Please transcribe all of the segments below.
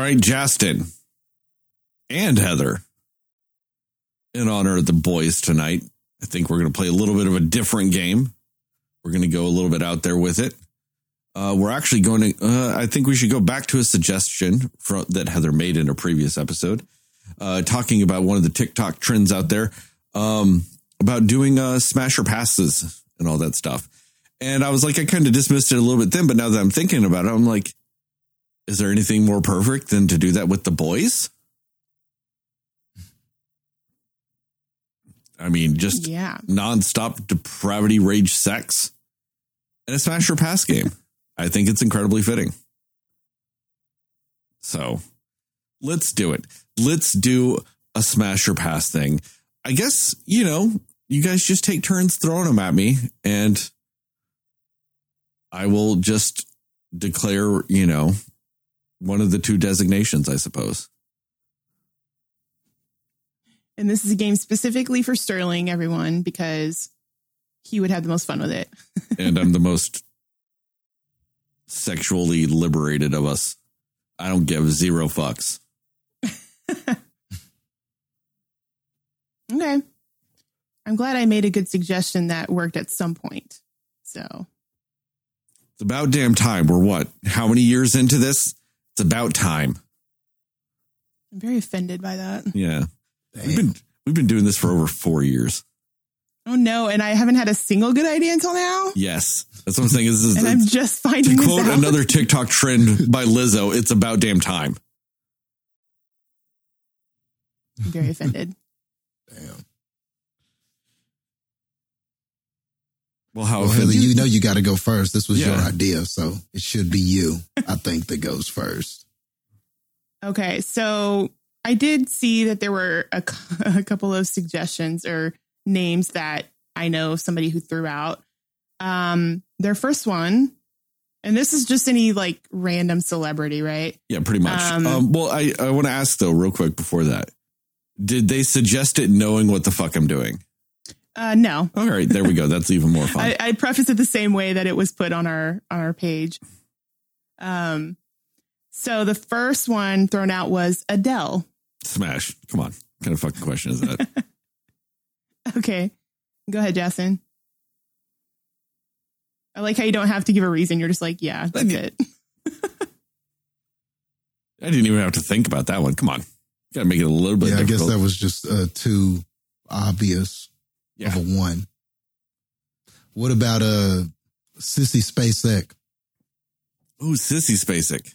right, Justin and Heather, in honor of the boys tonight, I think we're going to play a little bit of a different game. We're going to go a little bit out there with it. Uh, we're actually going to, uh, I think we should go back to a suggestion that Heather made in a previous episode, uh, talking about one of the TikTok trends out there um, about doing uh, smasher passes and all that stuff. And I was like, I kind of dismissed it a little bit then, but now that I'm thinking about it, I'm like, is there anything more perfect than to do that with the boys? I mean, just Yeah. nonstop depravity, rage, sex, and a smash or pass game. I think it's incredibly fitting. So let's do it. Let's do a smash or pass thing. I guess, you know, you guys just take turns throwing them at me and I will just declare, you know, one of the two designations, I suppose. And this is a game specifically for Sterling, everyone, because he would have the most fun with it. and I'm the most sexually liberated of us. I don't give zero fucks. Okay. I'm glad I made a good suggestion that worked at some point. So, It's about damn time. We're what? How many years into this? It's about time. I'm very offended by that. Yeah. We've been we've been doing this for over four years. Oh no, and I haven't had a single good idea until now. Yes. That's what I'm saying. This is And I'm just finding to this quote out. another TikTok trend by Lizzo, it's about damn time. I'm very offended. Damn. Well, how Well, Heather, offended- you know you got to go first. This was your idea, so it should be you. I think that goes first. Okay, so I did see that there were a, a couple of suggestions or names that I know somebody who threw out. Um, their first one, and this is just any like random celebrity, right? Yeah, pretty much. Um, Um, well, I, I want to ask though, real quick before that. Did they suggest it knowing what the fuck I'm doing? Uh, no, All right, there we go. That's even more fun. I, I preface it the same way that it was put on our on our page. Um, so the first one thrown out was Adele. Smash. Come on. What kind of fucking question is that? Okay, go ahead, Jason. I like how you don't have to give a reason. You're just like, yeah, that's Yeah. it. I didn't even have to think about that one. Come on. Got to make it a little bit yeah, I guess that was just uh, too obvious yeah. of a one. What about a Sissy Spacek? Ooh, Sissy Spacek.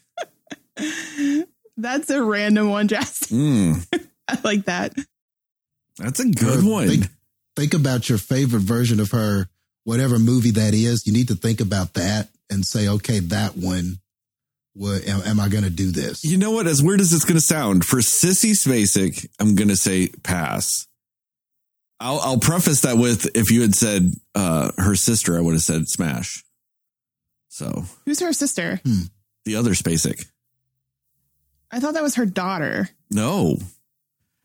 That's a random one, Jason. Mm, I like that. that's a good Or one. Think, think about your favorite version of her, whatever movie that is. You need to think about that and say, okay, that one. What am, am I going to do this? You know what? As weird as it's going to sound, for Sissy Spacek, I'm going to say pass. I'll, I'll preface that with if you had said uh, her sister, I would have said smash. So Who's her sister? the other Spacek. I thought that was her daughter. No,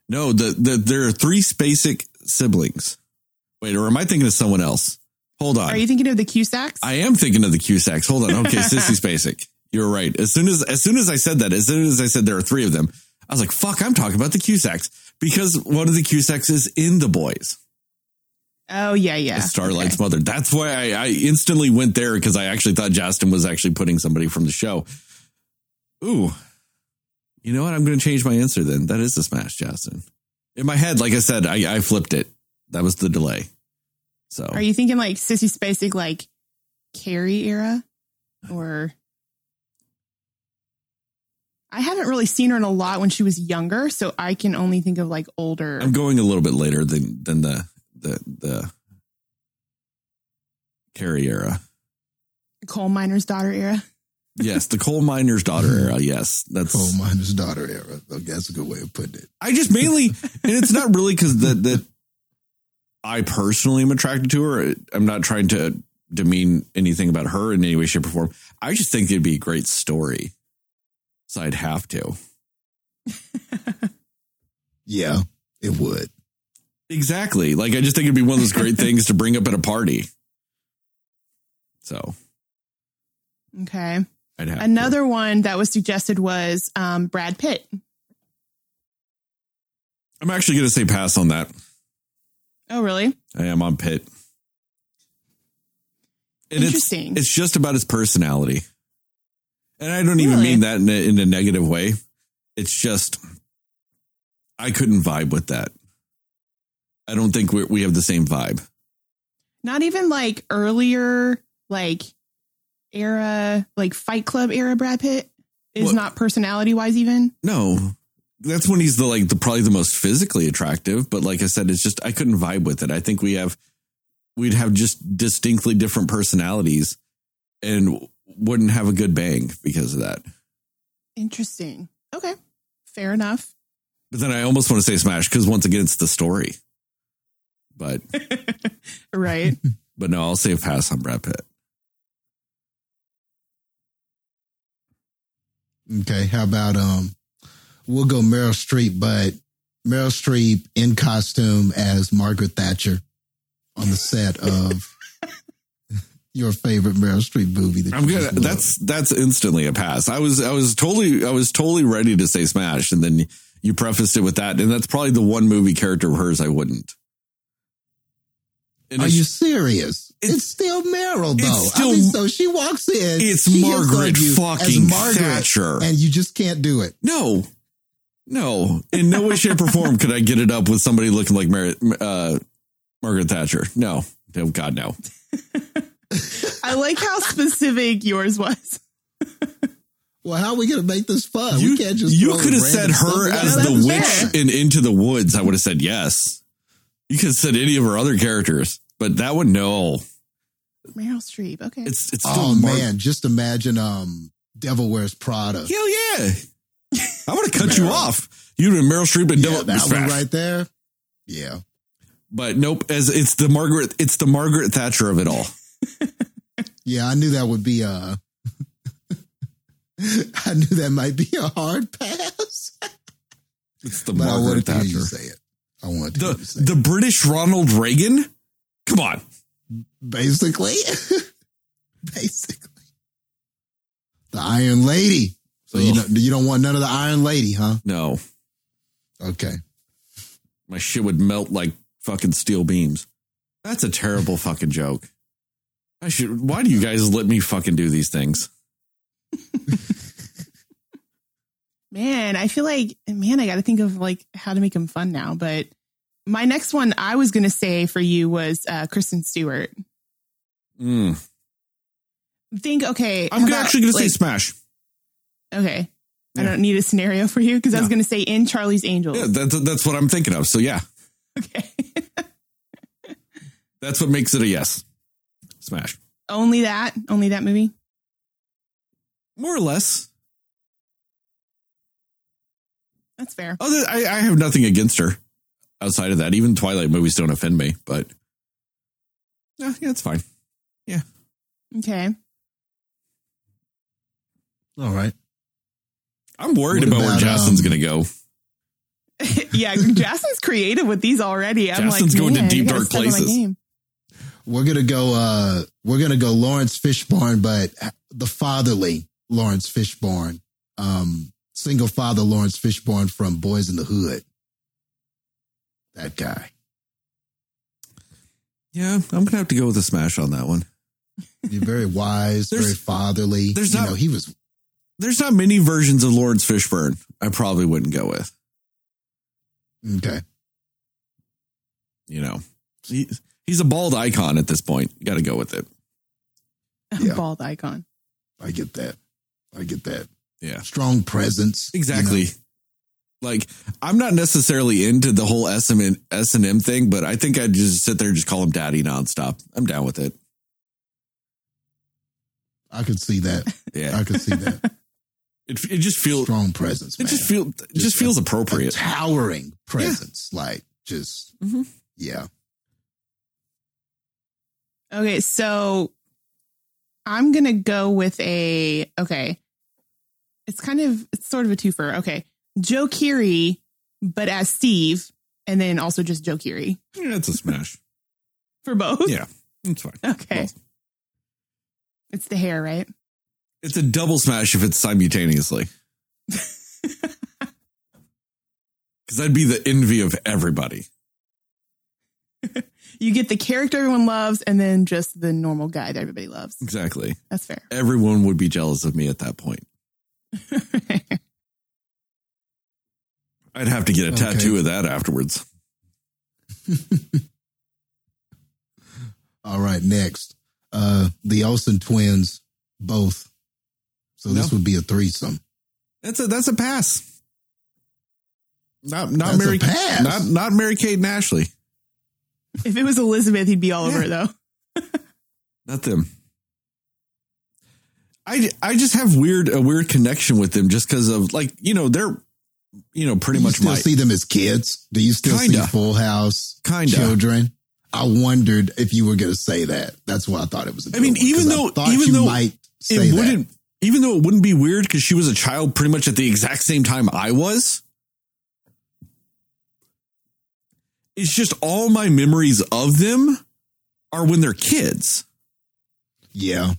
no. The, the there are three Spacek siblings. Wait, or am I thinking of someone else? Hold on. Are you thinking of the Cusacks? I am thinking of the Cusacks. Hold on. Okay, Sissy Spacek. You're right. As soon as as soon as I said that, as soon as I said there are three of them, I was like, "Fuck!" I'm talking about the Cusacks because one of the Cusacks is in the boys. oh yeah, yeah. Starlight's Okay. mother. That's why I, I instantly went there because I actually thought Justin was actually putting somebody from the show. Ooh, you know what? I'm going to change my answer then. That is a smash, Justin. In my head, like I said, I, I flipped it. That was the delay. So Are you thinking like Sissy Spacek, like Carrie era, or? I haven't really seen her in a lot when she was younger, so I can only think of like older. I'm going a little bit later than than the the the Carrie era. coal miner's daughter era. Yes, the coal miner's daughter era. Yes, that's. Coal miner's daughter era. Okay, that's a good way of putting it. I just mainly, and it's not really because that that I personally am attracted to her. I'm not trying to demean anything about her in any way, shape, or form. I just think it'd be a great story. So I'd have to. Yeah, it would. Exactly. Like I just think it'd be one of those great things to bring up at a party. So Okay. I'd have to. Another one that was suggested was um, Brad Pitt. I'm actually going to say pass on that. Oh, really? I am on Pitt. And Interesting. It's, it's just about his personality. And I don't even mean that in a, in a negative way. It's just, I couldn't vibe with that. I don't think we we have the same vibe. Not even like earlier, like era, like Fight Club era Brad Pitt is Well- not personality wise, even. No, that's when he's the like the probably the most physically attractive. But like I said, it's just I couldn't vibe with it. I think we have we'd have just distinctly different personalities and wouldn't have a good bang because of that. Interesting. Okay. Fair enough. But then I almost want to say Smash because once again it's the story. But Right. but no, I'll say pass on Brad Pitt. Okay, how about um we'll go Meryl Streep, but Meryl Streep in costume as Margaret Thatcher on the set of your favorite Meryl Streep movie. That I'm you good. just. That's that's instantly a pass. I was I was totally I was totally ready to say Smash, and then you prefaced it with that, and that's probably the one movie character of hers I wouldn't. And Are you serious? It's, It's- still Meryl, though. it's still- I mean, so she walks in. It's Margaret fucking Margaret, Thatcher. and you just can't do it. No, no, in no way, shape, or form could I get it up with somebody looking like Mar- uh, Margaret Thatcher. No, oh God, no. I like how specific yours was. Well, how are we going to make this fun? You, we can't just. you could have said random stuff her as No, the witch fair. in Into the Woods. I would have said yes. You could have said any of her other characters, but that one, no. Meryl Streep. Okay. It's it's still Oh Mar- man, just imagine um Devil Wears Prada. Hell yeah! I'm gonna cut you off. You and Meryl Streep and Yeah, Devil that Smash. one right there. Yeah. But nope, as it's the Margaret, it's the Margaret Thatcher of it all. Yeah, I knew that would be uh, a. I knew that might be a hard pass. It's the But I Margaret wanted to hear you say it. I wanted to The the British Ronald Reagan. Come on. Basically. Basically. The Iron Lady. So you don't you don't want none of the Iron Lady, huh? no, Okay. my shit would melt like fucking steel beams. That's a terrible fucking joke. I should. Why do you guys let me fucking do these things? Man, I feel like, man, I got to think of like how to make them fun now. But my next one I was going to say for you was uh, Kristen Stewart. Mm. Think, okay. I'm about, actually gonna say Smash. okay. I don't need a scenario for you because I was going to say in Charlie's Angels. Yeah, that's that's what I'm thinking of. So yeah, Okay. that's what makes it a yes. Smash. only that, only that movie. More or less. That's fair. Other, I, I have nothing against her outside of that. Even Twilight movies don't offend me, but yeah, yeah, it's fine. Yeah. Okay. All right. I'm worried What about, where about, Justin's um, going to go. yeah, Justin's creative with these already. I'm Justin's like, going to deep, dark step my places. We're gonna go uh we're gonna go Laurence Fishburne, but the fatherly Laurence Fishburne. Um single father Laurence Fishburne from Boyz n the Hood. That guy. Yeah, I'm going to have to go with a smash on that one. You're very wise, very fatherly. there's you not- know, he was There's not many versions of Laurence Fishburne I probably wouldn't go with. okay. You know, he, he's a bald icon at this point. You got to go with it. Yeah. Bald icon. I get that. I get that. Yeah. Strong presence. you Exactly. know. Like I'm not necessarily into the whole S and S and M thing, but I think I'd just sit there and just call him daddy nonstop. I'm down with it. I could see that. Yeah. I could see that. It it just feels Strong presence, it man. just feel it just Just feels a- appropriate. A towering presence. Like just Mhm. yeah. Okay, so I'm gonna go with a okay. It's kind of it's sort of a twofer. Okay, Joe Keery, but as Steve, and then also just Joe Keery Yeah, it's a smash. for both. Yeah, it's fine. Okay, Both. it's the hair, right? It's a double smash if it's simultaneously. Because I'd be the envy of everybody. You get the character everyone loves, and then just the normal guy that everybody loves. Exactly. That's fair. Everyone would be jealous of me at that point. I'd have to get a Okay. tattoo of that afterwards. All right, next. Uh the Olsen twins, both. So this would be a threesome. That's a that's a pass. Not not That's a Mary pass? not not Mary Kate and Ashley. if it was Elizabeth, he'd be all over Yeah. it though. Not them. I I just have weird a weird connection with them just because of like you know they're you know pretty Do you much still my see them as kids? Do you still Kinda. see Full House Kinda. children? I wondered if you were going to say that. That's why I thought it was. A I mean, good one, even 'cause I though- even you though might say it that. wouldn't even though it wouldn't be weird because she was a child pretty much at the exact same time I was. It's just all my memories of them are when they're kids, Yeah,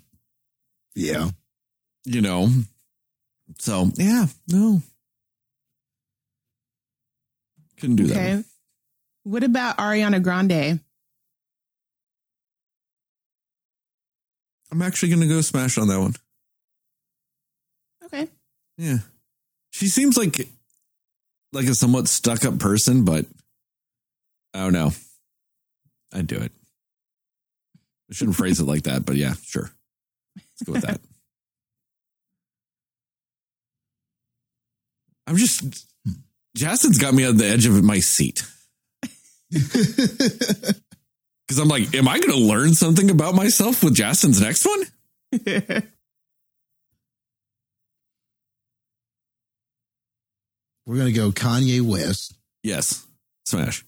yeah. you know. So yeah, no, couldn't do that. Okay. What about Ariana Grande? I'm actually gonna go smash on that one. Okay. Yeah, she seems like like a somewhat stuck up person, but Oh, I don't. I'd do it. I shouldn't phrase it like that, but yeah, sure. Let's go with that. I'm just Justin's got me on the edge of my seat because I'm like, am I going to learn something about myself with Justin's next one? We're going to go Kanye West. Yes, smash.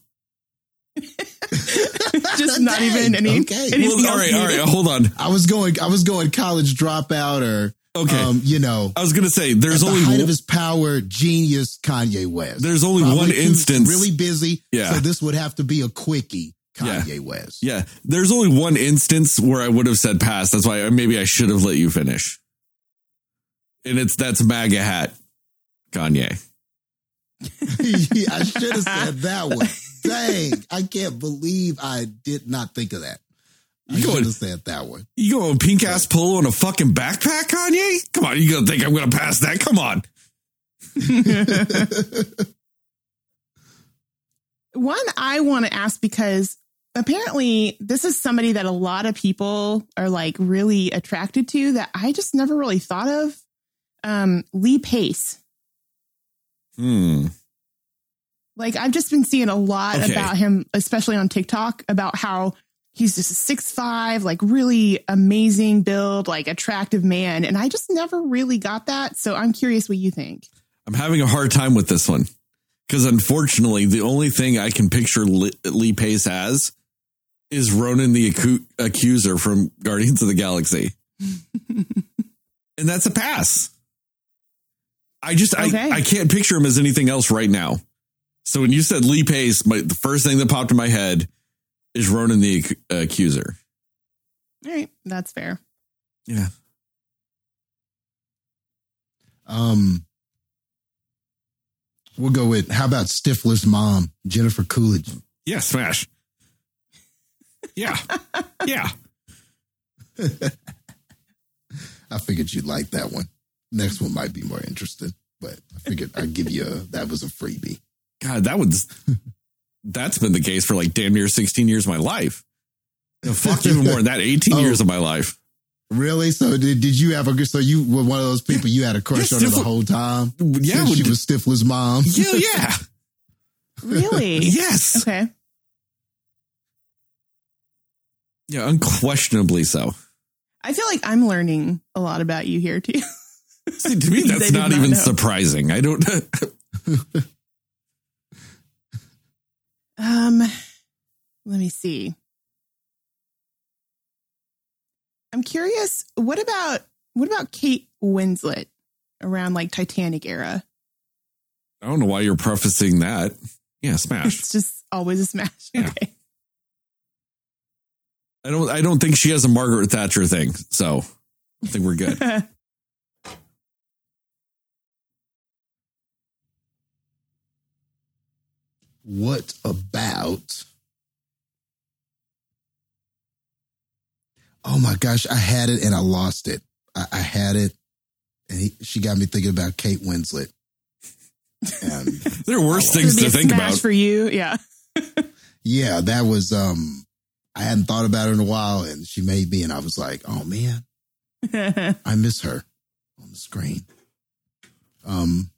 just not Dang, even any. okay. anything Well, all else right, all needed. right, hold on. I was going. I was going college dropout or Okay, um, you know, I was going to say there's at the only height one, of his power, genius Kanye West. there's only Probably one instance. really busy. Yeah. So this would have to be a quickie. Yeah. Kanye West. Yeah, there's only one instance where I would have said pass. That's why maybe I should have let you finish. And it's that's MAGA hat, Kanye. Yeah, I should have said that one. Dang, I can't believe I did not think of that. I You should going, have said that one. you going pink ass polo and a fucking backpack, Kanye? Come on, you gonna think I'm gonna pass that? Come on. One I want to ask because apparently this is somebody that a lot of people are like really attracted to that I just never really thought of. Um, Lee Pace. Hmm. Like I've just been seeing a lot Okay. about him, especially on TikTok, about how he's just a six five, like really amazing build, like attractive man. And I just never really got that. So I'm curious what you think. I'm having a hard time with this one because unfortunately, the only thing I can picture Lee, Pace as is Ronan the Acu- Accuser from Guardians of the Galaxy, and that's a pass. I just Okay. I, I can't picture him as anything else right now. So when you said Lee Pace, my, the first thing that popped in my head is Ronan the Ac- Accuser. All right, that's fair. Yeah, Um, we'll go with how about Stifler's mom, Jennifer Coolidge. yeah, smash. Yeah, yeah. I figured you'd like that one. Next one might be more interesting, but I figured I'd give you a that was a freebie. God, that was that's been the case for like damn near 16 years of my life. No, fuck, even more than that, 18 Oh. years of my life. Really? So did, did you have a so you were one of those people you had a crush Yeah, on her the whole time? Yeah, Since she would- was Stifler's mom. yeah, yeah. Really? yes. Okay. Yeah, unquestionably so. I feel like I'm learning a lot about you here too. See, to me, that's not not even know. surprising. I don't. Um, let me see. I'm curious. What about what about Kate Winslet around like Titanic era? I don't know why you're prefacing that. Yeah, smash. It's just always a smash. Yeah. Okay. I don't. I don't think she has a Margaret Thatcher thing. So I think we're good. what about? Oh my gosh, I had it and I lost it. I, I had it, and he, she got me thinking about Kate Winslet. And There are worse things to think about. for you. Yeah. yeah, that was um, I hadn't thought about it in a while, and she made me, and I was like, oh man, I miss her on the screen. Um,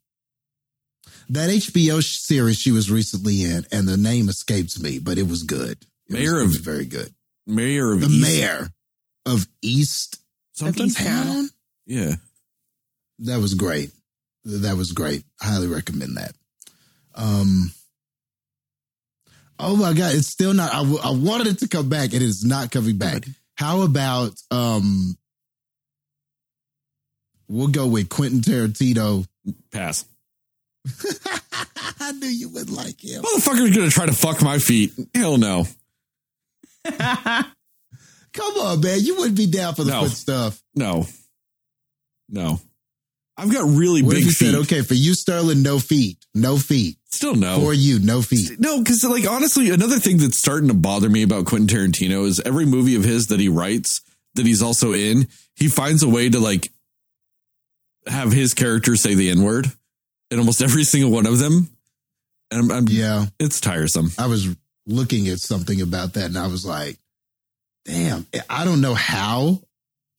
that HBO series she was recently in, and the name escapes me, but it was good. It was- Mare it of- was very good. Mare of The East mayor of East something. East- Town. Yeah. That was great. That was great. Highly recommend that. Um. Oh my god, it's still not. I, w- I wanted it to come back, and it is not coming back. How about um? We'll go with Quentin Tarantino. Pass. I knew you would like him. Motherfucker's gonna try to fuck my feet. Hell no. Come on, man. You wouldn't be down for the No. foot stuff. No. No. I've got really What if big you feet. said, okay, for you, Sterling, no feet, no feet. Still no. For you, no feet. No, because like honestly, another thing that's starting to bother me about Quentin Tarantino is every movie of his that he writes that he's also in, he finds a way to like have his character say the N word in almost every single one of them. And I'm, I'm Yeah. it's tiresome. I was looking at something about that and I was like, damn, I don't know how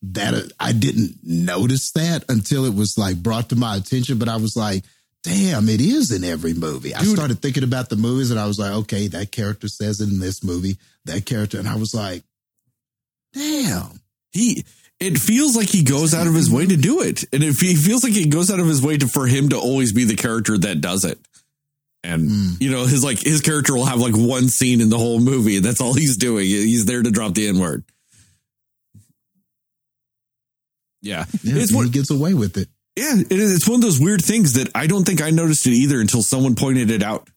that I didn't notice that until it was like brought to my attention. But I was like, damn, it is in every movie. I started thinking about the movies and I was like, okay, that character says it in this movie, that character. And I was like, damn. He it feels like he goes out of his way to do it. And it fe- feels like he goes out of his way to for him to always be the character that does it. And Mm. you know, his like his character will have like one scene in the whole movie, and that's all he's doing. He's there to drop the N word. Yeah. Yeah, It's he gets away with it. yeah, it is. It's one of those weird things that I don't think I noticed it either until someone pointed it out.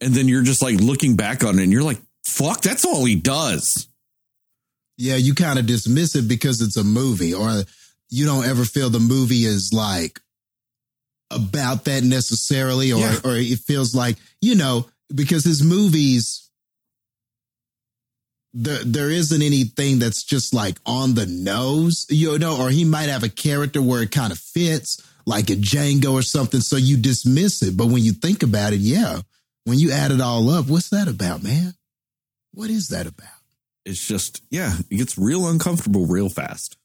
And then you're just like looking back on it and you're like, fuck, that's all he does. Yeah, you kind of dismiss it because it's a movie, or you don't ever feel the movie is like about that necessarily, or Yeah. or it feels like you know because his movies there there isn't anything that's just like on the nose, you know, or he might have a character where it kind of fits, like a Django or something, so you dismiss it. But when you think about it, yeah, when you add it all up, what's that about, man? What is that about? It's just, yeah, it gets real uncomfortable real fast.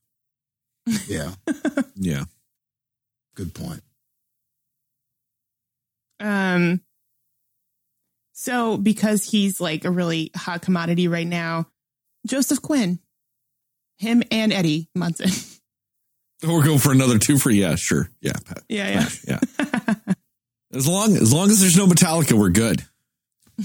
Yeah, Yeah. good point. Um, so because he's like a really hot commodity right now, Joseph Quinn, him and Eddie Munson. We're going for another two for yeah, sure. Yeah. Pat. yeah, Yeah. As long as long as there's no Metallica, we're good.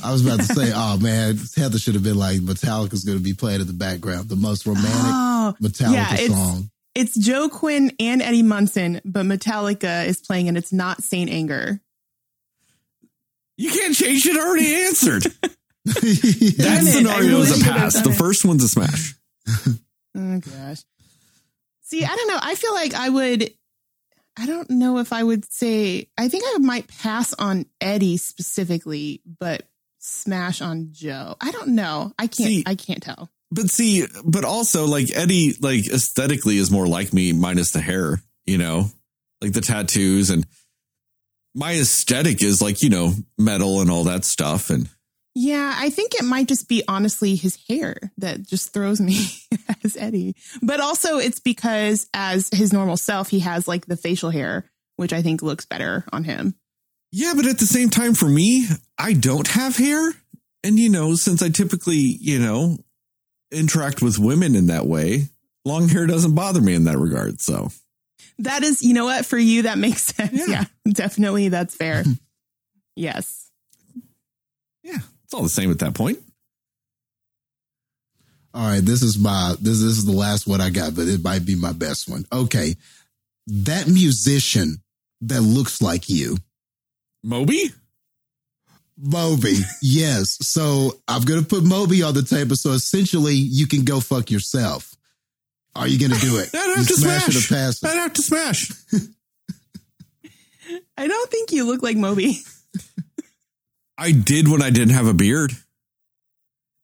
I was about to say, oh man, Heather should have been like, Metallica's going to be playing in the background, the most romantic Oh, Metallica yeah, it's- song. it's Joe Quinn and Eddie Munson, but Metallica is playing and it's not Saint Anger. You can't change it. Already answered. That Damn it, I scenario is really a pass. The it. first one's a smash. Oh gosh. See, I don't know. I feel like I would I don't know if I would say I think I might pass on Eddie specifically, but smash on Joe. I don't know. I can't See- I can't tell. But see, but also like Eddie, like aesthetically is more like me minus the hair, you know, like the tattoos and my aesthetic is like, you know, metal and all that stuff. And Yeah, I think it might just be honestly his hair that just throws me as Eddie. But also it's because as his normal self, he has like the facial hair, which I think looks better on him. Yeah, but at the same time, for me, I don't have hair. And, you know, since I typically, you know, interact with women in that way, long hair doesn't bother me in that regard. So, That is, you know what, for you that makes sense. Yeah. Yeah, definitely that's fair. yes. yeah, it's all the same at that point. All right, this is my this, this is the last one I got, but it might be my best one. Okay. That musician that looks like you, Moby? Moby. yes. So I'm gonna put Moby on the table. So essentially you can go fuck yourself. Are you gonna do it? I'd have You to smash it smash. pass? I'd have to smash. I don't think you look like Moby. I did when I didn't have a beard.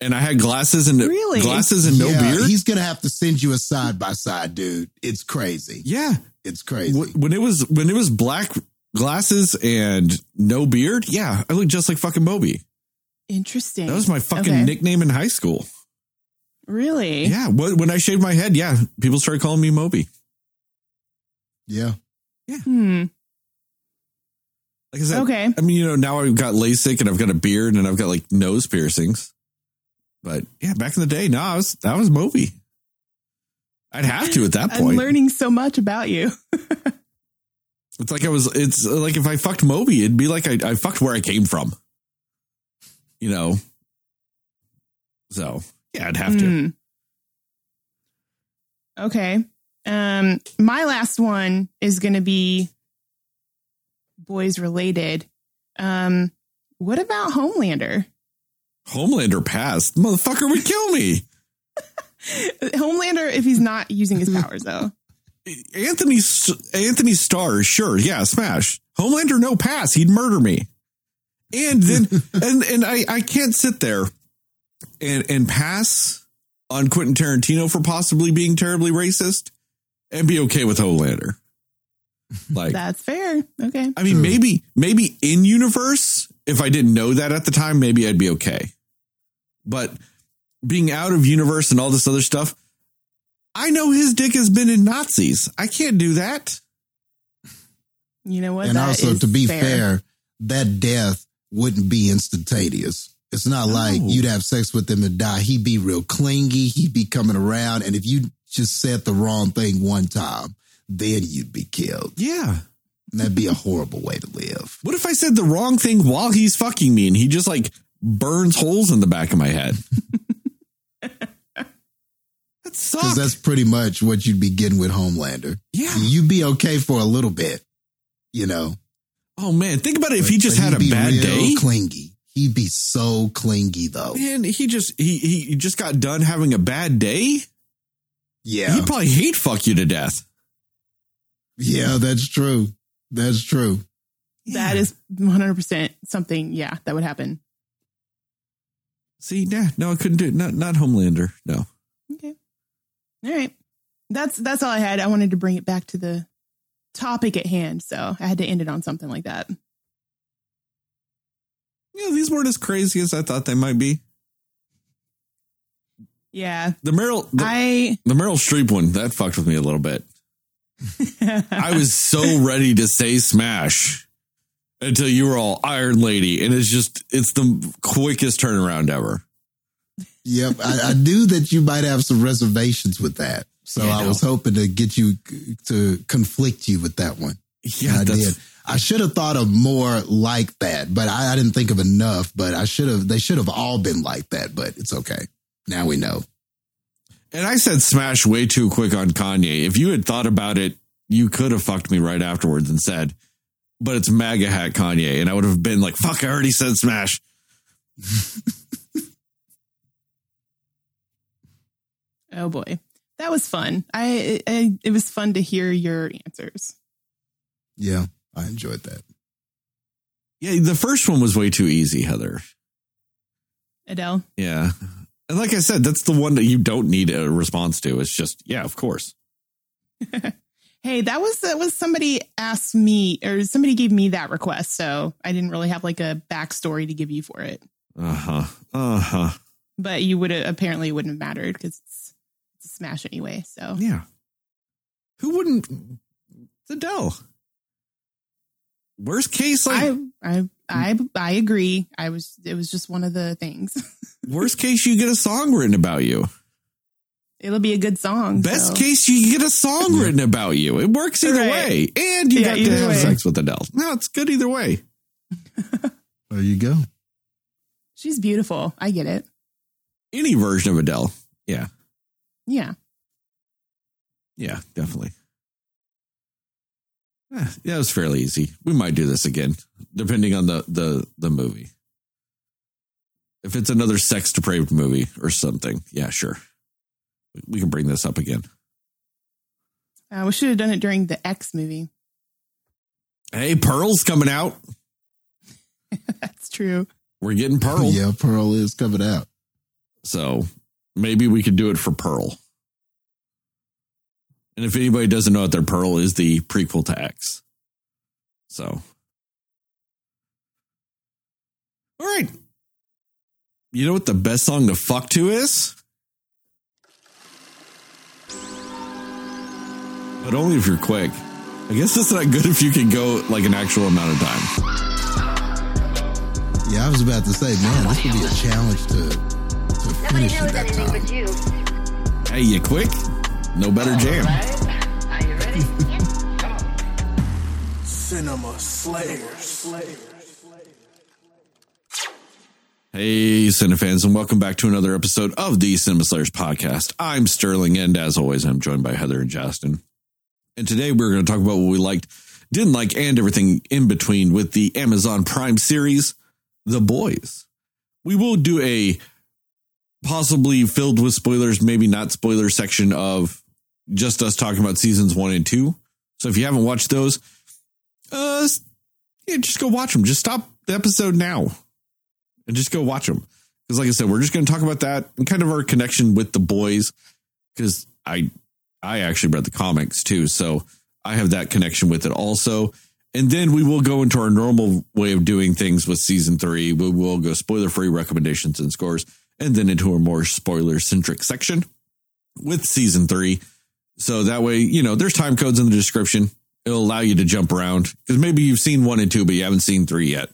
And I had glasses and Really? glasses and no Yeah, beard. He's gonna have to send you a side by side, dude. It's crazy. yeah. It's crazy. When it was when it was black glasses and no beard, yeah, I look just like fucking Moby. Interesting. That was my fucking Okay. nickname in high school. Really? Yeah, when I shaved my head, yeah, people started calling me Moby. Yeah. Hmm. Like I said, Okay. I mean, you know, now I've got LASIK and I've got a beard and I've got like nose piercings. But yeah, back in the day, no, I was that was Moby. I'd have to at that point. I'm point. learning so much about you. It's like I was. It's like if I fucked Moby, it'd be like I, I fucked where I came from. You know. So yeah, I'd have to. Hmm. Okay. Um, my last one is going to be boys related. Um, what about Homelander? Homelander passed. Motherfucker would kill me. Homelander, if he's not using his powers, though. Anthony Anthony Starr, sure, yeah, smash. Homelander, no pass. He'd murder me. And then and and I I can't sit there and and pass on Quentin Tarantino for possibly being terribly racist and be okay with Homelander. Like That's fair. Okay. I mean, True. maybe, maybe in universe, if I didn't know that at the time, maybe I'd be okay. But being out of universe and all this other stuff, I know his dick has been in Nazis. I can't do that. You know what? and That also is to be fair. that death wouldn't be instantaneous. It's not like No. you'd have sex with him and die. He'd be real clingy. He'd be coming around. And if you just said the wrong thing one time, then you'd be killed. Yeah. And that'd be a horrible way to live. What if I said the wrong thing while he's fucking me and he just like burns holes in the back of my head? that Because that's pretty much what you'd be getting with Homelander. Yeah. You'd be okay for a little bit, you know. Oh man, think about it. If he just had a he'd be bad real day, clingy. He'd be so clingy though. man, he just he he just got done having a bad day. Yeah. He'd probably hate fuck you to death. Yeah, that's true. That's true. that is 100% something, yeah, that would happen. See, nah, no, I couldn't do it. Not not Homelander. No. Okay. All right. That's that's all I had. I wanted to bring it back to the topic at hand, so I had to end it on something like that. Yeah, these weren't as crazy as I thought they might be. Yeah. The Meryl the, I the Meryl Streep one, that fucked with me a little bit. I was so ready to say smash until you were all Iron Lady. And it's just it's the quickest turnaround ever. Yep. I, I knew that you might have some reservations with that. So Yeah, I no. was hoping to get you to conflict you with that one. Yeah, I did. I should have thought of more like that, but I, I didn't think of enough. But I should have. They should have all been like that. But it's okay. Now we know. and I said smash way too quick on Kanye. If you had thought about it, you could have fucked me right afterwards and said, but it's MAGA hat Kanye. And I would have been like, fuck, I already said smash. oh boy. That was fun. I, I it was fun to hear your answers. Yeah, I enjoyed that. Yeah, the first one was way too easy, Heather. Adele. Yeah. And like I said, that's the one that you don't need a response to. It's just, yeah, of course. Hey, that was that was somebody asked me or somebody gave me that request, so I didn't really have like a backstory to give you for it. Uh huh. Uh huh. But you would have apparently it wouldn't have mattered because it's, it's a smash anyway. So Yeah. Who wouldn't? It's Adele. Worst case, like I I I I agree. I was it was just one of the things. worst case, you get a song written about you. It'll be a good song. Best so. case, you get a song written about you. It works either Right. way, and you Yeah, got to have way. sex with Adele. No, it's good either way. There you go. She's beautiful. I get it. Any version of Adele. Yeah. Yeah. Yeah, definitely. Eh, yeah, it was fairly easy. We might do this again, depending on the the the movie. If it's another sex depraved movie or something, yeah, sure, we can bring this up again. Uh, we should have done it during the X movie. Hey, Pearl's coming out. That's true. we're getting Pearl. yeah, Pearl is coming out. So maybe we could do it for Pearl. And if anybody doesn't know what their Pearl is the prequel to X. So. All right. You know what the best song to fuck to is? But only if you're quick. I guess that's not good if you can go like an actual amount of time. Yeah, I was about to say, man, this would be a challenge to, finish in knows that time. Hey, you quick? No better jam. Right? Are you ready? Cinema Slayers. Hey, Cinefans, and welcome back to another episode of the Cinema Slayers podcast. I'm Sterling, and as always, I'm joined by Heather and Justin. And today we're going to talk about what we liked, didn't like, and everything in between with the Amazon Prime series, The Boys. We will do a possibly filled with spoilers, maybe not spoiler section of just us talking about seasons one and two. So if you haven't watched those, uh, yeah, just go watch them. Just stop the episode now and just go watch them. Because, like I said, we're just going to talk about that and kind of our connection with the boys. Because I, I actually read the comics too, so I have that connection with it also. And then we will go into our normal way of doing things with season three. We will go spoiler free recommendations and scores, and then into a more spoiler centric section with season three. So that way, you know, there's time codes in the description. It'll allow you to jump around because maybe you've seen one and two, but you haven't seen three yet.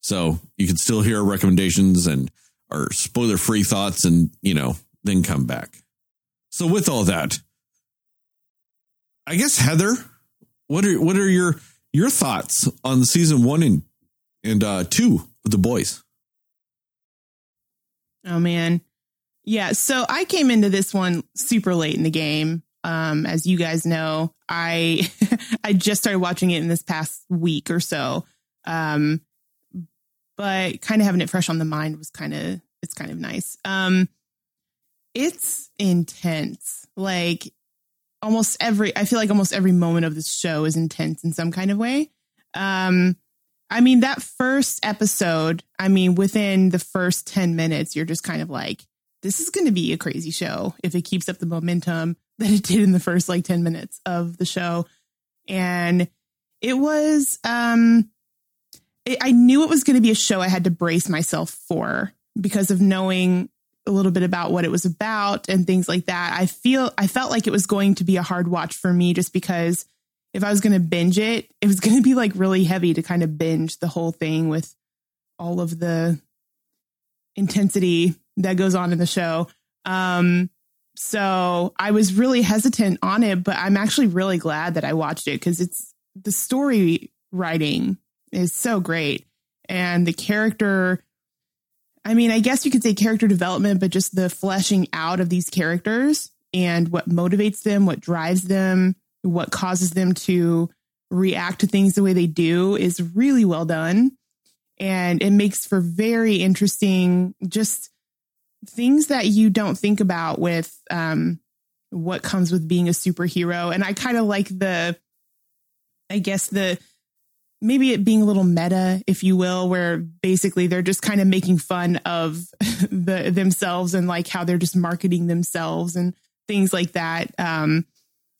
So you can still hear our recommendations and our spoiler free thoughts and, you know, then come back. So with all that, I guess Heather, what are what are your your thoughts on season one and and uh two of the boys? Oh man. Yeah, so I came into this one super late in the game. Um, as you guys know, I I just started watching it in this past week or so. Um, but kind of having it fresh on the mind was kind of it's kind of nice. Um, it's intense. Like almost every I feel like almost every moment of this show is intense in some kind of way. Um, I mean, that first episode, I mean, within the first 10 minutes, you're just kind of like, this is going to be a crazy show if it keeps up the momentum that it did in the first like 10 minutes of the show. And it was, um, it, I knew it was going to be a show I had to brace myself for because of knowing a little bit about what it was about and things like that. I feel, I felt like it was going to be a hard watch for me just because if I was going to binge it, it was going to be like really heavy to kind of binge the whole thing with all of the intensity that goes on in the show. Um, so I was really hesitant on it, but I'm actually really glad that I watched it because it's the story writing is so great and the character. I mean, I guess you could say character development, but just the fleshing out of these characters and what motivates them, what drives them, what causes them to react to things the way they do is really well done. And it makes for very interesting, just things that you don't think about with um, what comes with being a superhero. And I kind of like the, I guess, the maybe it being a little meta, if you will, where basically they're just kind of making fun of the themselves and like how they're just marketing themselves and things like that. Um,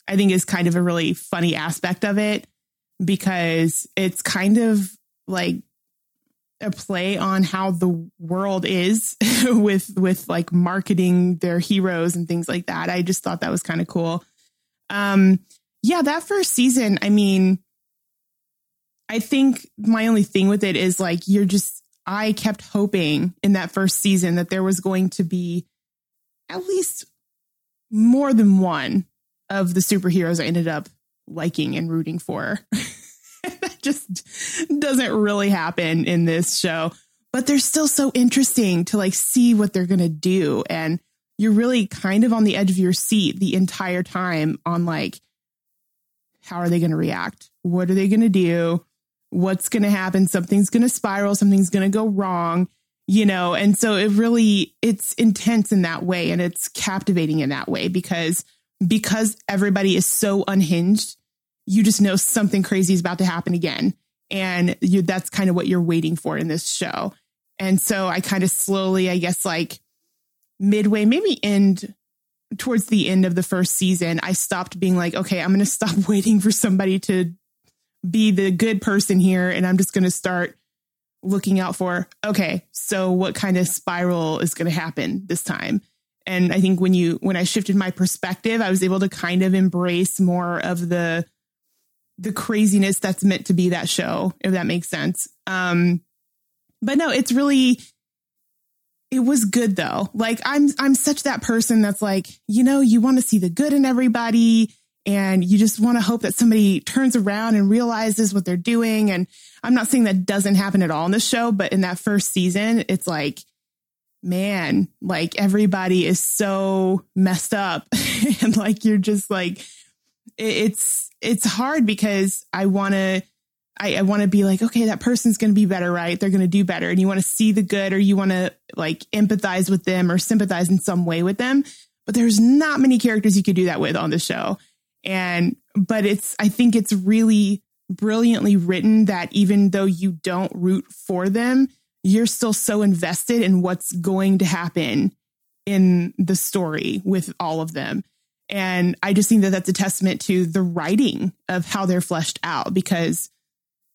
I think is kind of a really funny aspect of it because it's kind of like a play on how the world is with with like marketing their heroes and things like that. I just thought that was kind of cool. Um yeah, that first season, I mean I think my only thing with it is like you're just I kept hoping in that first season that there was going to be at least more than one of the superheroes I ended up liking and rooting for. that just doesn't really happen in this show, but they're still so interesting to like see what they're going to do. And you're really kind of on the edge of your seat the entire time on like, how are they going to react? What are they going to do? What's going to happen? Something's going to spiral. Something's going to go wrong, you know? And so it really, it's intense in that way and it's captivating in that way because because everybody is so unhinged, you just know something crazy is about to happen again. And you, that's kind of what you're waiting for in this show. And so I kind of slowly, I guess, like midway, maybe end towards the end of the first season, I stopped being like, okay, I'm going to stop waiting for somebody to be the good person here. And I'm just going to start looking out for, okay, so what kind of spiral is going to happen this time? And I think when you, when I shifted my perspective, I was able to kind of embrace more of the, the craziness that's meant to be that show, if that makes sense. Um, but no, it's really, it was good though. Like I'm I'm such that person that's like, you know, you want to see the good in everybody and you just want to hope that somebody turns around and realizes what they're doing and I'm not saying that doesn't happen at all in the show, but in that first season, it's like man, like everybody is so messed up and like you're just like it's it's hard because I want to I, I want to be like, okay, that person's to be better, right? They're to do better. And you want to see the good or you want to like empathize with them or sympathize in some way with them. But there's not many characters you could do that with on the show. And, but it's, I think it's really brilliantly written that even though you don't root for them, you're still so invested in what's going to happen in the story with all of them. And I just think that that's a testament to the writing of how they're fleshed out because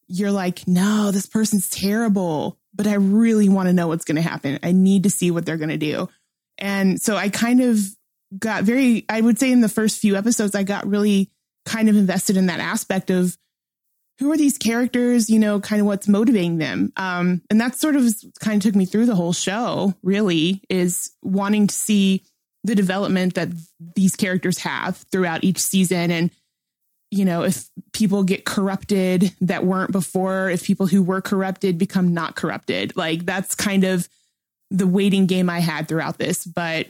you're like, no, this person's terrible, but I really want to know what's going to happen. I need to see what they're going to do. And so I kind of got very, I would say in the first few episodes, I got really kind of invested in that aspect of who are these characters, you know, kind of what's motivating them. Um, and that sort of kind of took me through the whole show, really, is wanting to see the development that these characters have throughout each season and you know, if people get corrupted that weren't before, if people who were corrupted become not corrupted. Like that's kind of the waiting game I had throughout this, but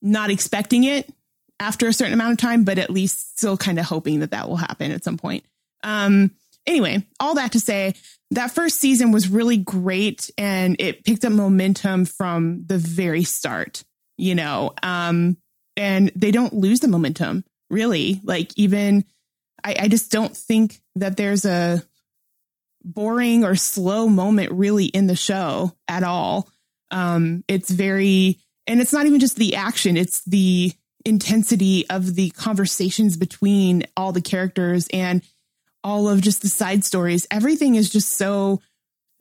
not expecting it after a certain amount of time, but at least still kind of hoping that that will happen at some point. Um, anyway, all that to say, that first season was really great and it picked up momentum from the very start, you know, um, and they don't lose the momentum really. Like even I, I just don't think that there's a boring or slow moment really in the show at all. Um, it's very, and it's not even just the action, it's the intensity of the conversations between all the characters and all of just the side stories. Everything is just so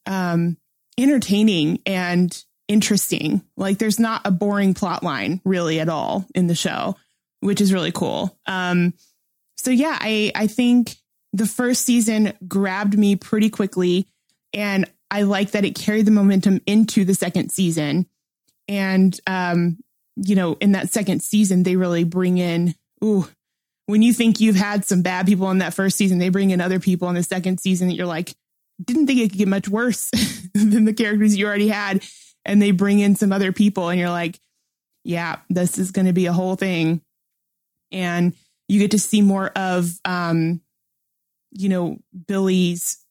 um, entertaining and interesting. Like there's not a boring plot line really at all in the show which is really cool. Um, so yeah, I I think the first season grabbed me pretty quickly, and I like that it carried the momentum into the second season. And um, you know, in that second season, they really bring in ooh. When you think you've had some bad people in that first season, they bring in other people in the second season that you're like, didn't think it could get much worse than the characters you already had. And they bring in some other people, and you're like, yeah, this is going to be a whole thing and you get to see more of um you know Billy's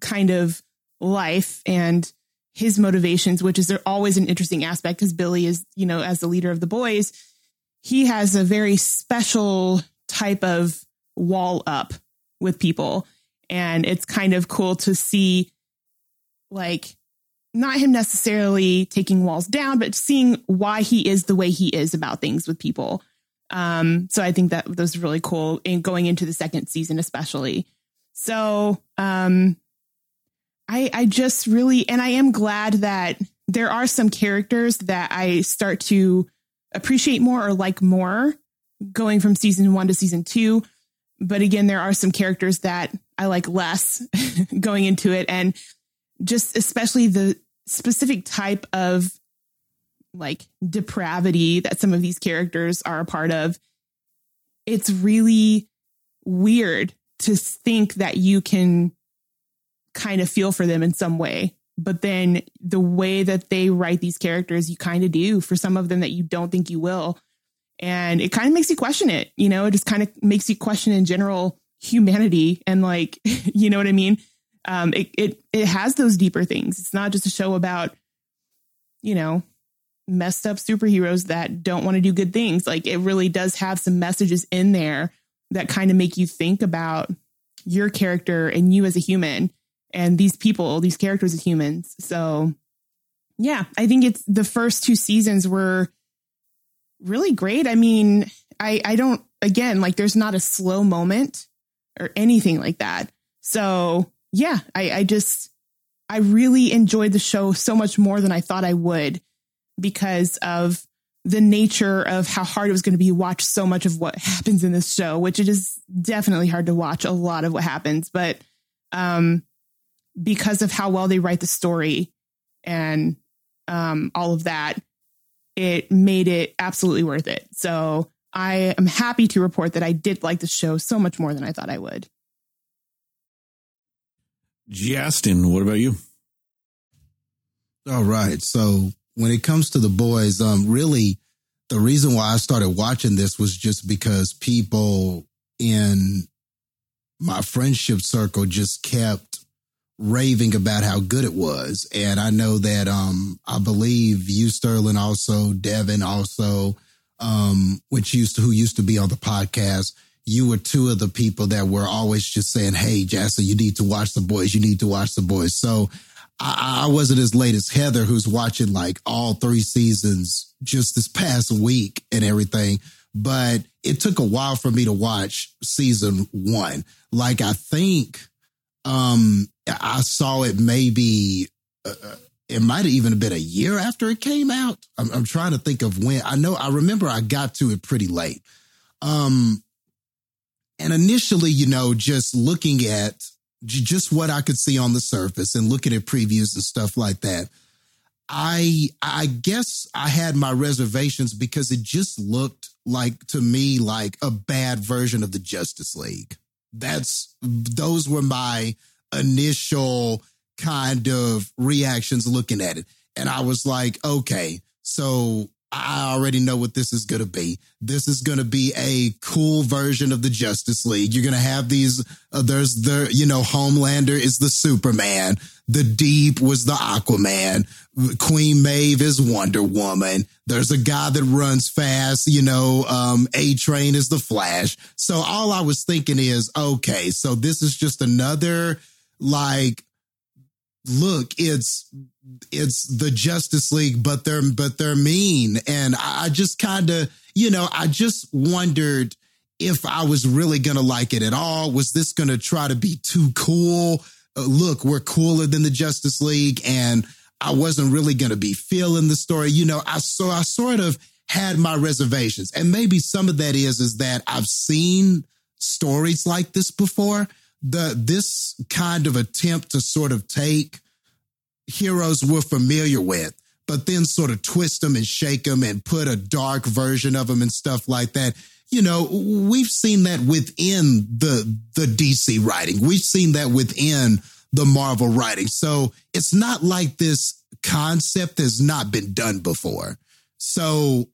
kind of life and his motivations which is always an interesting aspect because Billy is you know as the leader of the boys he has a very special type of wall up with people. And it's kind of cool to see like not him necessarily taking walls down but seeing why he is the way he is about things with people. Um, so I think that was really cool in going into the second season, especially. So, um, I, I just really, and I am glad that there are some characters that I start to appreciate more or like more going from season one to season two. But again, there are some characters that I like less going into it. And just especially the specific type of like depravity that some of these characters are a part of, it's really weird to think that you can kind of feel for them in some way. But then the way that they write these characters, you kind of do for some of them that you don't think you will. And it kind of makes you question it. You know, it just kind of makes you question in general humanity and like, you know what I mean? Um, it, it, it has those deeper things. It's not just a show about, you know, messed up superheroes that don't want to do good things. Like it really does have some messages in there that kind of make you think about your character and you as a human and these people, these characters as humans. So yeah, I think it's the first two seasons were really great. I mean, I I don't again like there's not a slow moment or anything like that. So yeah, I I just I really enjoyed the show so much more than I thought I would because of the nature of how hard it was going to be watch so much of what happens in this show, which it is definitely hard to watch a lot of what happens, but um because of how well they write the story and um all of that, it made it absolutely worth it. So I am happy to report that I did like the show so much more than I thought I would. Justin, what about you? All right. So when it comes to the boys, um, really the reason why I started watching this was just because people in my friendship circle just kept raving about how good it was. And I know that um I believe you Sterling also, Devin also, um, which used to who used to be on the podcast, you were two of the people that were always just saying, Hey, Jassa, you need to watch the boys, you need to watch the boys. So I, I wasn't as late as Heather, who's watching like all three seasons just this past week and everything. But it took a while for me to watch season one. Like I think um I saw it maybe uh, it might have even been a year after it came out. I'm, I'm trying to think of when. I know I remember I got to it pretty late. Um and initially, you know, just looking at just what I could see on the surface and looking at previews and stuff like that, I I guess I had my reservations because it just looked like to me like a bad version of the Justice League. That's those were my initial kind of reactions looking at it. And I was like, okay, so I already know what this is going to be. This is going to be a cool version of the Justice League. You're going to have these, uh, there's the, you know, Homelander is the Superman. The Deep was the Aquaman. Queen Maeve is Wonder Woman. There's a guy that runs fast, you know, um, A Train is the Flash. So all I was thinking is, okay, so this is just another like look, it's it's the Justice League, but they're but they're mean. And I just kind of, you know, I just wondered if I was really gonna like it at all. Was this gonna try to be too cool? Uh, look, we're cooler than the Justice League, and I wasn't really gonna be feeling the story. You know, I so I sort of had my reservations, and maybe some of that is is that I've seen stories like this before. The this kind of attempt to sort of take heroes we're familiar with, but then sort of twist them and shake them and put a dark version of them and stuff like that. You know, we've seen that within the the DC writing. We've seen that within the Marvel writing. So it's not like this concept has not been done before. So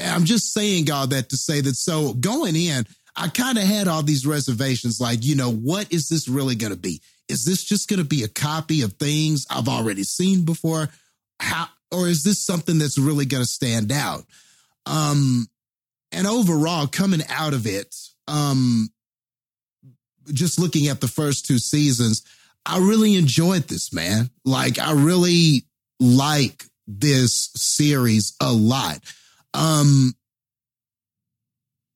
I'm just saying all that to say that so going in, I kind of had all these reservations like, you know, what is this really going to be? Is this just going to be a copy of things I've already seen before? How or is this something that's really going to stand out? Um and overall coming out of it, um just looking at the first two seasons, I really enjoyed this, man. Like I really like this series a lot. Um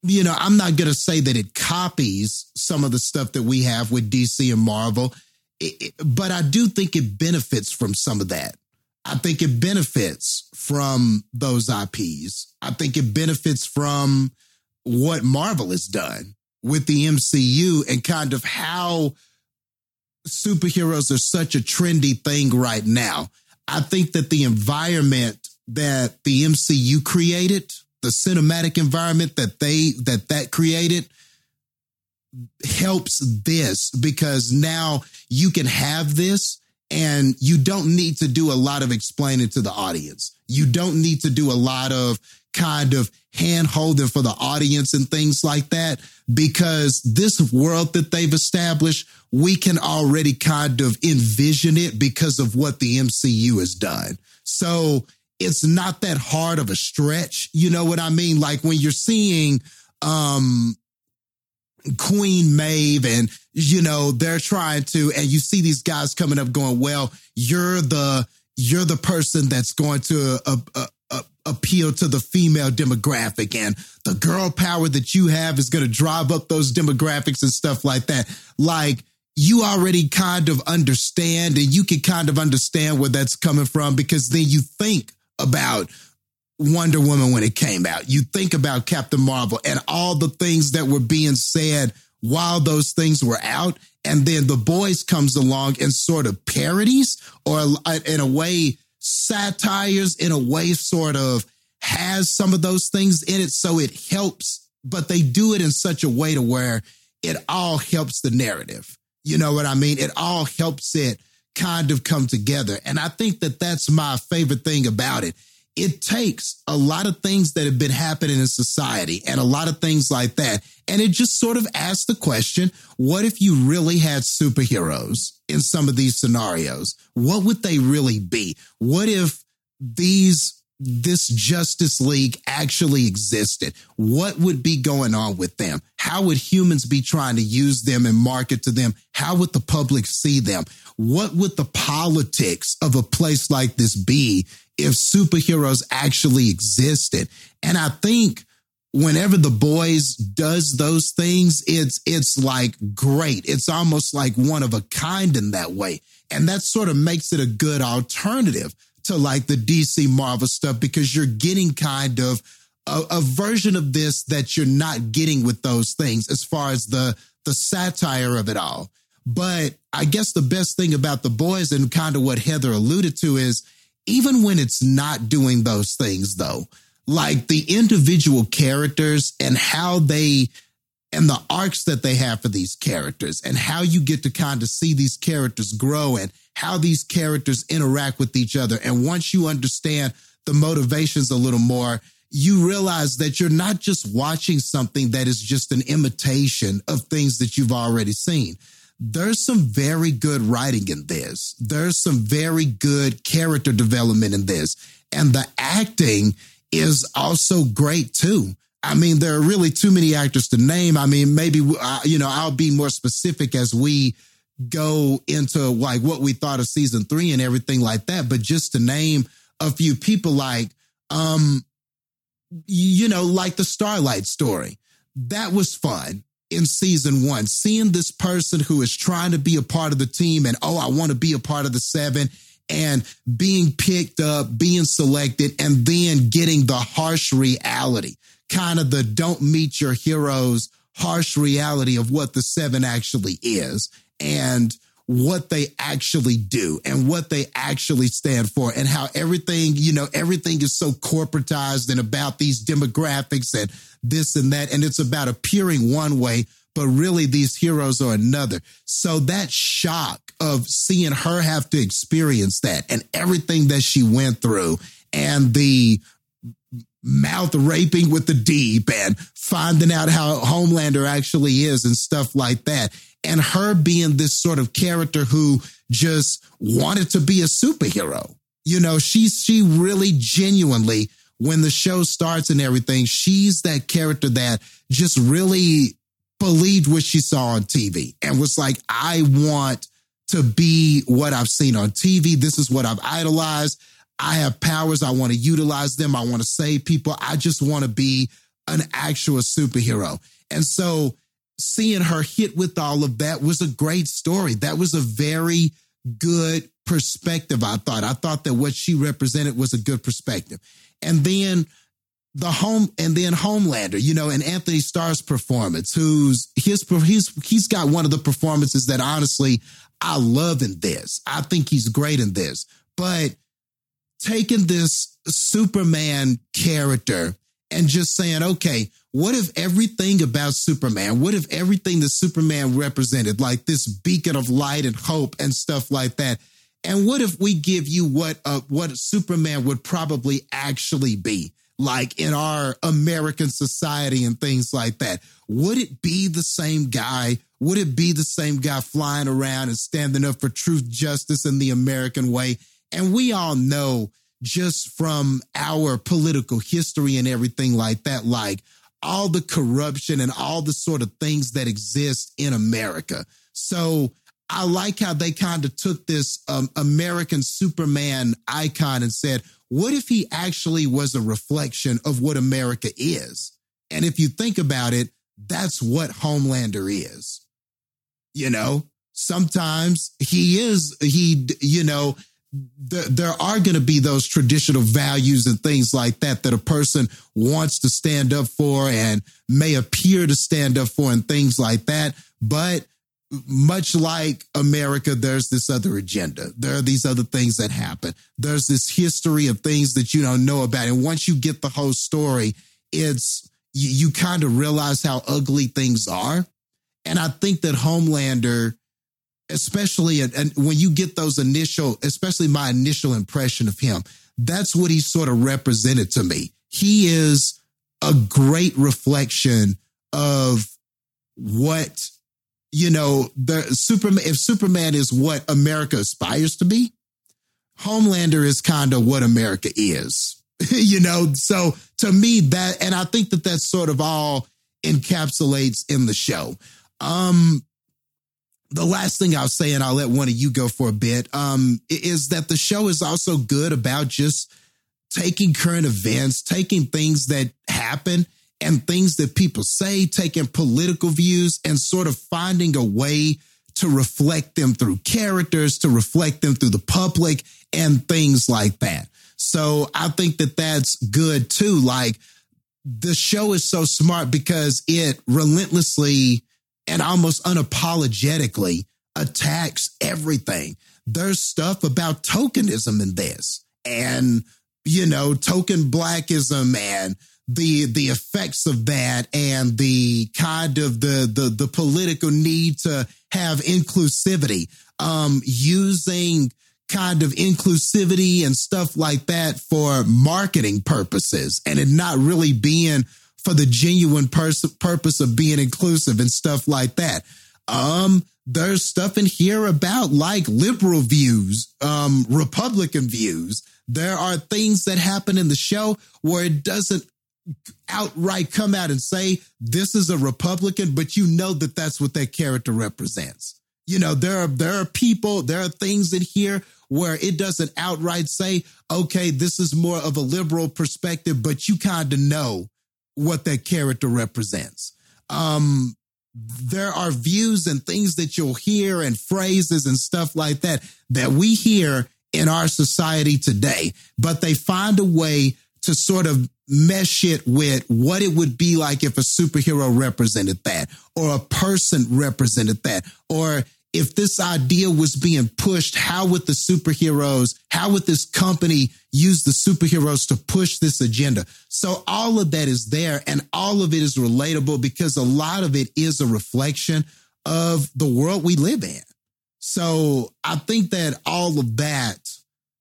you know, I'm not going to say that it copies some of the stuff that we have with DC and Marvel, it, it, but I do think it benefits from some of that. I think it benefits from those IPs. I think it benefits from what Marvel has done with the MCU and kind of how superheroes are such a trendy thing right now. I think that the environment that the MCU created the cinematic environment that they that that created helps this because now you can have this and you don't need to do a lot of explaining to the audience. You don't need to do a lot of kind of hand holding for the audience and things like that because this world that they've established, we can already kind of envision it because of what the MCU has done. So it's not that hard of a stretch. You know what I mean? Like when you're seeing um Queen Maeve and you know they're trying to and you see these guys coming up going, "Well, you're the you're the person that's going to uh, uh, uh, appeal to the female demographic and the girl power that you have is going to drive up those demographics and stuff like that. Like you already kind of understand and you can kind of understand where that's coming from because then you think about Wonder Woman when it came out. You think about Captain Marvel and all the things that were being said while those things were out. And then the boys comes along and sort of parodies or uh, in a way satires in a way sort of has some of those things in it. So it helps, but they do it in such a way to where it all helps the narrative. You know what I mean? It all helps it kind of come together. And I think that that's my favorite thing about it it takes a lot of things that have been happening in society and a lot of things like that. And it just sort of asks the question what if you really had superheroes in some of these scenarios? What would they really be? What if these this Justice League actually existed, what would be going on with them? How would humans be trying to use them and market to them? How would the public see them? What would the politics of a place like this be if superheroes actually existed. And I think whenever the boys does those things, it's it's like great. It's almost like one of a kind in that way. And that sort of makes it a good alternative to like the DC Marvel stuff because you're getting kind of a, a version of this that you're not getting with those things as far as the the satire of it all. But I guess the best thing about the boys and kind of what Heather alluded to is even when it's not doing those things though, like the individual characters and how they and the arcs that they have for these characters and how you get to kind of see these characters grow and how these characters interact with each other. And once you understand the motivations a little more, you realize that you're not just watching something that is just an imitation of things that you've already seen there's some very good writing in this. There's some very good character development in this. And the acting is also great too. I mean, there are really too many actors to name. I mean, maybe, uh, you know, I'll be more specific as we go into like what we thought of season three and everything like that. But just to name a few people like, um, you know, like the Starlight story, that was fun in season one, seeing this person who is trying to be a part of the team and, oh, I want to be a part of the seven and being picked up, being selected, and then getting the harsh reality, kind of the don't meet your heroes harsh reality of what the seven actually is. And what they actually do and what they actually stand for and how everything, you know, everything is so corporatized and about these demographics and this and that. And it's about appearing one way, but really these heroes are another. So that shock of seeing her have to experience that and everything that she went through and the mouth raping with the deep and finding out how Homelander actually is and stuff like that and her being this sort of character who just wanted to be a superhero. You know, she's she really genuinely when the show starts and everything, she's that character that just really believed what she saw on TV and was like, I want to be what I've seen on TV. This is what I've idolized. I have powers. I want to utilize them. I want to save people. I just want to be an actual superhero. And so seeing her hit with all of that was a great story. That was a very good perspective, I thought. I thought that what she represented was a good perspective. And then the home and then Homelander, you know, and Anthony Starr's performance, who's his he's he's got one of the performances that honestly I love in this. I think he's great in this. But taking this Superman character and just saying, okay, what if everything about Superman, what if everything that Superman represented, like this beacon of light and hope and stuff like that, and what if we give you what uh, what Superman would probably actually be like in our American society and things like that? Would it be the same guy? Would it be the same guy flying around and standing up for truth, justice, and the American way? And we all know just from our political history and everything like that, like all the corruption and all the sort of things that exist in America. So I like how they kind of took this um, American Superman icon and said, what if he actually was a reflection of what America is? And if you think about it, that's what Homelander is. You know, sometimes he is, he, you know, there, there are going to be those traditional values and things like that that a person wants to stand up for and may appear to stand up for and things like that. But much like America, there's this other agenda. There are these other things that happen. There's this history of things that you don't know about. And once you get the whole story, it's you, you kind of realize how ugly things are. And I think that Homelander, especially and when you get those initial, especially my initial impression of him, that's what he sort of represented to me. He is a great reflection of what you know, the Superman, if Superman is what America aspires to be, Homelander is kind of what America is, you know? So to me, that, and I think that that sort of all encapsulates in the show. Um, the last thing I'll say, and I'll let one of you go for a bit, um, is that the show is also good about just taking current events, taking things that happen and things that people say, taking political views and sort of finding a way to reflect them through characters, to reflect them through the public and things like that. So I think that that's good too. Like the show is so smart because it relentlessly and almost unapologetically attacks everything. There's stuff about tokenism in this and, you know, token blackism and the the effects of that and the kind of the the the political need to have inclusivity um using kind of inclusivity and stuff like that for marketing purposes and it not really being for the genuine pers- purpose of being inclusive and stuff like that um there's stuff in here about like liberal views um republican views there are things that happen in the show where it doesn't outright come out and say this is a Republican, but you know that that's what that character represents. You know, there are there are people, there are things in here where it doesn't outright say, okay, this is more of a liberal perspective, but you kind of know what that character represents. Um, there are views and things that you'll hear and phrases and stuff like that that we hear in our society today, but they find a way to sort of mesh it with what it would be like if a superhero represented that or a person represented that or if this idea was being pushed how would the superheroes how would this company use the superheroes to push this agenda so all of that is there and all of it is relatable because a lot of it is a reflection of the world we live in so i think that all of that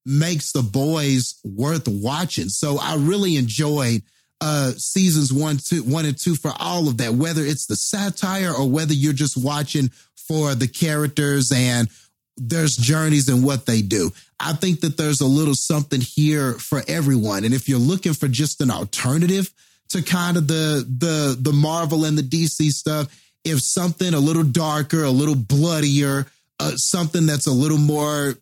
makes the boys worth watching. So I really enjoyed uh seasons one, two, one and two for all of that, whether it's the satire or whether you're just watching for the characters and there's journeys and what they do. I think that there's a little something here for everyone. And if you're looking for just an alternative to kind of the the the Marvel and the DC stuff, if something a little darker, a little bloodier, uh, something that's a little more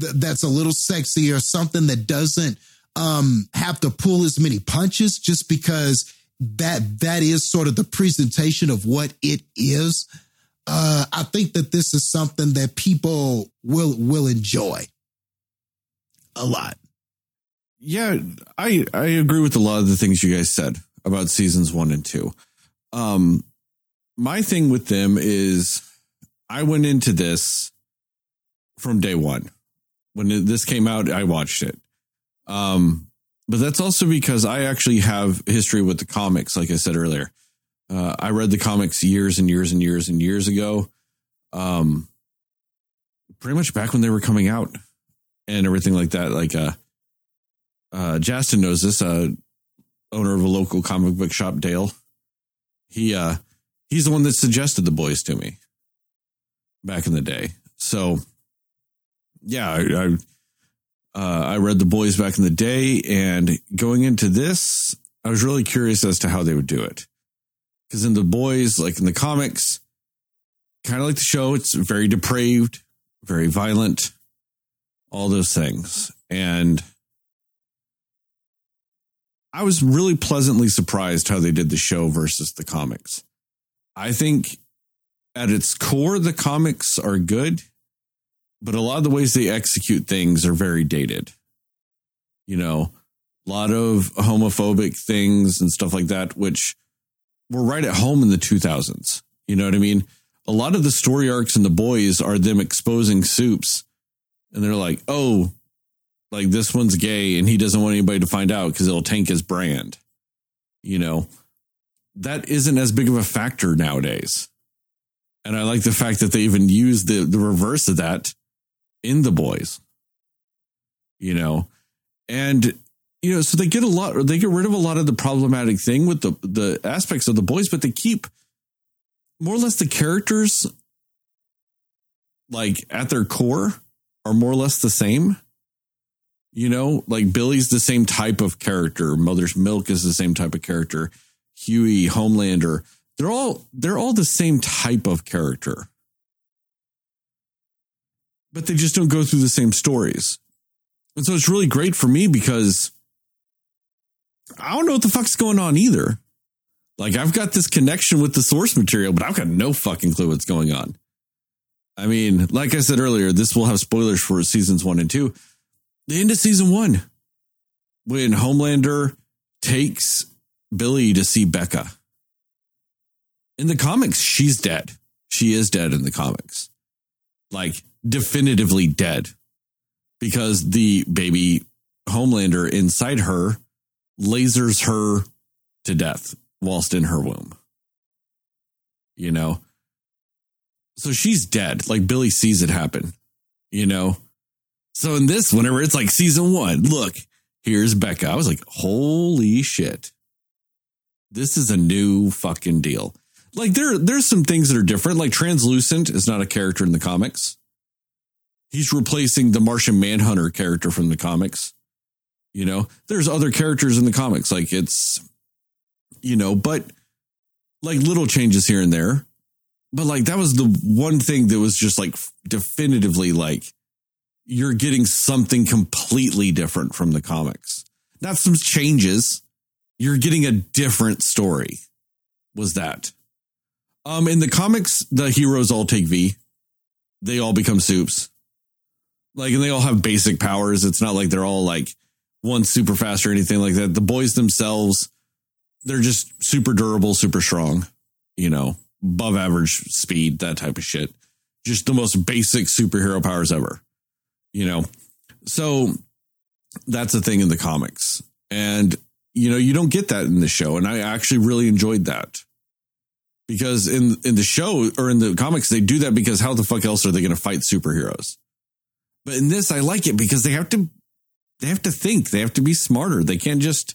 th- that's a little sexier, something that doesn't um, have to pull as many punches just because that that is sort of the presentation of what it is. Uh, I think that this is something that people will will enjoy a lot. Yeah, I I agree with a lot of the things you guys said about seasons one and two. Um, my thing with them is I went into this from day one when this came out, I watched it. Um, but that's also because I actually have history with the comics, like I said earlier. Uh, I read the comics years and years and years and years ago. Um, pretty much back when they were coming out and everything like that. Like, uh, uh, Justin knows this, uh, owner of a local comic book shop, Dale. He, uh, he's the one that suggested the boys to me back in the day. So, yeah, I I, uh, I read the boys back in the day, and going into this, I was really curious as to how they would do it. Because in the boys, like in the comics, kind of like the show. It's very depraved, very violent, all those things. And I was really pleasantly surprised how they did the show versus the comics. I think at its core, the comics are good, but a lot of the ways they execute things are very dated. You know, a lot of homophobic things and stuff like that, which were right at home in the 2000s. You know what I mean? A lot of the story arcs in the boys are them exposing soups, and they're like, oh, like this one's gay and he doesn't want anybody to find out because it'll tank his brand. You know, that isn't as big of a factor nowadays. And I like the fact that they even use the, the reverse of that in the boys. You know, and you know, so they get a lot they get rid of a lot of the problematic thing with the the aspects of the boys, but they keep more or less the characters like at their core are more or less the same. You know, like Billy's the same type of character. Mother's Milk is the same type of character. Hughie, Homelander, they're all they're all the same type of character. But they just don't go through the same stories. And so it's really great for me because I don't know what the fuck's going on either. Like I've got this connection with the source material, but I've got no fucking clue what's going on. I mean, like I said earlier, this will have spoilers for seasons one and two. The end of season one, when Homelander takes Billy to see Becca. In the comics, she's dead. She is dead in the comics. Like, definitively dead. Because the baby Homelander inside her lasers her to death whilst in her womb. You know? So she's dead. Like Billy sees it happen, you know? So in this, whenever it's like season one, look, here's Becca. I was like, holy shit. This is a new fucking deal. Like there, there's some things that are different. Like Translucent is not a character in the comics. He's replacing the Martian Manhunter character from the comics. You know, there's other characters in the comics. Like it's, you know, but like little changes here and there. But like that was the one thing that was just like definitively like you're getting something completely different from the comics. Not some changes. You're getting a different story. Was that? Um, in the comics, the heroes all take V. They all become soups. Like, and they all have basic powers. It's not like they're all like one super fast or anything like that. The boys themselves, they're just super durable, super strong, you know, above average speed, that type of shit. Just the most basic superhero powers ever, you know. So that's a thing in the comics. And, you know, you don't get that in the show. And I actually really enjoyed that. Because in in the show or in the comics, they do that because how the fuck else are they going to fight superheroes? But in this, I like it because they have to they have to think. They have to be smarter. They can't just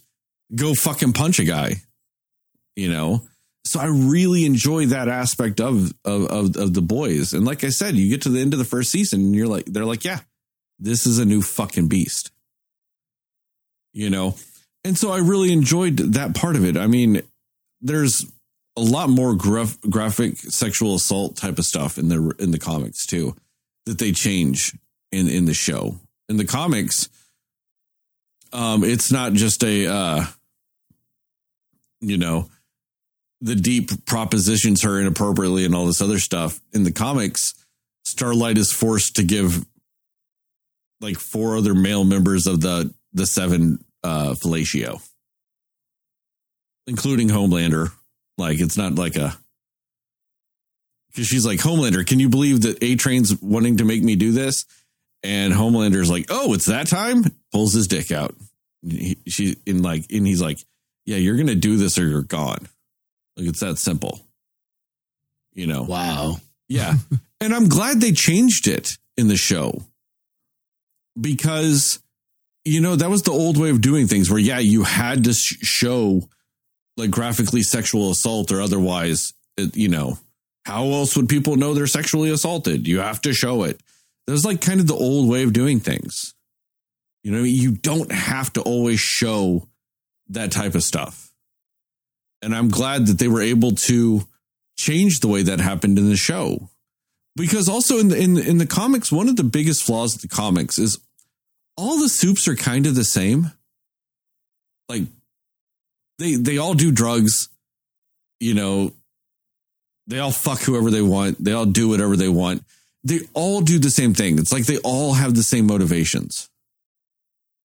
go fucking punch a guy, you know? So I really enjoy that aspect of, of, of, of the boys. And like I said, you get to the end of the first season and you're like, they're like, yeah, this is a new fucking beast, you know? And so I really enjoyed that part of it. I mean, there's a lot more graph, graphic sexual assault type of stuff in the, in the comics too, that they change in, in the show. In the comics, um, it's not just a, uh, you know, the deep propositions her inappropriately and all this other stuff. In the comics, Starlight is forced to give like four other male members of the the seven uh fellatio, including Homelander. Like it's not like a because she's like Homelander. Can you believe that A Train's wanting to make me do this? And Homelander's like, "Oh, it's that time." Pulls his dick out. He, she in like, and he's like, "Yeah, you're gonna do this or you're gone." Like it's that simple. You know. Wow. Yeah, and I'm glad they changed it in the show because you know that was the old way of doing things. Where yeah, you had to sh- show like graphically sexual assault or otherwise, it, you know, how else would people know they're sexually assaulted? You have to show it. That was like kind of the old way of doing things. You know, you don't have to always show that type of stuff. And I'm glad that they were able to change the way that happened in the show. because also in the, in in the comics, one of the biggest flaws of the comics is all the soups are kind of the same. Like they they all do drugs, you know. They all fuck whoever they want. They all do whatever they want. They all do the same thing. It's like they all have the same motivations,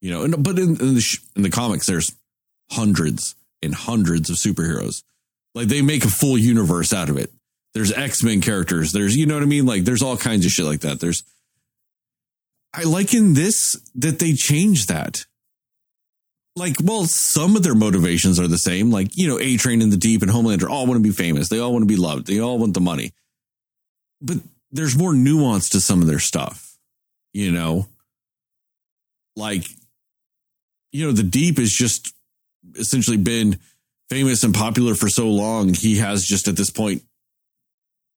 you know. And but in, in the sh- in the comics, there's hundreds and hundreds of superheroes. Like they make a full universe out of it. There's X Men characters. There's you know what I mean. Like there's all kinds of shit like that. There's I like in this that they change that. Like, well, some of their motivations are the same. Like, you know, A Train in the Deep and Homelander all want to be famous. They all want to be loved. They all want the money. But there's more nuance to some of their stuff, you know? Like, you know, the Deep has just essentially been famous and popular for so long. He has just at this point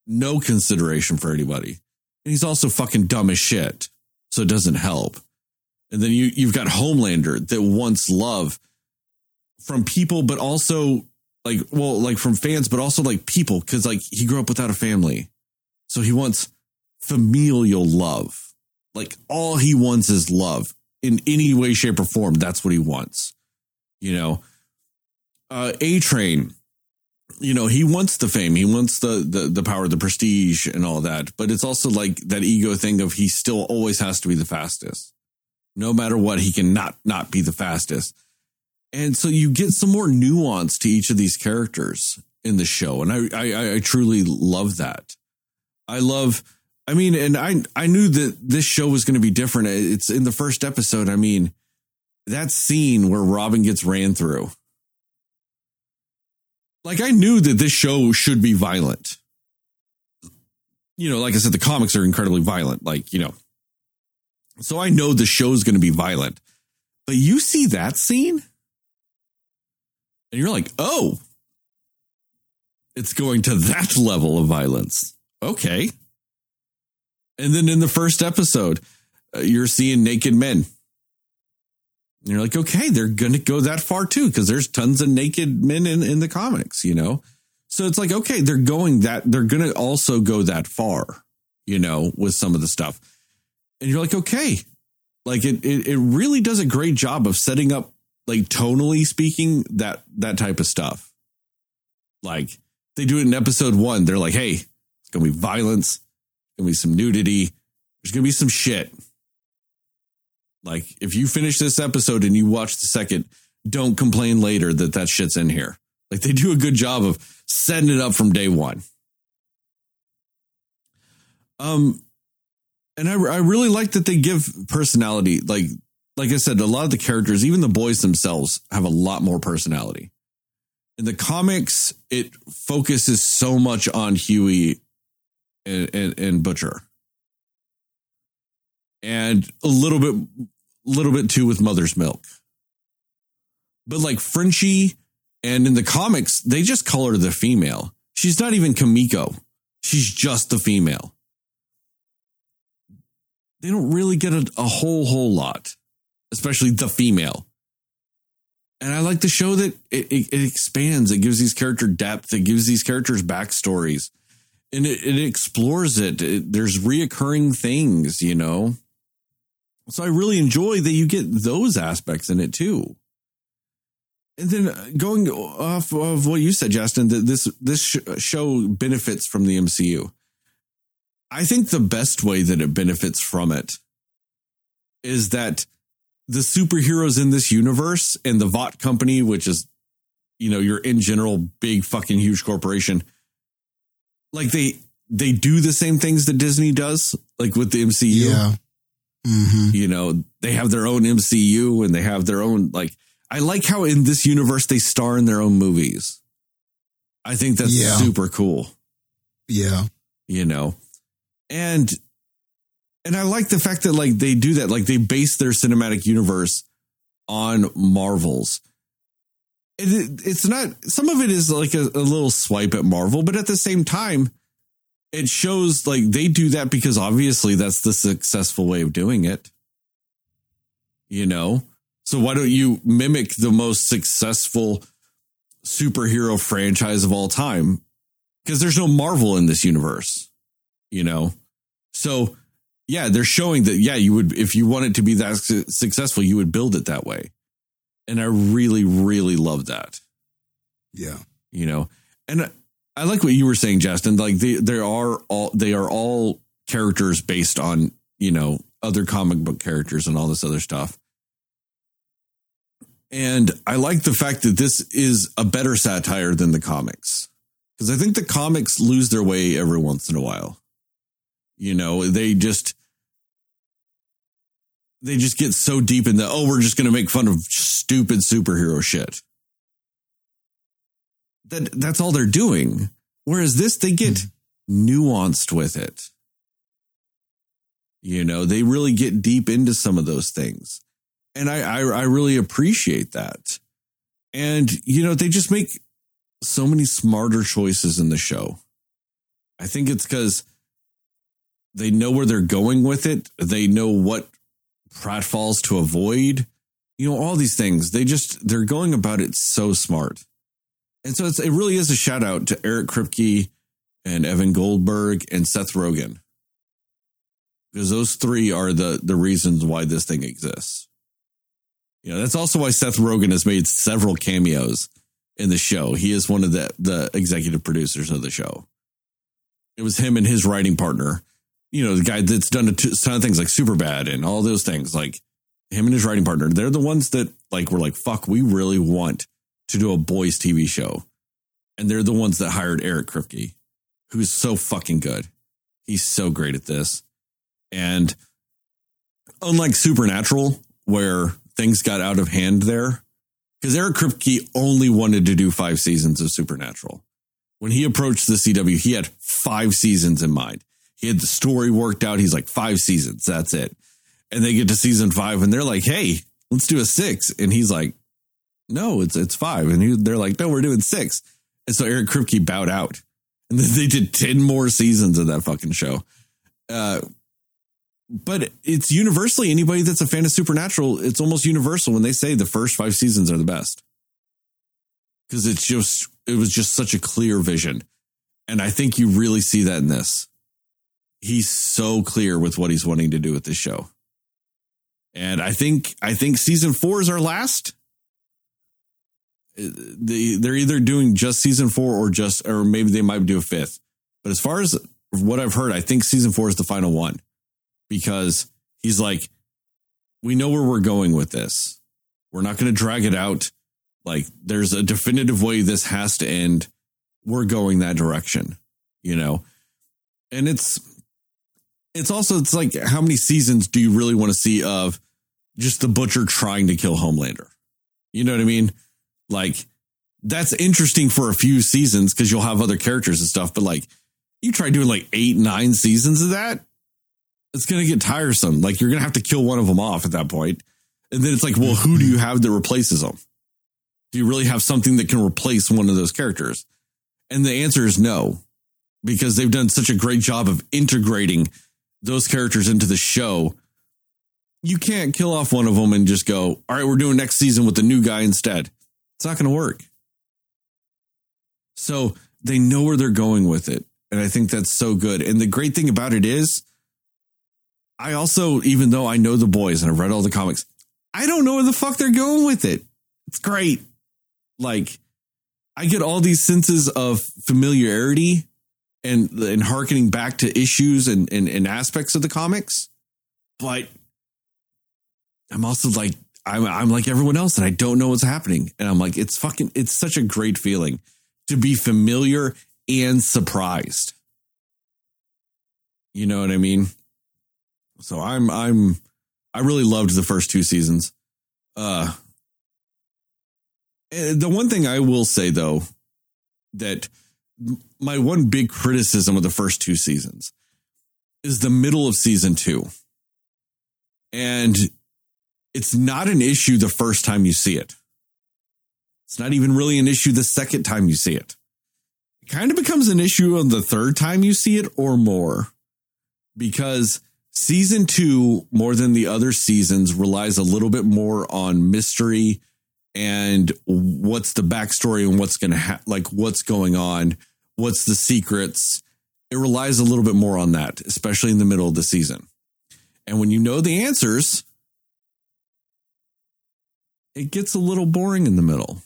no consideration for anybody. And he's also fucking dumb as shit. So it doesn't help. And then you you've got Homelander that wants love from people, but also like well, like from fans, but also like people, because like he grew up without a family. So he wants familial love. Like all he wants is love in any way, shape, or form. That's what he wants. You know, uh, A Train, you know, he wants the fame, he wants the, the the power, the prestige, and all that. But it's also like that ego thing of he still always has to be the fastest, no matter what. He can not not be the fastest, and so you get some more nuance to each of these characters in the show, and I I, I truly love that. I love. I mean, and I I knew that this show was going to be different. It's in the first episode. I mean, that scene where Robin gets ran through like I knew that this show should be violent. You know, like I said, the comics are incredibly violent. Like, you know, so I know the show's going to be violent. But you see that scene and you're like, oh, it's going to that level of violence. Okay. And then in the first episode, uh, you're seeing naked men and you're like, okay, they're going to go that far too, because there's tons of naked men in, in the comics, you know? So it's like, okay, they're going that, they're going to also go that far, you know, with some of the stuff. And you're like, okay, like it, it, it really does a great job of setting up, like tonally speaking, that, that type of stuff. Like they do it in episode one. They're like, hey, to be violence, to be some nudity, there's to be some shit like, if you finish this episode and you watch the second, don't complain later that that shit's in here. Like, they do a good job of setting it up from day one. Um, and I, I really like that they give personality. Like, like I said, a lot of the characters, even the boys themselves, have a lot more personality. In the comics, it focuses so much on Hughie and, and, and Butcher. And a little bit little bit too with mother's milk. But like frenchie and in the comics they just call her the female. She's not even Kimiko. She's just the female. They don't really get a, a whole whole lot especially the female. And i like the show that it, it, it expands. It gives these character depth. It gives these characters backstories and it, it explores it. it there's reoccurring things you know so I really enjoy that you get those aspects in it too. And then uh, going off of what you said, Justin, that this this show benefits from the MCU. I think the best way that it benefits from it is that the superheroes in this universe and the Vought company, which is, you know, your in general big fucking huge corporation, like they they do the same things that Disney does, like with the MCU. Yeah. Mm-hmm. You know, they have their own MCU and they have their own like I like how in this universe they star in their own movies. I think that's Yeah. super cool, Yeah. you know. And and I like the fact that like they do that like they base their cinematic universe on Marvel's. It, it- it's not some of it is like a, a little swipe at Marvel, but at the same time it shows like they do that because obviously that's the successful way of doing it. You know? So why don't you mimic the most successful superhero franchise of all time? Because there's no Marvel in this universe, you know? So, yeah, they're showing that, yeah, you would, if you want it to be that su- successful, you would build it that way. And I really, really love that, Yeah. you know? And I like what you were saying, Justin. Like, they, they are all, they are all characters based on, you know, other comic book characters and all this other stuff. And I like the fact that this is a better satire than the comics. Because I think the comics lose their way every once in a while. You know, they just they just get so deep in the oh, we're just gonna make fun of stupid superhero shit. That that's all they're doing. Whereas this, they get nuanced with it. You know, they really get deep into some of those things. And I, I, I really appreciate that. And, you know, they just make so many smarter choices in the show. I think it's because they know where they're going with it. They know what pratfalls to avoid. You know, all these things. They just, they're going about it so smart. And so it's, it really is a shout out to Eric Kripke and Evan Goldberg and Seth Rogen. Because those three are the, the reasons why this thing exists. You know, that's also why Seth Rogen has made several cameos in the show. He is one of the, the executive producers of the show. It was him and his writing partner, you know, the guy that's done a ton of things like Superbad and all those things, like him and his writing partner. They're the ones that like were like, fuck, we really want to do a boys TV show. And they're the ones that hired Eric Kripke, who's so fucking good. He's so great at this. And unlike Supernatural, where things got out of hand there, because Eric Kripke only wanted to do five seasons of Supernatural. When he approached the CW, he had five seasons in mind. He had the story worked out. He's like, five seasons, that's it. And they get to season five and they're like, hey, let's do a six. And he's like, no, it's it's five. And he, they're like, no, we're doing six. And so Eric Kripke bowed out. And then they did 10 more seasons of that fucking show. Uh, but it's universally anybody that's a fan of Supernatural, it's almost universal when they say the first five seasons are the best. Because it's just, it was just such a clear vision. And I think you really see that in this. He's so clear with what he's wanting to do with this show. And I think, I think season four is our last they they're either doing just season four or just or maybe they might do a fifth. But as far as what I've heard, I think season four is the final one because he's like, we know where we're going with this. We're not going to drag it out. Like there's a definitive way this has to end. We're going that direction, you know. And it's it's also it's like how many seasons do you really want to see of just the butcher trying to kill Homelander? You know what I mean? Like that's interesting for a few seasons because you'll have other characters and stuff. But like you try doing like eight, nine seasons of that, it's gonna get tiresome. Like you're gonna have to kill one of them off at that point. And then it's like, well, who do you have that replaces them? Do you really have something that can replace one of those characters? And the answer is no, because they've done such a great job of integrating those characters into the show. You can't kill off one of them and just go, all right, we're doing next season with the new guy instead. It's not going to work. So they know where they're going with it. And I think that's so good. And the great thing about it is, I also, even though I know the boys and I've read all the comics, I don't know where the fuck they're going with it. It's great. Like, I get all these senses of familiarity and and harkening back to issues and, and, and aspects of the comics. But I'm also like, I'm, I'm like everyone else and I don't know what's happening. And I'm like, it's fucking, it's such a great feeling to be familiar and surprised. You know what I mean? So I'm, I'm, I really loved the first two seasons. Uh, the one thing I will say though, that my one big criticism of the first two seasons is the middle of season two. And it's not an issue the first time you see it. It's not even really an issue the second time you see it. It kind of becomes an issue on the third time you see it or more because season two, more than the other seasons, relies a little bit more on mystery and what's the backstory and what's going to ha- like what's going on, what's the secrets. it relies a little bit more on that, especially in the middle of the season. And when you know the answers, it gets a little boring in the middle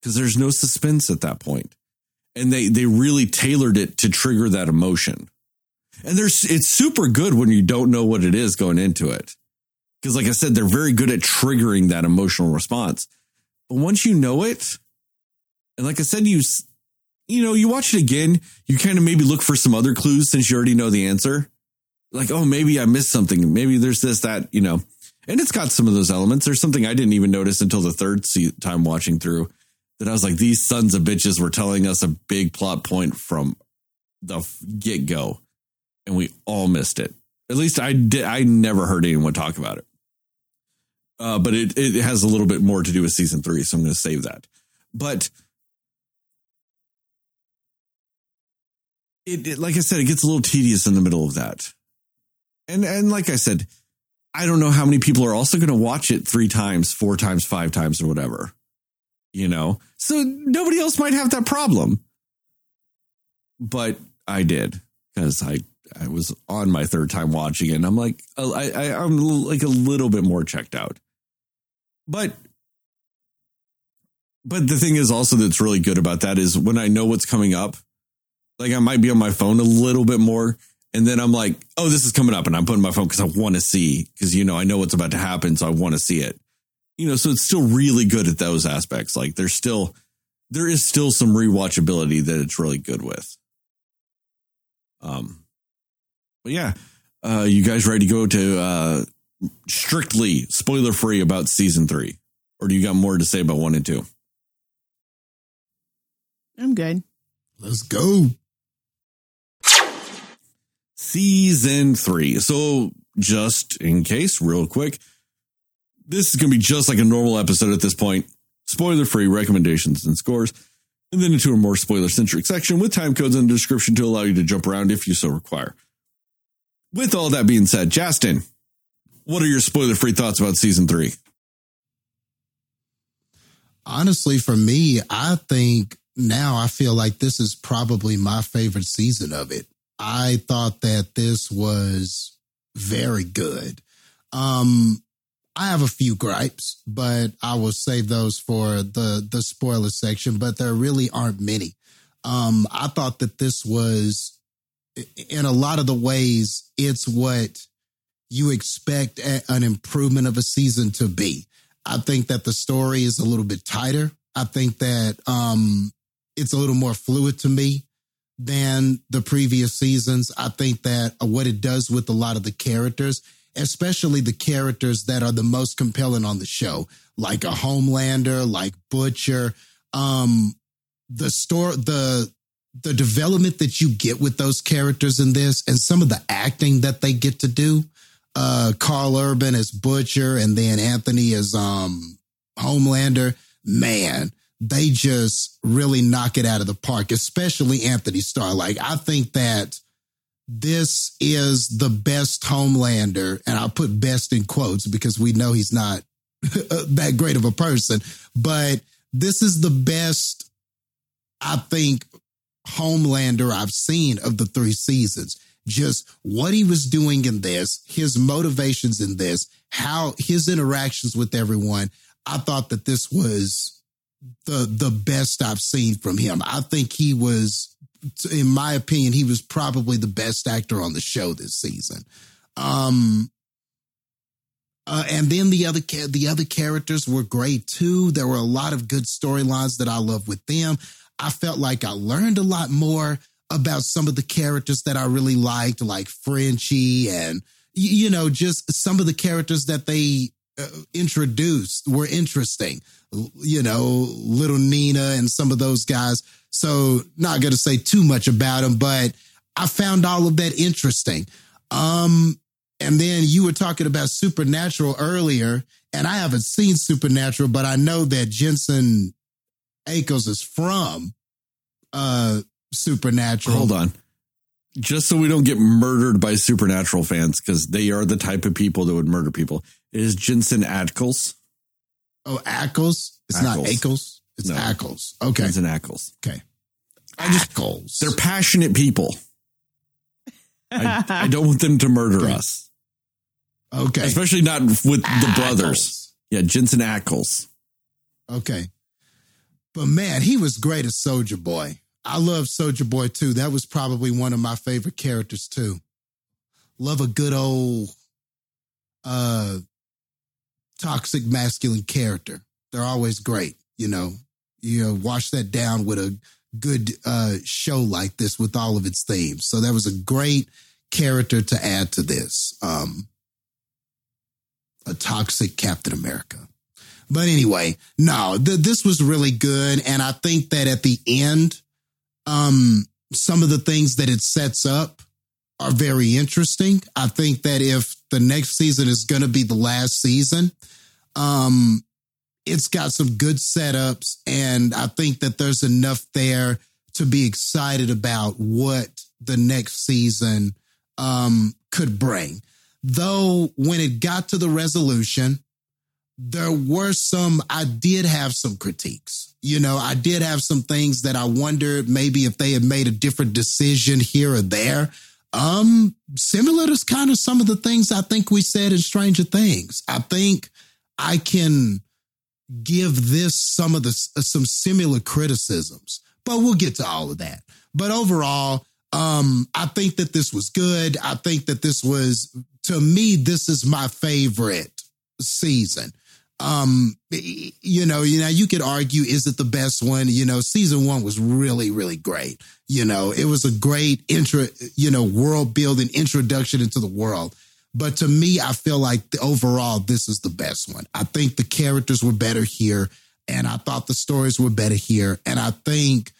because there's no suspense at that point. And they they really tailored it to trigger that emotion. And there's it's super good when you don't know what it is going into it. Because like I said, they're very good at triggering that emotional response. But once you know it, and like I said, you you know, you watch it again, you kind of maybe look for some other clues since you already know the answer. Like, oh, maybe I missed something. Maybe there's this, that, you know. And it's got some of those elements. There's something I didn't even notice until the third time watching through that I was like, these sons of bitches were telling us a big plot point from the get go, and we all missed it. At least I did. I never heard anyone talk about it. Uh, but it it has a little bit more to do with season three, so I'm going to save that. But it, it, like I said, it gets a little tedious in the middle of that. And and like I said, I don't know how many people are also going to watch it three times, four times, five times, or whatever. You know, so nobody else might have that problem, but I did because I I was on my third time watching it. And I'm like, I, I I'm like a little bit more checked out, but but the thing is also that's really good about that is when I know what's coming up, like I might be on my phone a little bit more. And then I'm like, oh, this is coming up. And I'm putting my phone because I want to see, because, you know, I know what's about to happen. So I want to see it. You know, so it's still really good at those aspects. Like there's still, there is still some rewatchability that it's really good with. Um, but yeah, uh, you guys ready to go to uh, strictly spoiler free about season three? Or do you got more to say about one and two? I'm good. Let's go. Season three. So, just in case, real quick, this is going to be just like a normal episode at this point. Spoiler free recommendations and scores, and then into a more spoiler centric section with time codes in the description to allow you to jump around if you so require. With all that being said, Justin, what are your spoiler free thoughts about season three? Honestly, for me, I think now I feel like this is probably my favorite season of it. I thought that this was very good. Um, I have a few gripes, but I will save those for the the spoiler section. But there really aren't many. Um, I thought that this was, in a lot of the ways, it's what you expect an improvement of a season to be. I think that the story is a little bit tighter. I think that um, it's a little more fluid to me than the previous seasons. I think that what it does with a lot of the characters, especially the characters that are the most compelling on the show, like a Homelander, like Butcher, um, the store, the the development that you get with those characters in this, and some of the acting that they get to do. Uh, Karl Urban as Butcher, and then Anthony as um Homelander. Man, they just really knock it out of the park, especially Anthony Starr. Like, I think that this is the best Homelander, and I'll put best in quotes because we know he's not that great of a person, but this is the best, I think, Homelander I've seen of the three seasons. Just what he was doing in this, his motivations in this, how his interactions with everyone. I thought that this was the the best I've seen from him. I think he was, in my opinion, he was probably the best actor on the show this season. Um, uh, and then the other the other characters were great too. There were a lot of good storylines that I love with them. I felt like I learned a lot more about some of the characters that I really liked, like Frenchie, and you know, just some of the characters that they uh, introduced were interesting. You know, little Nina and some of those guys. So, not going to say too much about them, but I found all of that interesting. Um, and then you were talking about Supernatural earlier, and I haven't seen Supernatural, but I know that Jensen Ackles is from uh Supernatural. Hold on. Just so we don't get murdered by supernatural fans, because they are the type of people that would murder people. Is Jensen Ackles. Oh, Ackles. It's not Ackles. Ackles. It's No. Ackles. Okay. Jensen Ackles. Okay. I just- Ackles. They're passionate people. I, I don't want them to murder Okay. us, Okay. especially not with the brothers. Yeah, Jensen Ackles. Okay. But man, he was great as Soldier Boy. I love Soldier Boy too. That was probably one of my favorite characters too. Love a good old uh toxic masculine character. They're always great, you know. You know, wash that down with a good uh show like this with all of its themes. So that was a great character to add to this. Um a toxic Captain America. But anyway, no, th- this was really good. And I think that at the end, um, some of the things that it sets up are very interesting. I think that if the next season is going to be the last season, um, it's got some good setups. And I think that there's enough there to be excited about what the next season um, could bring. Though when it got to the resolution, there were some, I did have some critiques. You know, I did have some things that I wondered maybe if they had made a different decision here or there. Um, similar to kind of some of the things I think we said in Stranger Things. I think I can give this some of the some similar criticisms, but we'll get to all of that. But overall, um, I think that this was good. I think that this was, to me, this is my favorite season. Um, you know, you know, you could argue, is it the best one? You know, season one was really, really great. You know, it was a great intro, you know, world building introduction into the world. But to me, I feel like the, overall, this is the best one. I think the characters were better here, and I thought the stories were better here. And I think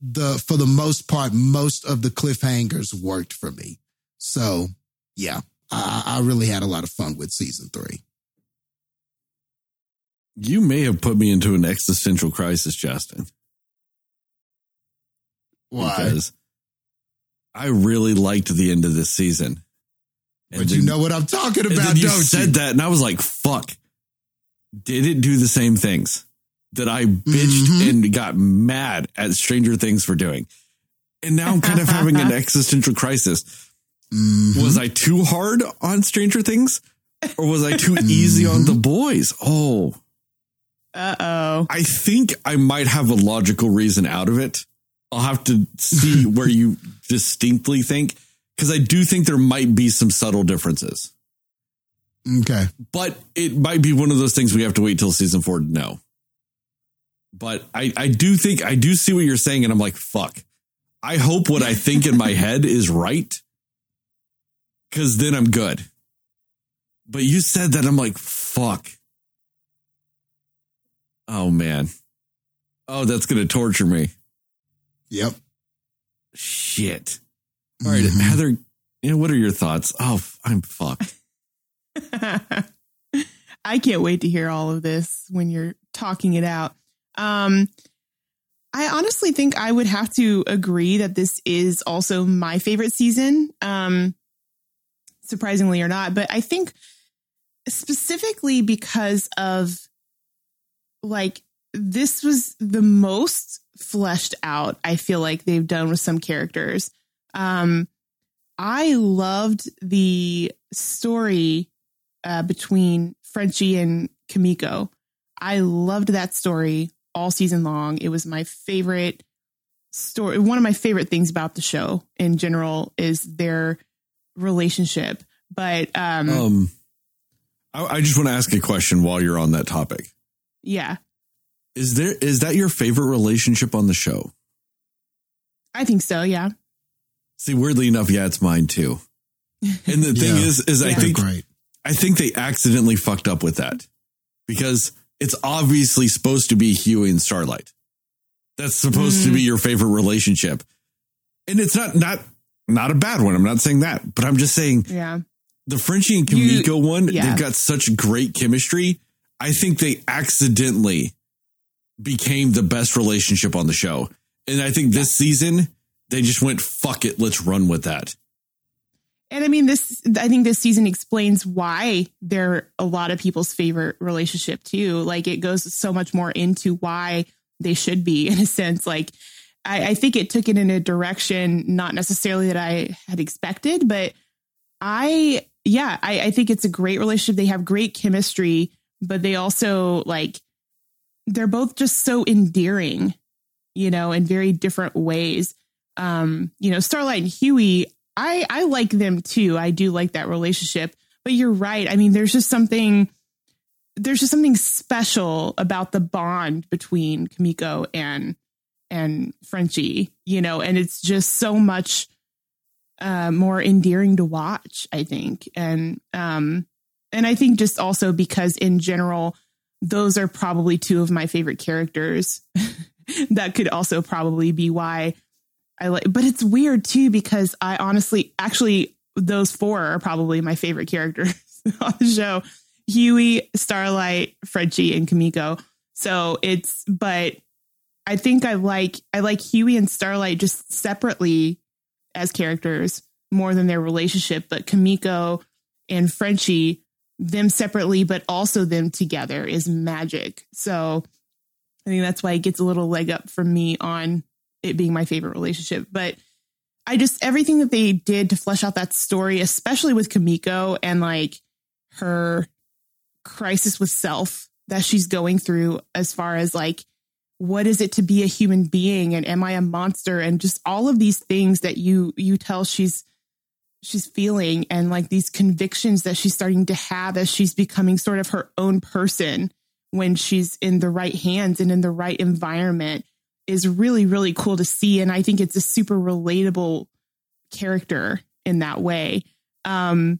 the, for the most part, most of the cliffhangers worked for me. So yeah, I, I really had a lot of fun with season three. You may have put me into an existential crisis, Justin. Why? Because I really liked the end of this season. And But you know what I'm talking about, then you said you? that, and I was like, "Fuck!" Did it do the same things that I bitched Mhm. and got mad at Stranger Things for doing? And now I'm kind of having an existential crisis. Mhm. Was I too hard on Stranger Things, or was I too easy on the boys? Oh, Uh oh. I think I might have a logical reason out of it. I'll have to see where you distinctly think, because I do think there might be some subtle differences. Okay. but it might be one of those things we have to wait till season four to know. But I, I do think I do see what you're saying, and I'm like, fuck. I hope what I think in my head is right, because then I'm good. But you said that, I'm like, fuck. Oh man. Oh, that's gonna torture me. Yep. Shit. All right, Mhm. Heather. You know, what are your thoughts? Oh, I'm fucked. I can't wait to hear all of this when you're talking it out. Um, I honestly think I would have to agree that this is also my favorite season. Um, surprisingly or not, but I think specifically because of like this was the most fleshed out I feel like they've done with some characters. Um, I loved the story uh, between Frenchie and Kimiko. I loved that story all season long. It was my favorite story. One of my favorite things about the show in general is their relationship. But um, Um, I, I just want to ask a question while you're on that topic. Yeah, Is there is that your favorite relationship on the show? I think so. Yeah. See, weirdly enough, yeah, it's mine too. And the thing Yeah. is, is I Yeah. They're think great. I think they accidentally fucked up with that because it's obviously supposed to be Hughie and Starlight. That's supposed to Mm. be your favorite relationship, and it's not not not a bad one. I'm not saying that, but I'm just saying Yeah. the Frenchie and You- Kimiko one. yeah. They've got such great chemistry. I think they accidentally became the best relationship on the show, and I think this season they just went fuck it, let's run with that. And I mean, this, I think this season explains why they're a lot of people's favorite relationship too. Like it goes so much more into why they should be in a sense. Like, I, I think it took it in a direction not necessarily that I had expected, but I yeah, I, I think it's a great relationship. They have great chemistry, but they also like they're both just so endearing, you know, in very different ways. Um, you know, Starlight and Hughie, I I like them too. I do like that relationship. But you're right. I mean, there's just something there's just something special about the bond between Kimiko and and Frenchie, you know, and it's just so much uh, more endearing to watch, I think. And um and I think just also because in general, those are probably two of my favorite characters. that could also probably be why I like but it's weird too because I honestly actually those four are probably my favorite characters on the show. Hughie, Starlight, Frenchie, and Kimiko. So it's but I think I like I like Hughie and Starlight just separately as characters more than their relationship, but Kimiko and Frenchie, them separately, but also them together is magic. So I think that's why it gets a little leg up from me on it being my favorite relationship. But I just everything that they did to flesh out that story, especially with Kimiko and like her crisis with self that she's going through as far as like what is it to be a human being and am I a monster and just all of these things that you you tell she's she's feeling and like these convictions that she's starting to have as she's becoming sort of her own person when she's in the right hands and in the right environment is really really cool to see and I think it's a super relatable character in that way. Um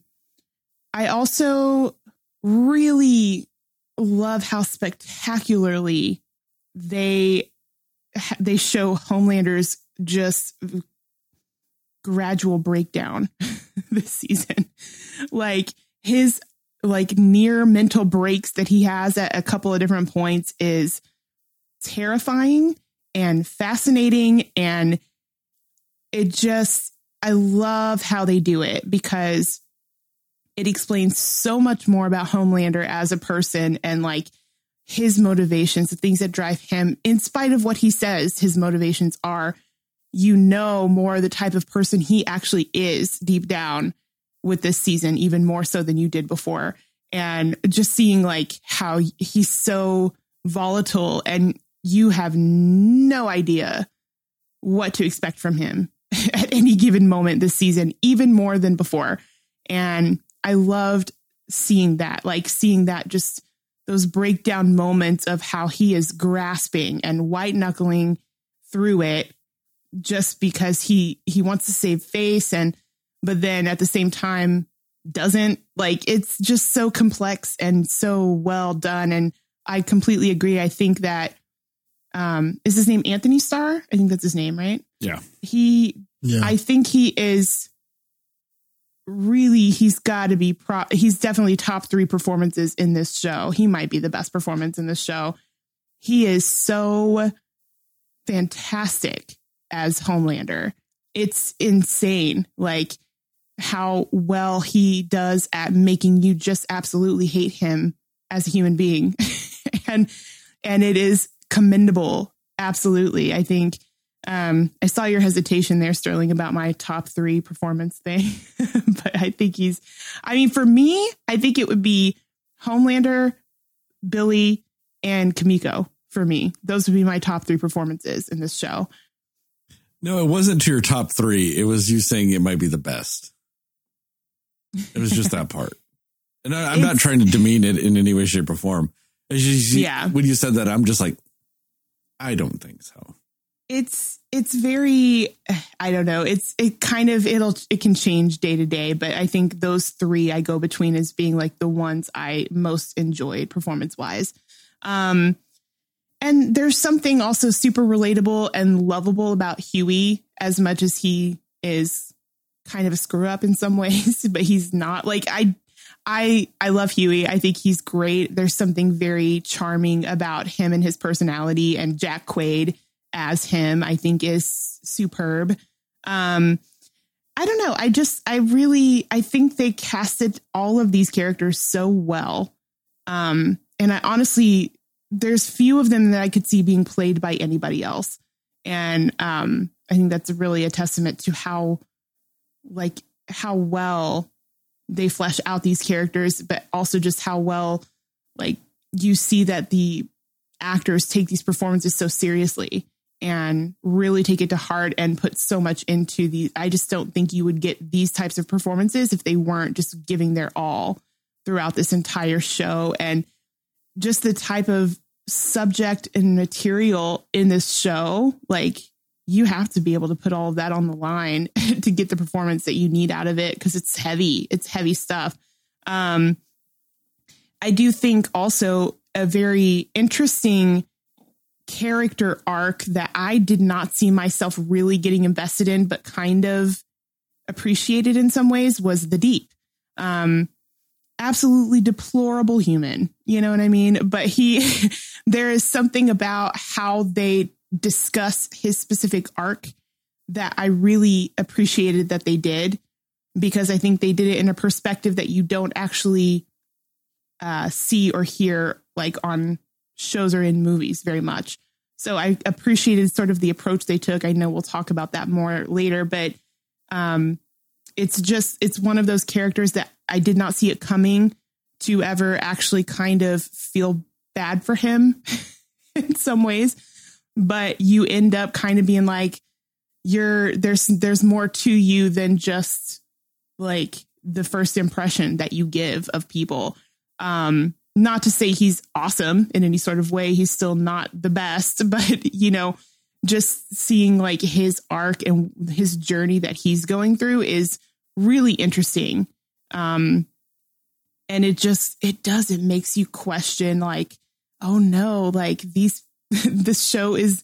I also really love how spectacularly they they show Homelander's just gradual breakdown this season. Like his like near mental breaks that he has at a couple of different points is terrifying and fascinating and it just I love how they do it because it explains so much more about Homelander as a person and like his motivations, the things that drive him, in spite of what he says, his motivations are, you know, more the type of person he actually is deep down with this season, even more so than you did before. And just seeing like how he's so volatile and you have no idea what to expect from him at any given moment this season, even more than before. And I loved seeing that, like seeing that just those breakdown moments of how he is grasping and white knuckling through it just because he he wants to save face and but then at the same time doesn't like it's just so complex and so well done and I completely agree I think that um is his name Anthony Starr I think that's his name right Yeah. he Yeah. I think he is really he's got to be pro he's definitely top 3 performances in this show. He might be the best performance in this show. He is so fantastic as Homelander. It's insane like how well he does at making you just absolutely hate him as a human being. and and it is commendable absolutely. I think um, I saw your hesitation there, Sterling, about my top three performance thing, but I think he's. I mean, for me, I think it would be Homelander, Billy, and Kimiko. For me, those would be my top three performances in this show. No, it wasn't to your top three. It was you saying it might be the best. It was just that part. And I, I'm not trying to demean it in any way, shape, or form. Yeah. When you said that, I'm just like, I don't think so. It's it's very I don't know. It's it kind of it'll it can change day to day, but I think those three I go between as being like the ones I most enjoyed performance wise. Um, and there's something also super relatable and lovable about Hughie, as much as he is kind of a screw up in some ways, but he's not. Like I, I, I love Hughie. I think he's great. There's something very charming about him and his personality, and Jack Quaid as him, I think, is superb. Um, I don't know. I just, I really, I think they casted all of these characters so well. Um, and I honestly, there's few of them that I could see being played by anybody else. And um, I think that's really a testament to how, like, how well they flesh out these characters, but also just how well, like, you see that the actors take these performances so seriously and really take it to heart and put so much into the I just don't think you would get these types of performances if they weren't just giving their all throughout this entire show and just the type of subject and material in this show like you have to be able to put all of that on the line to get the performance that you need out of it because it's heavy it's heavy stuff um i do think also a very interesting character arc that I did not see myself really getting invested in, but kind of appreciated in some ways was the deep. Um, absolutely deplorable human, you know what I mean? But he, there is something about how they discuss his specific arc that I really appreciated that they did because I think they did it in a perspective that you don't actually uh, see or hear like on shows or in movies very much. So I appreciated sort of the approach they took. I know we'll talk about that more later, but um, it's just it's one of those characters that I did not see it coming to ever actually kind of feel bad for him in some ways, but you end up kind of being like you're there's there's more to you than just like the first impression that you give of people. Um, not to say he's awesome in any sort of way. He's still not the best, but you know, just seeing like his arc and his journey that he's going through is really interesting. Um, and it just, it does, it makes you question like, oh no, like these, this show is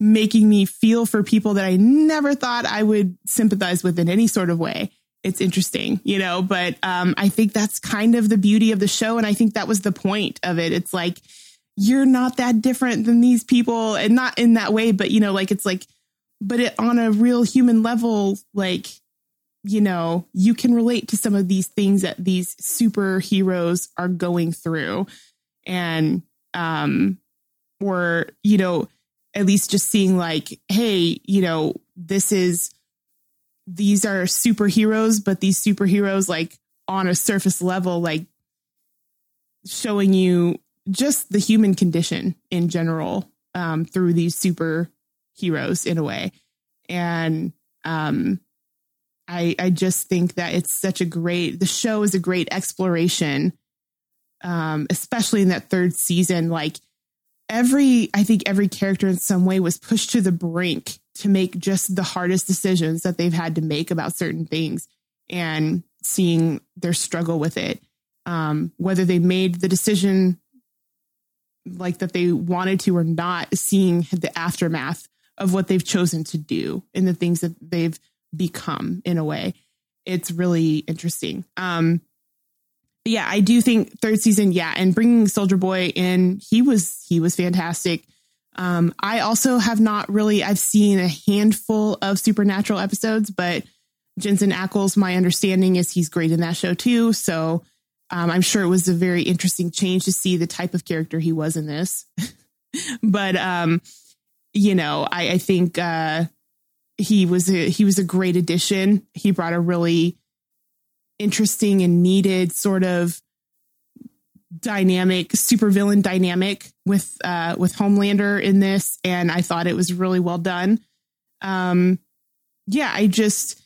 making me feel for people that I never thought I would sympathize with in any sort of way it's interesting, you know, but um, I think that's kind of the beauty of the show. And I think that was the point of it. It's like, you're not that different than these people and not in that way, but you know, like it's like, but it on a real human level, like, you know, you can relate to some of these things that these superheroes are going through. And, um, or, you know, at least just seeing like, hey, you know, this is, these are superheroes, but these superheroes, like on a surface level, like showing you just the human condition in general um, through these superheroes in a way. And um, I, I just think that it's such a great, the show is a great exploration, um, especially in that third season. Like every, I think every character in some way was pushed to the brink to make just the hardest decisions that they've had to make about certain things and seeing their struggle with it. Um, whether they made the decision like that they wanted to or not, seeing the aftermath of what they've chosen to do and the things that they've become in a way. It's really interesting. Um, yeah, I do think third season, yeah, and bringing Soldier Boy in, he was he was fantastic. Um, I also have not really, I've seen a handful of supernatural episodes, but Jensen Ackles, my understanding is he's great in that show too. So um, I'm sure it was a very interesting change to see the type of character he was in this. but, um, you know, I, I think uh, he was a, he was a great addition. He brought a really interesting and needed sort of dynamic, supervillain dynamic with uh, with Homelander in this, and I thought it was really well done. Um, yeah, I just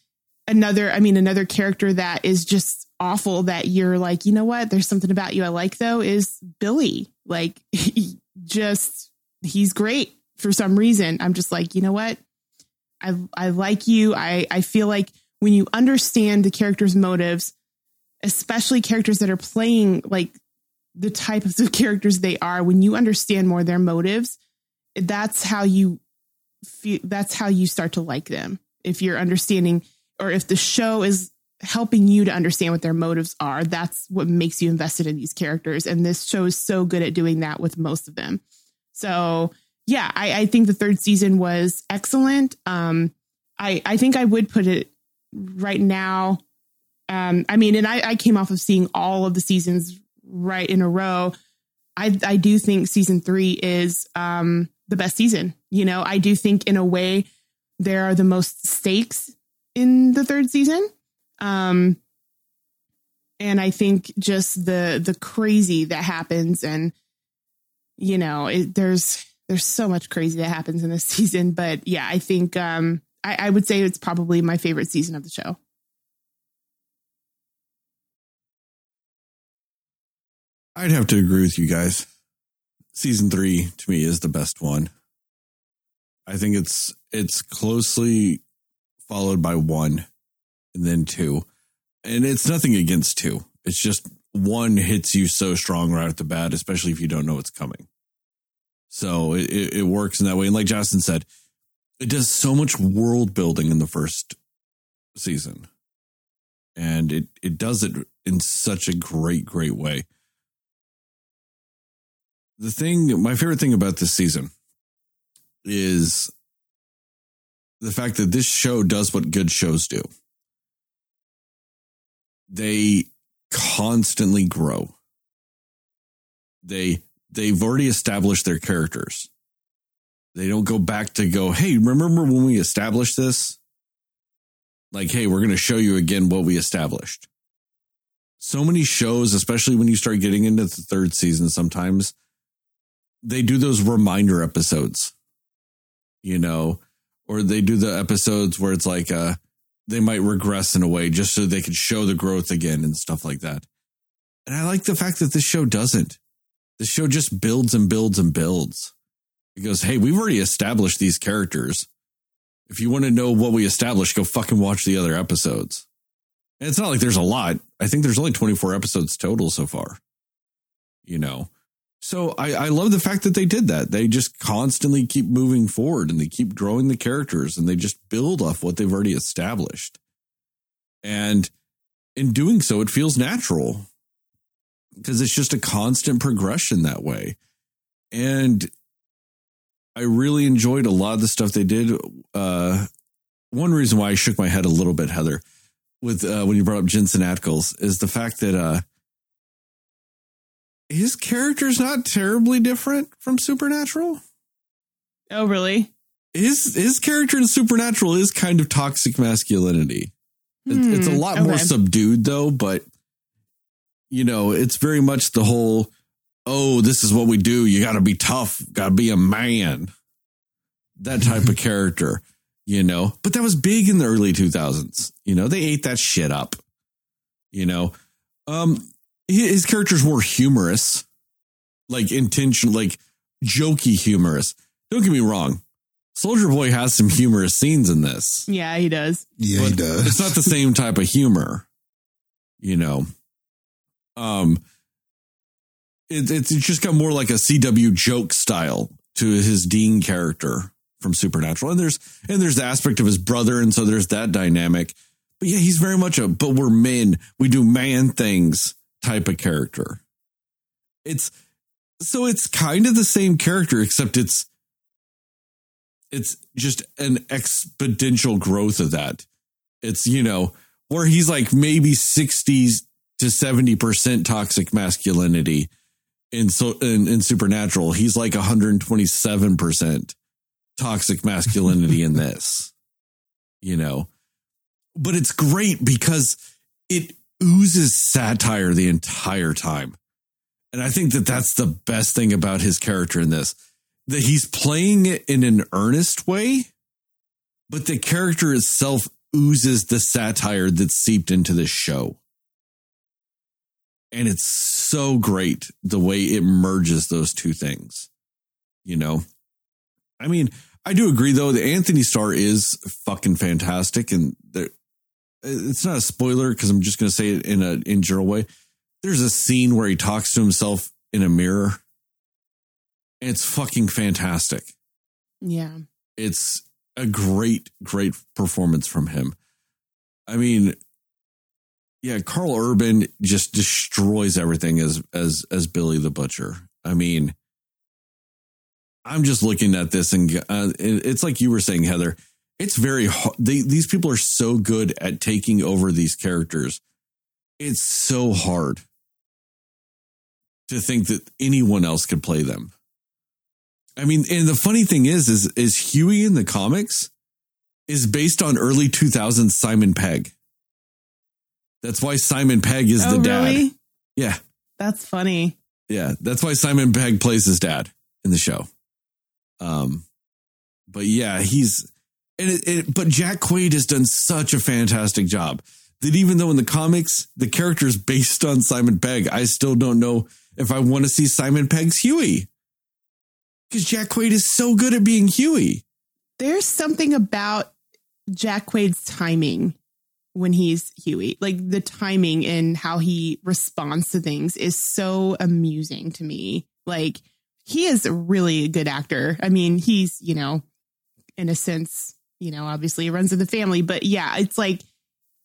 another, I mean, another character that is just awful that you're like, you know what? There's something about you I like though is Billy. Like, he just he's great for some reason. I'm just like, you know what? I I like you. I I feel like when you understand the character's motives, especially characters that are playing like the types of characters they are, when you understand more their motives, that's how you feel, that's how you start to like them. If you're understanding or if the show is helping you to understand what their motives are, that's what makes you invested in these characters. And this show is so good at doing that with most of them. So yeah, I, I think the third season was excellent. Um, I, I think I would put it right now. Um, I mean, and I, I came off of seeing all of the seasons right in a row. I I do think season three is um the best season. You know, I do think in a way there are the most stakes in the third season. Um, and I think just the the crazy that happens, and you know, it, there's there's so much crazy that happens in this season. But yeah, I think um, I, I would say it's probably my favorite season of the show. I'd have to agree with you guys. Season three to me is the best one. I think it's it's closely followed by one and then two. And it's nothing against two. It's just one hits you so strong right at the bat, especially if you don't know what's coming. So it, it, it works in that way. And like Justin said, it does so much world building in the first season. And it, it does it in such a great, great way. The thing, my favorite thing about this season is the fact that this show does what good shows do. They constantly grow. They they've already established their characters. They don't go back to go, "Hey, remember when we established this?" Like, "Hey, we're going to show you again what we established." So many shows, especially when you start getting into the third season sometimes they do those reminder episodes. You know, or they do the episodes where it's like uh they might regress in a way just so they could show the growth again and stuff like that. And I like the fact that this show doesn't. The show just builds and builds and builds. It goes, hey, we've already established these characters. If you want to know what we established, go fucking watch the other episodes. And it's not like there's a lot. I think there's only 24 episodes total so far. You know, so I, I love the fact that they did that. They just constantly keep moving forward and they keep growing the characters and they just build off what they've already established. And in doing so, it feels natural because it's just a constant progression that way. And I really enjoyed a lot of the stuff they did. Uh, one reason why I shook my head a little bit, Heather, with uh, when you brought up Jensen Ackles, is the fact that uh, his character's not terribly different from Supernatural. Oh, really? His his character in Supernatural is kind of toxic masculinity. Hmm, it's a lot more subdued though, but you know, it's very much the whole oh, this is what we do. You got to be tough, got to be a man. That type of character, you know. But that was big in the early 2000s. You know, they ate that shit up. You know. Um his character's more humorous, like intentional, like jokey humorous. Don't get me wrong. Soldier Boy has some humorous scenes in this. Yeah, he does. Yeah, he does. It's not the same type of humor, you know. Um, it, it's just got more like a CW joke style to his Dean character from Supernatural, and there's and there's the aspect of his brother, and so there's that dynamic. But yeah, he's very much a but we're men, we do man things type of character. It's so it's kind of the same character, except it's it's just an exponential growth of that. It's, you know, where he's like maybe 60s to 70% toxic masculinity in so in, in supernatural. He's like 127% toxic masculinity in this. You know. But it's great because it oozes satire the entire time. And I think that that's the best thing about his character in this that he's playing it in an earnest way, but the character itself oozes the satire that's seeped into this show. And it's so great the way it merges those two things. You know, I mean, I do agree though that Anthony Starr is fucking fantastic, and there, it's not a spoiler because I'm just going to say it in a in general way. There's a scene where he talks to himself in a mirror. And it's fucking fantastic. Yeah. It's a great, great performance from him. I mean, yeah, Karl Urban just destroys everything as as as Billy the Butcher. I mean, I'm just looking at this and uh, it- it's like you were saying, Heather. It's very hard. They, these people are so good at taking over these characters. It's so hard to think that anyone else could play them. I mean, and the funny thing is, is is Hughie in the comics is based on early 2000s Simon Pegg. That's why Simon Pegg is oh, the dad. really? Yeah, That's funny. yeah. That's why Simon Pegg plays his dad in the show. Um, but yeah, he's and it, it, but Jack Quaid has done such a fantastic job that even though in the comics the character is based on Simon Pegg, I still don't know if I want to see Simon Pegg's Hughie because Jack Quaid is so good at being Hughie. There's something about Jack Quaid's timing when he's Hughie. Like the timing and how he responds to things is so amusing to me. Like he is a really a good actor. I mean, he's, you know, in a sense, you know, obviously he runs in the family, but yeah, it's like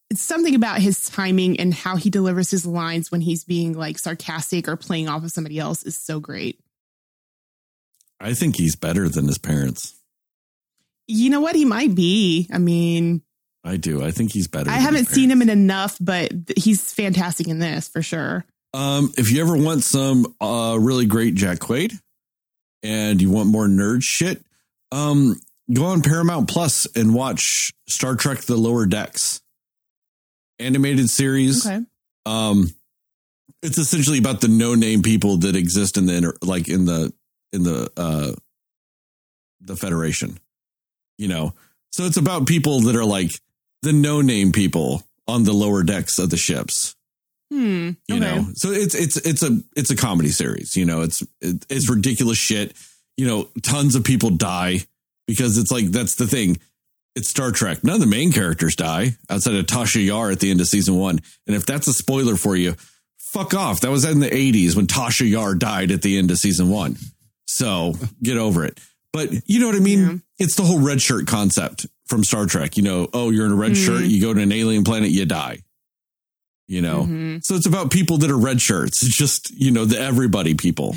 it's something about his timing and how he delivers his lines when he's being like sarcastic or playing off of somebody else is so great. I think he's better than his parents. You know what? He might be. I mean, I do. I think he's better. I haven't seen him in enough, but he's fantastic in this for sure. Um, if you ever want some uh really great Jack Quaid and you want more nerd shit, um, go on Paramount Plus and watch Star Trek: The Lower Decks animated series. Okay. Um, it's essentially about the no-name people that exist in the inter- like in the in the uh the Federation. You know, so it's about people that are like the no-name people on the lower decks of the ships. Hmm. you okay. know so it's it's it's a it's a comedy series you know it's it's ridiculous shit. You know tons of people die because it's like that's the thing. It's star trek. None of the main characters die outside of tasha yar at the end of season one. And if that's a spoiler for you fuck off. That was in the 80s when tasha yar died at the end of season one. So get over it. But you know what i mean? Yeah. it's the whole red shirt concept from star trek you know oh you're in a red Mhm. shirt you go to an alien planet you die you know Mhm. so it's about people that are red shirts. It's just, you know, the everybody people.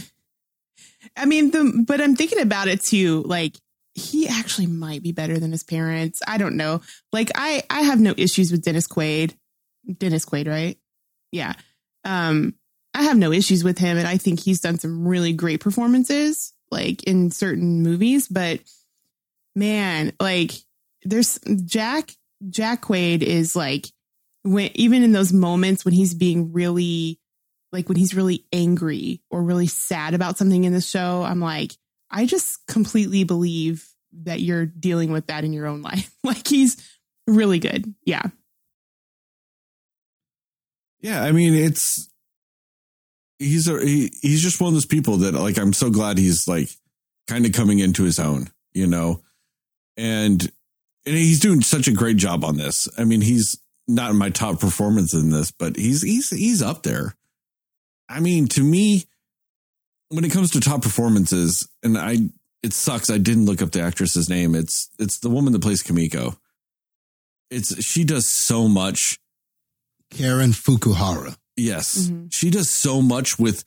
I mean, the but I'm thinking about it too. Like he actually might be better than his parents. I don't know. Like I I have no issues with Dennis Quaid. Dennis Quaid, right? Yeah. Um, I have no issues with him, and I think he's done some really great performances, like in certain movies. But man, like there's Jack Jack Quaid is like when even in those moments when he's being really like when he's really angry or really sad about something in the show, I'm like, I just completely believe that you're dealing with that in your own life. like he's really good. Yeah. Yeah, I mean, it's he's a he, he's just one of those people that like I'm so glad he's like kind of coming into his own, you know. And and he's doing such a great job on this. I mean, he's not in my top performance in this, but he's he's he's up there. I mean, to me when it comes to top performances and I it sucks I didn't look up the actress's name. It's it's the woman that plays Kimiko. It's she does so much Karen Fukuhara. Yes. Mhm. She does so much with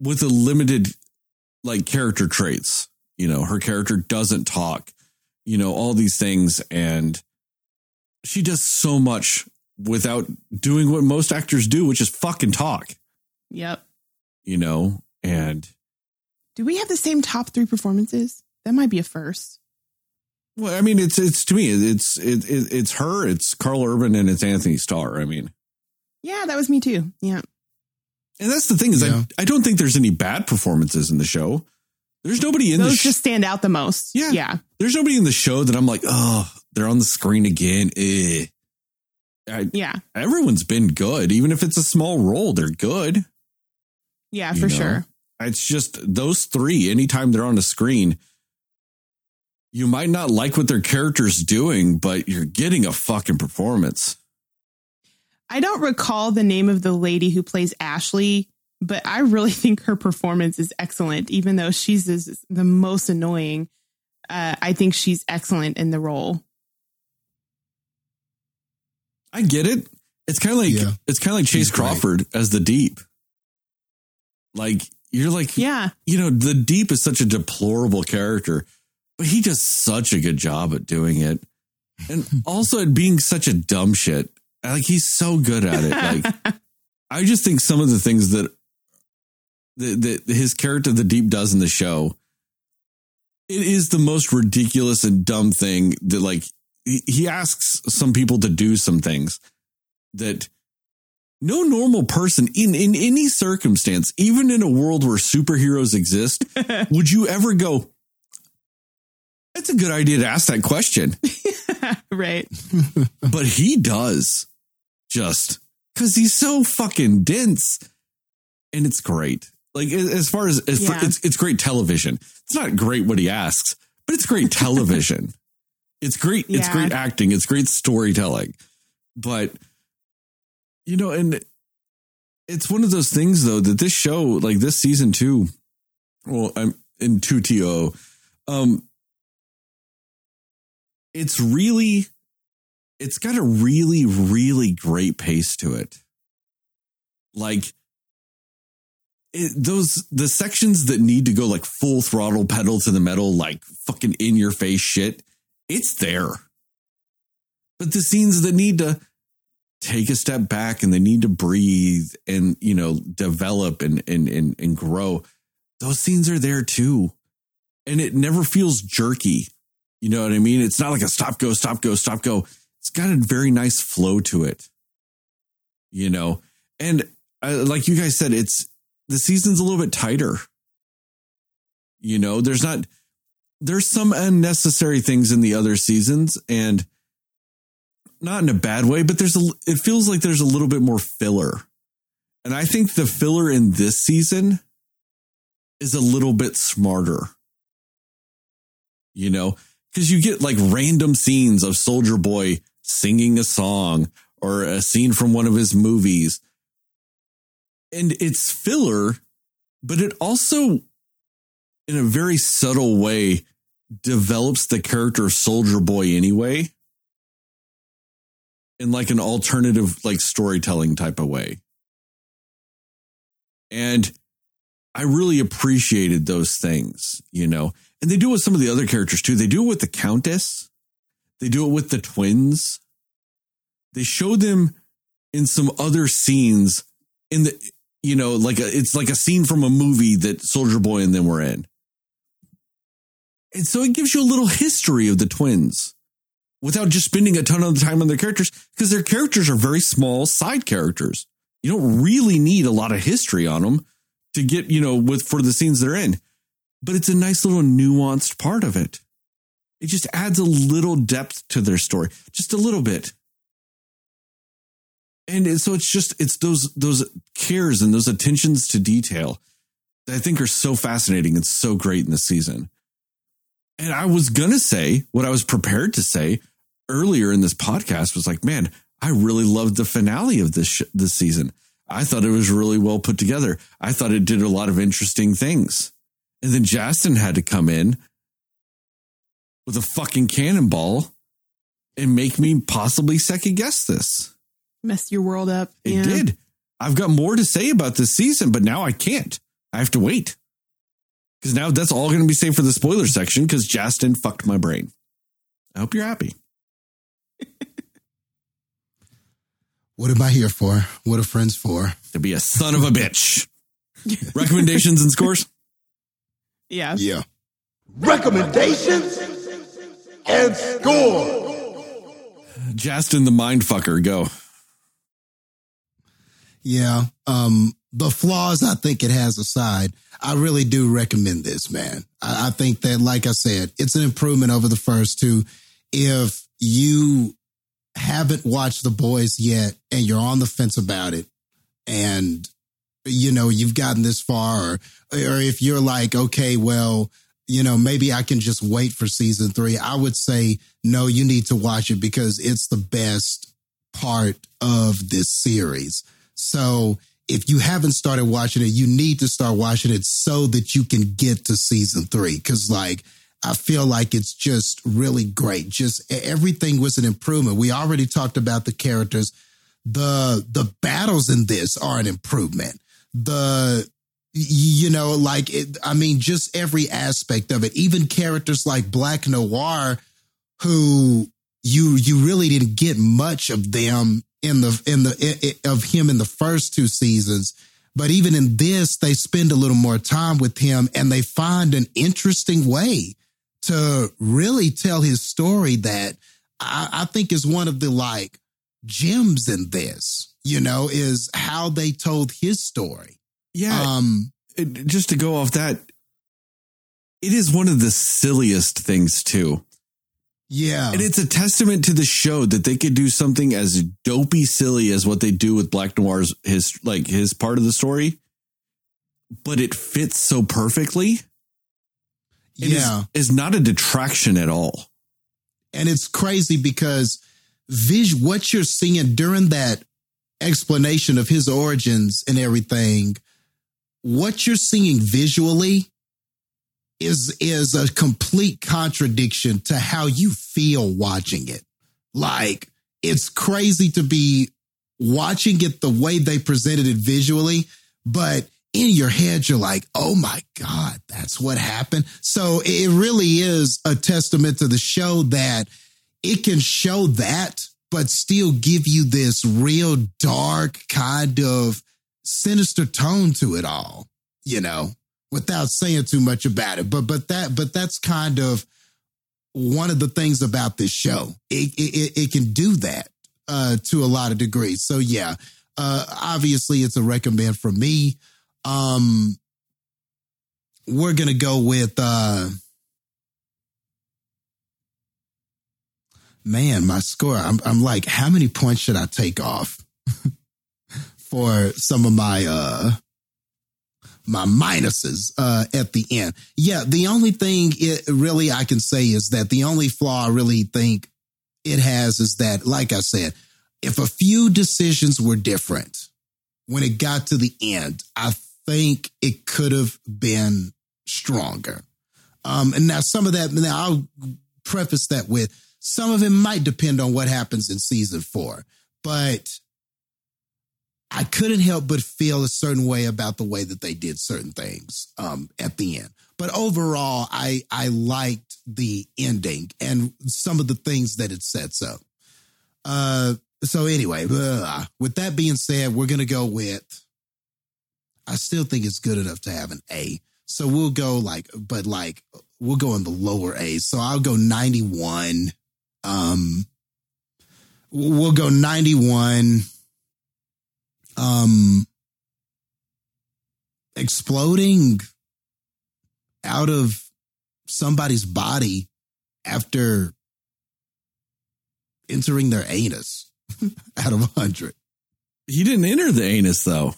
with a limited like character traits. You know, her character doesn't talk, you know, all these things and she does so much without doing what most actors do, which is fucking talk, Yep. you know, and Do we have the same top three performances? That might be a first. well, I mean, it's it's to me, it's it, it it's her, it's Karl Urban, and it's Anthony Starr. I mean, Yeah, that was me too. Yeah. and that's the thing is, Yeah. I I don't think there's any bad performances in the show. There's nobody in the Those sh- just stand out the most. Yeah. Yeah. there's nobody in the show that I'm like, oh, they're on the screen again. Eh. I, Yeah. everyone's been good, even if it's a small role, they're good. Yeah, You for know? sure. It's just those three. Anytime they're on the screen, you might not like what their character's doing, but you're getting a fucking performance. I don't recall the name of the lady who plays Ashley, but I really think her performance is excellent, even though she's is the most annoying. Uh, I think she's excellent in the role. I get it. It's kind of like Yeah. it's kind of like Chace She's great. Crawford as the Deep. Like you're like, Yeah. you know, the Deep is such a deplorable character, but he does such a good job at doing it, and also at being such a dumb shit. Like he's so good at it. Like I just think some of the things that that, that his character, the Deep, does in the show it is the most ridiculous and dumb thing that like he he asks some people to do some things that no normal person in in any circumstance even in a world where superheroes exist would you ever go that's a good idea to ask that question. Right. but he does. Just because he's so fucking dense. And it's great like as far as, as Yeah. it's it's great television. It's not great what he asks but it's great television. It's great it's great acting. It's great storytelling. But you know and it's one of those things though that this show like this season two well i'm in 2to um it's really it's got a really really great pace to it. Like it, those the sections that need to go like full throttle pedal to the metal like fucking in your face shit it's there. But the scenes that need to take a step back and they need to breathe and you know develop and and and, and grow those scenes are there too. And it never feels jerky. You know what i mean? It's not like a stop go stop go stop go. It's got a very nice flow to it. You know? And uh, like you guys said it's the season's a little bit tighter. You know there's not there's some unnecessary things in the other seasons and not in a bad way but there's a it feels like there's a little bit more filler. And i think the filler in this season is a little bit smarter. You know because you get like random scenes of soldier boy singing a song or a scene from one of his movies and it's filler but it also in a very subtle way develops the character of soldier boy anyway. In like an alternative like storytelling type of way. And i really appreciated those things you know? And they do it with some of the other characters too. They do it with the countess. They do it with the twins. They show them in some other scenes in the you know like a, it's like a scene from a movie that soldier boy and them were in and so it gives you a little history of the twins without just spending a ton of time on their characters because their characters are very small side characters. You don't really need a lot of history on them to get, you know, with for the scenes they're in. But it's a nice little nuanced part of it. It just adds a little depth to their story, just a little bit. And so it's just it's those those cares and those attentions to detail that I think are so fascinating and so great in this season. And I was to say what I was prepared to say earlier in this podcast was like, man, I really loved the finale of this sh- this season. I thought it was really well put together. I thought it did a lot of interesting things. And then Justin had to come in with a fucking cannonball and make me possibly second guess this. Messed your world up. It yeah. did. I've got more to say about this season, but now I can't. I have to wait. Because now that's all going to be saved for the spoiler section because Justin fucked my brain. I hope you're happy. What am I here for? What are friends for? To be a son of a bitch. Recommendations and scores? Yeah. Yeah. Recommendations and score. Justin the mind fucker, go. Yeah. Um, the flaws I think it has aside, I really do recommend this, man. I, I think that, like I said, it's an improvement over the first two. If you haven't watched The Boys yet and you're on the fence about it, and you know you've gotten this far, or or if you're like, okay, well, you know, maybe I can just wait for season three. I would say no, you need to watch it because it's the best part of this series. So if you haven't started watching it, you need to start watching it so that you can get to season three. Cause like, I feel like it's just really great. Just everything was an improvement. We already talked about the characters. The, the battles in this are an improvement. The, you know, like, it, I mean, just every aspect of it, even characters like Black Noir, who you you really didn't get much of them in the in the i- i- of him in the first two seasons but even in this they spend a little more time with him and they find an interesting way to really tell his story that I, I think is one of the like gems in this, you know, is how they told his story. Yeah. Um, it- just to go off that, it is one of the silliest things too. Yeah. And it's a testament to the show that they could do something as dopey silly as what they do with Black Noir's his like his part of the story, but it fits so perfectly. It is- yeah. is not a detraction at all. and it's crazy because vis- what you're seeing during that explanation of his origins and everything what you're seeing visually is is a complete contradiction to how you feel watching it. Like it's crazy to be watching it the way they presented it visually but in your head you're like oh my god that's what happened. So it really is a testament to the show that it can show that but still give you this real dark kind of sinister tone to it all you know without saying too much about it. But but that but that's kind of one of the things about this show. It it, it- can do that uh to a lot of degrees. So yeah uh obviously it's a recommend for me. Um we're gonna go with uh man my score i'm, I'm like how many points should i take off for some of my uh my minuses uh at the end. Yeah the only thing it really i can say is that the only flaw i really think it has is that like i said if a few decisions were different when it got to the end i think it could have been stronger. Um and now some of that now i'll preface that with some of it might depend on what happens in season four but I couldn't help but feel a certain way about the way that they did certain things um, at the end. But overall, I I liked the ending and some of the things that it sets up. Uh, so anyway, blah. with that being said, we're gonna go with. I still think it's good enough to have an A. So we'll go like, but like we'll go in the lower A. So I'll go ninety one. Um, we'll go ninety one um exploding out of somebody's body after entering their anus out of a hundred. He didn't enter the anus though.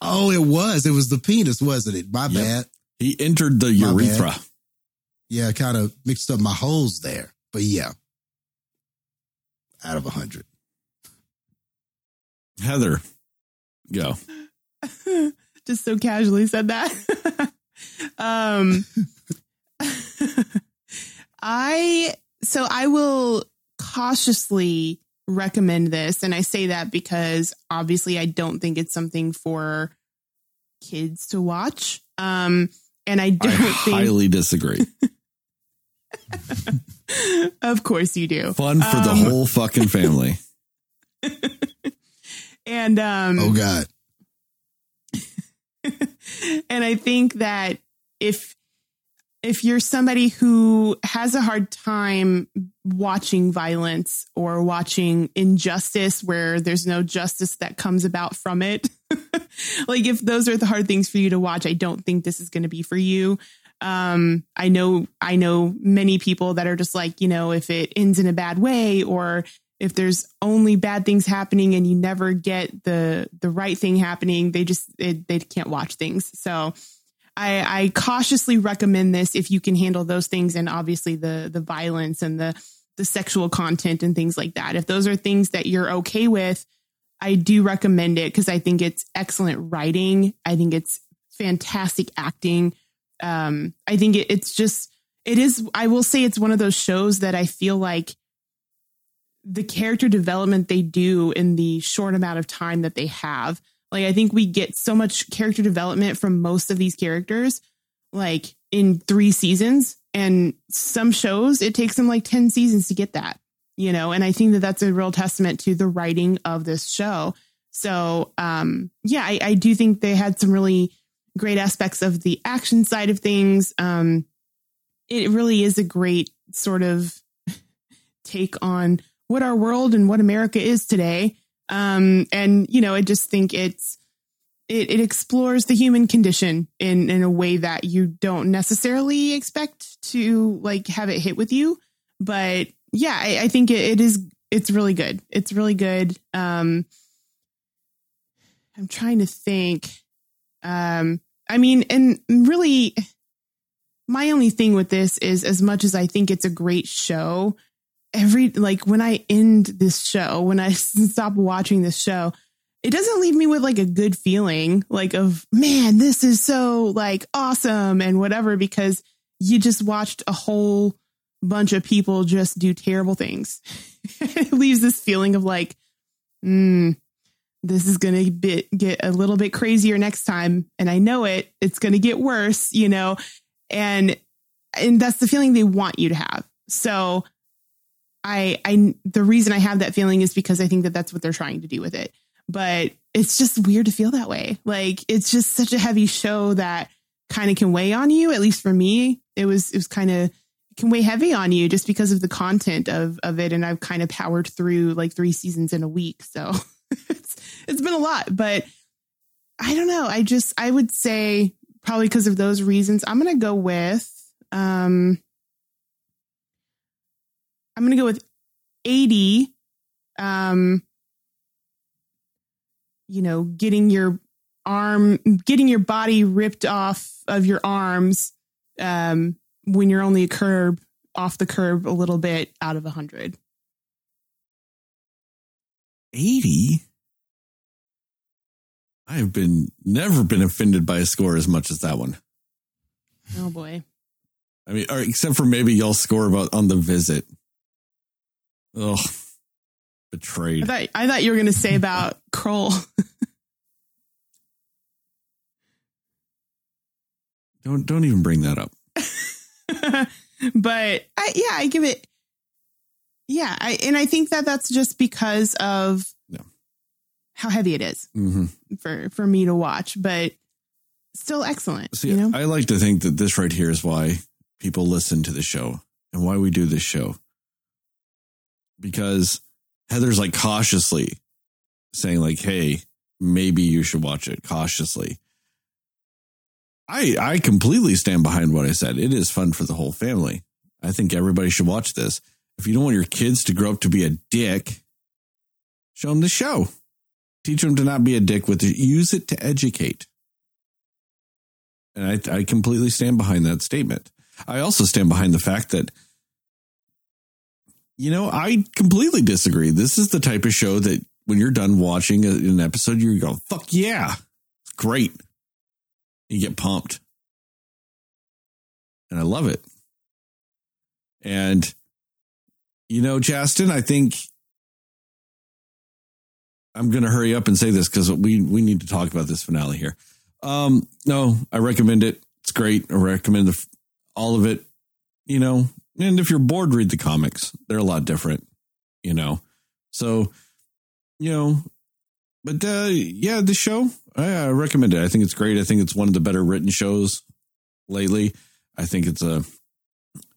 Oh, it was. It was the penis, wasn't it? My Yep. bad. He entered the My bad. urethra. Yeah, kind of mixed up my holes there. But yeah. Out of a hundred. Heather, go. just so casually said that. um I so I will cautiously recommend this and I say that because obviously I don't think it's something for kids to watch. Um and I I don't think highly disagree. of course you do. Fun for the Um, whole fucking family. And um Oh God. and I think that if if you're somebody who has a hard time watching violence or watching injustice where there's no justice that comes about from it, like if those are the hard things for you to watch, I don't think this is going to be for you. Um, I know, I know many people that are just like, you know, if it ends in a bad way or if there's only bad things happening and you never get the the right thing happening, they just it, they can't watch things. So I, I cautiously recommend this if you can handle those things and obviously the the violence and the the sexual content and things like that. If those are things that you're okay with, I do recommend it because I think it's excellent writing. I think it's fantastic acting. Um, I think it, it's just it is. I will say it's one of those shows that I feel like the character development they do in the short amount of time that they have. Like I think we get so much character development from most of these characters like in 3 seasons and some shows it takes them like 10 seasons to get that, you know, and I think that that's a real testament to the writing of this show. So, um yeah, I, I do think they had some really great aspects of the action side of things. Um it really is a great sort of take on what our world and what America is today. Um, and you know, I just think it's it, it explores the human condition in in a way that you don't necessarily expect to like have it hit with you. But yeah, I, I think it, it is it's really good. It's really good. Um, I'm trying to think. Um, I mean, and really, my only thing with this is as much as I think it's a great show, every like when I end this show, when I stop watching this show, it doesn't leave me with like a good feeling like of man, this is so like awesome and whatever because you just watched a whole bunch of people just do terrible things. it leaves this feeling of like, hmm, this is going to be, get a little bit crazier next time. And I know it, it's going to get worse, you know, and, and that's the feeling they want you to have. So I, I, the reason I have that feeling is because I think that that's what they're trying to do with it. But it's just weird to feel that way. Like it's just such a heavy show that kind of can weigh on you. At least for me, it was, it was kind of, can weigh heavy on you just because of the content of of it and I've kind of powered through like 3 seasons in a week so it's it's been a lot but I don't know I just I would say probably because of those reasons I'm to go with um I'm going to go with 80 um you know getting your arm getting your body ripped off of your arms um when you're only a curb off the curb a little bit out of a hundred. 80? I have been never been offended by a score as much as that one. Oh boy. I mean, or except for maybe y'all score about on the visit. Oh, I betrayed. thought I thought you were going to say about Kroll. Don't don't even bring that up. but I, yeah, I give it. Yeah, I and I think that that's just because of Yeah. how heavy it is hmm for for me to watch, but still excellent. See, you know, I like to think that this right here is why people listen to the show and why we do this show. Because Heather's like cautiously saying, like, hey, maybe you should watch it cautiously. I I completely stand behind what I said. It is fun for the whole family. I think everybody should watch this. If you don't want your kids to grow up to be a dick, show them the show. Teach them to not be a dick with it. Use it to educate. And I, I completely stand behind that statement. I also stand behind the fact that, you know, I completely disagree. This is the type of show that when you're done watching an episode, you go, fuck yeah, great. You get pumped. And I love it. And, you know, Justin, I think I'm going to hurry up and say this because we, we need to talk about this finale here. Um, no, I recommend it. It's great. I recommend the, all of it, you know, and if you're bored, read the comics. They're a lot different, you know? So, you know, but, uh, yeah, the show, I, I recommend it. I think it's great. I think it's one of the better written shows lately. I think it's a,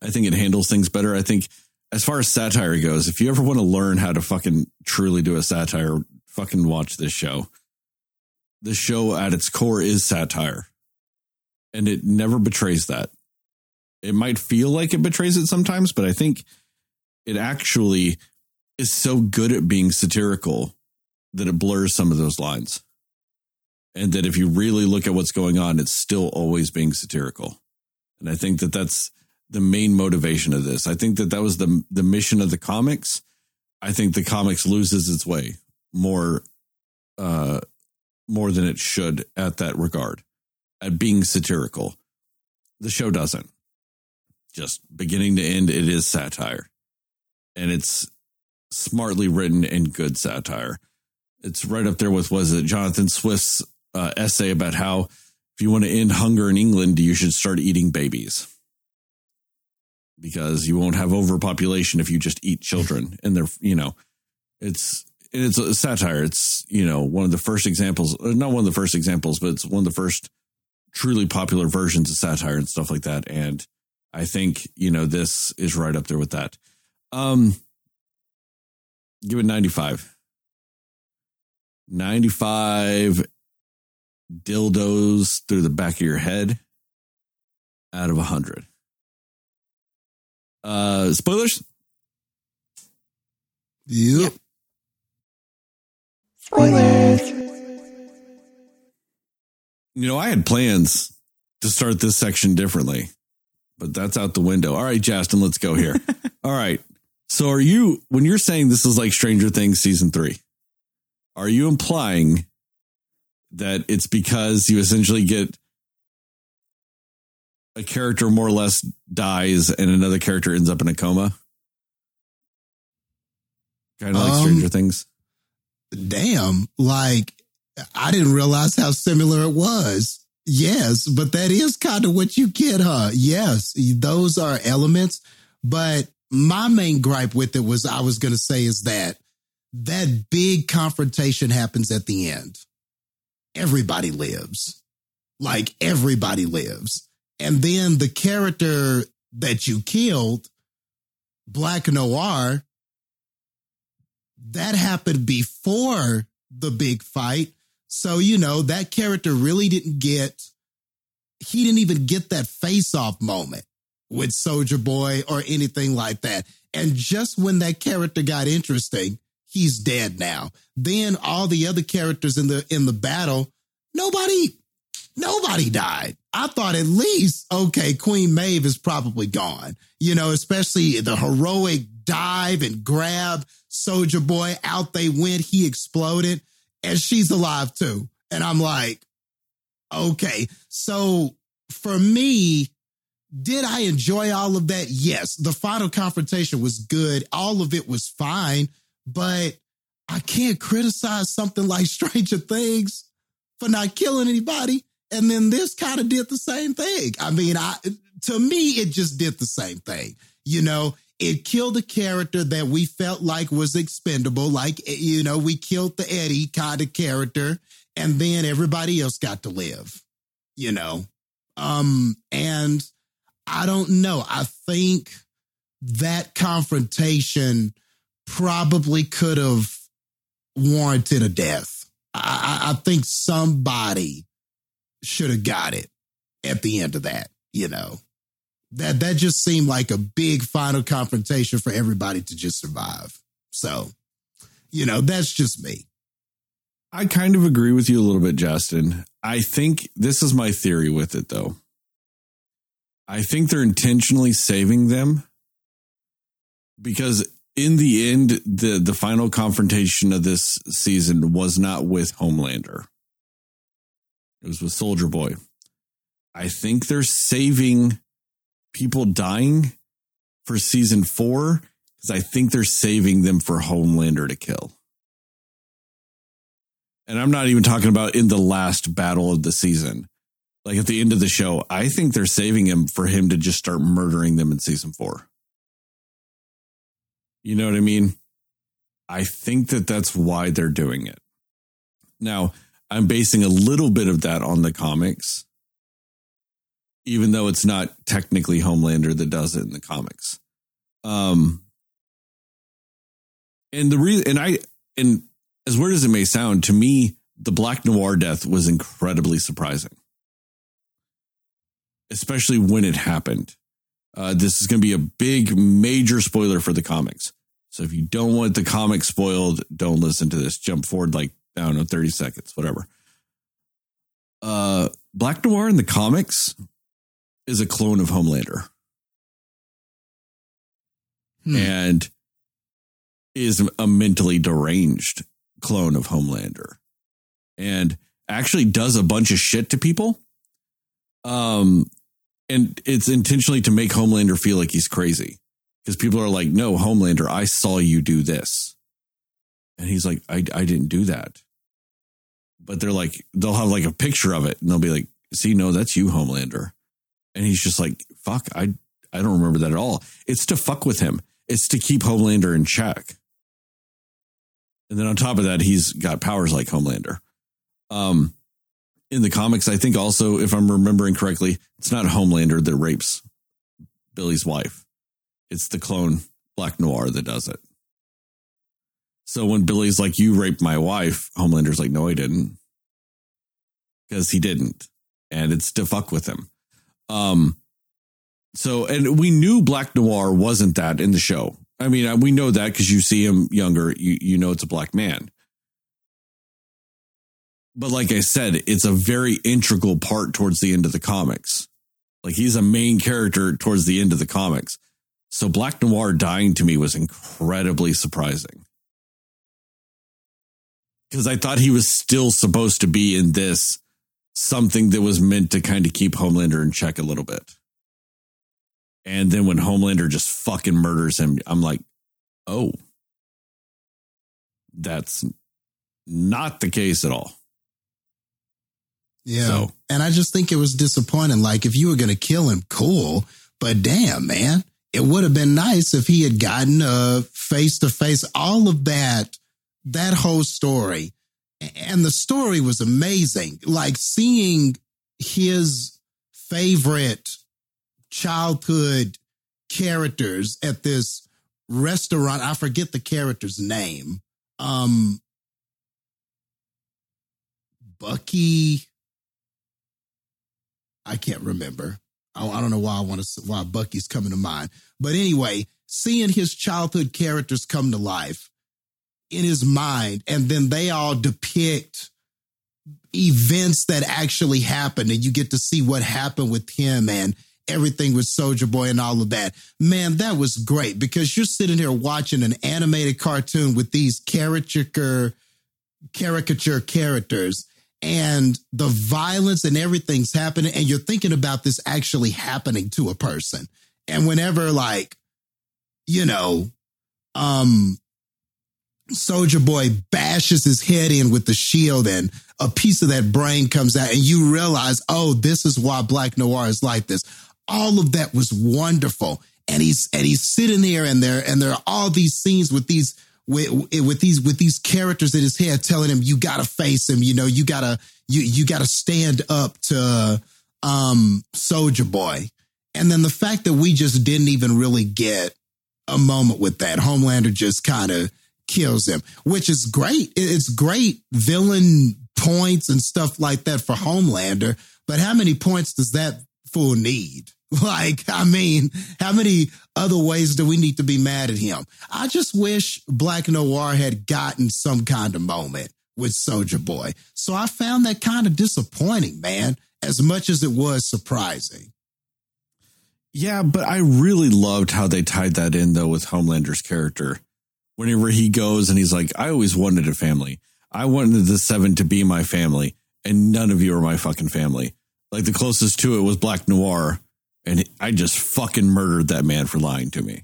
I think it handles things better. I think as far as satire goes, if you ever want to learn how to fucking truly do a satire, fucking watch this show the show at its core is satire and it never betrays that. It might feel like it betrays it sometimes, but I think it actually is so good at being satirical that it blurs some of those lines. And that if you really look at what's going on, it's still always being satirical. And I think that that's the main motivation of this. I think that that was the the mission of the comics. I think the comics loses its way more uh more than it should at that regard, at being satirical. The show doesn't. Just beginning to end, it is satire. And it's smartly written and good satire. It's right up there with, was it Jonathan Swift's uh, essay about how if you want to end hunger in England, you should start eating babies. Because you won't have overpopulation if you just eat children. And they're, you know, it's and it's a satire. It's you know one of the first examples, uh, not one of the first examples, but it's one of the first truly popular versions of satire and stuff like that. And I think, you know, this is right up there with that. Um, give it 95. 95 dildos through the back of your head out of a 100. Uh, spoilers? Yep. Spoilers. You know, I had plans to start this section differently, but that's out the window. All right, Justin, let's go here. All right. So, are you, when you're saying this is like Stranger Things season three, are you implying that it's because you essentially get a character more or less dies and another character ends up in a coma? Kind of like Um, Stranger Things. Damn. Like, I didn't realize how similar it was. Yes, but that is kind of what you get, huh? Yes, those are elements. But my main gripe with it was I was going to say is that that big confrontation happens at the end. Everybody lives. Like everybody lives. And then the character that you killed, Black Noir, that happened before the big fight. So, you know, that character really didn't get, he didn't even get that face off moment with Soldier Boy or anything like that. And just when that character got interesting, he's dead now. Then all the other characters in the in the battle, nobody nobody died. I thought at least, okay, Queen Maeve is probably gone. You know, especially the heroic dive and grab Soldier Boy out they went. He exploded and she's alive too. And I'm like, okay. So for me, did I enjoy all of that? Yes. The final confrontation was good. All of it was fine, but I can't criticize something like Stranger Things for not killing anybody. And then this kind of did the same thing. I mean, I to me, it just did the same thing. You know, it killed a character that we felt like was expendable. Like, you know, we killed the Eddie kind of character, and then everybody else got to live, you know. Um, and I don't know. I think that confrontation probably could have warranted a death. I, I I think somebody should have got it at the end of that, you know. That that just seemed like a big final confrontation for everybody to just survive. So, you know, that's just me. I kind of agree with you a little bit, Justin. I think this is my theory with it, though. I think they're intentionally saving them because in the end, the the final confrontation of this season was not with Homelander. It was with Soldier Boy. I think they're saving people dying for season four because I think they're saving them for Homelander to kill. And I'm not even talking about in the last battle of the season. Like at the end of the show, I think they're saving him for him to just start murdering them in season four. You know what I mean? I think that that's why they're doing it. Now, I'm basing a little bit of that on the comics, even though it's not technically Homelander that does it in the comics. Um, and the reason, and I, and as weird as it may sound, to me, the Black Noir death was incredibly surprising, especially when it happened. Uh, this is going to be a big, major spoiler for the comics. So if you don't want the comic spoiled, don't listen to this. Jump forward like, I don't know, 30 seconds, whatever. Uh, Black Noir in the comics is a clone of Homelander Hmm. and is a mentally deranged clone of Homelander and actually does a bunch of shit to people. Um, and it's intentionally to make Homelander feel like he's crazy because people are like, no, Homelander, I saw you do this. And he's like, I, I didn't do that. But they're like, they'll have like a picture of it and they'll be like, see, no, that's you, Homelander. And he's just like, fuck, I, I don't remember that at all. It's to fuck with him. It's to keep Homelander in check. And then on top of that, he's got powers like Homelander. Um, in the comics, I think also, if I'm remembering correctly, it's not Homelander that rapes Billy's wife. It's the clone Black Noir that does it. So when Billy's like, You raped my wife, Homelander's like, No, I didn't. Because he didn't. And it's to fuck with him. Um, so, and we knew Black Noir wasn't that in the show. I mean, we know that because you see him younger, you, you know it's a black man. But like I said, it's a very integral part towards the end of the comics. Like he's a main character towards the end of the comics. So Black Noir dying to me was incredibly surprising. Because I thought he was still supposed to be in this something that was meant to kind of keep Homelander in check a little bit. And then when Homelander just fucking murders him, I'm like, oh, that's not the case at all. Yeah. So- and I just think it was disappointing. Like, if you were going to kill him, cool. But damn, man, it would have been nice if he had gotten a face to face, all of that, that whole story. And the story was amazing. Like seeing his favorite childhood characters at this restaurant. I forget the character's name. Um, Bucky. I can't remember. I, I don't know why I want to why Bucky's coming to mind. But anyway, seeing his childhood characters come to life in his mind, and then they all depict events that actually happened, and you get to see what happened with him and everything with Soldier Boy and all of that. Man, that was great because you're sitting here watching an animated cartoon with these caricature caricature characters and the violence and everything's happening and you're thinking about this actually happening to a person and whenever like you know um soldier boy bashes his head in with the shield and a piece of that brain comes out and you realize oh this is why black noir is like this. All of that was wonderful. And he's and he's sitting there and there and there are all these scenes with these with, with these with these characters in his head telling him you gotta face him you know you gotta you you gotta stand up to um soldier boy. And then the fact that we just didn't even really get a moment with that. Homelander just kind of kills him which is great it's great villain points and stuff like that for homelander but how many points does that fool need like, I mean, how many other ways do we need to be mad at him? I just wish Black Noir had gotten some kind of moment with Soldier Boy. So I found that kind of disappointing, man, as much as it was surprising. Yeah, but I really loved how they tied that in though with Homelander's character. Whenever he goes and he's like, I always wanted a family. I wanted the seven to be my family, and none of you are my fucking family. Like the closest to it was Black Noir, and I just fucking murdered that man for lying to me.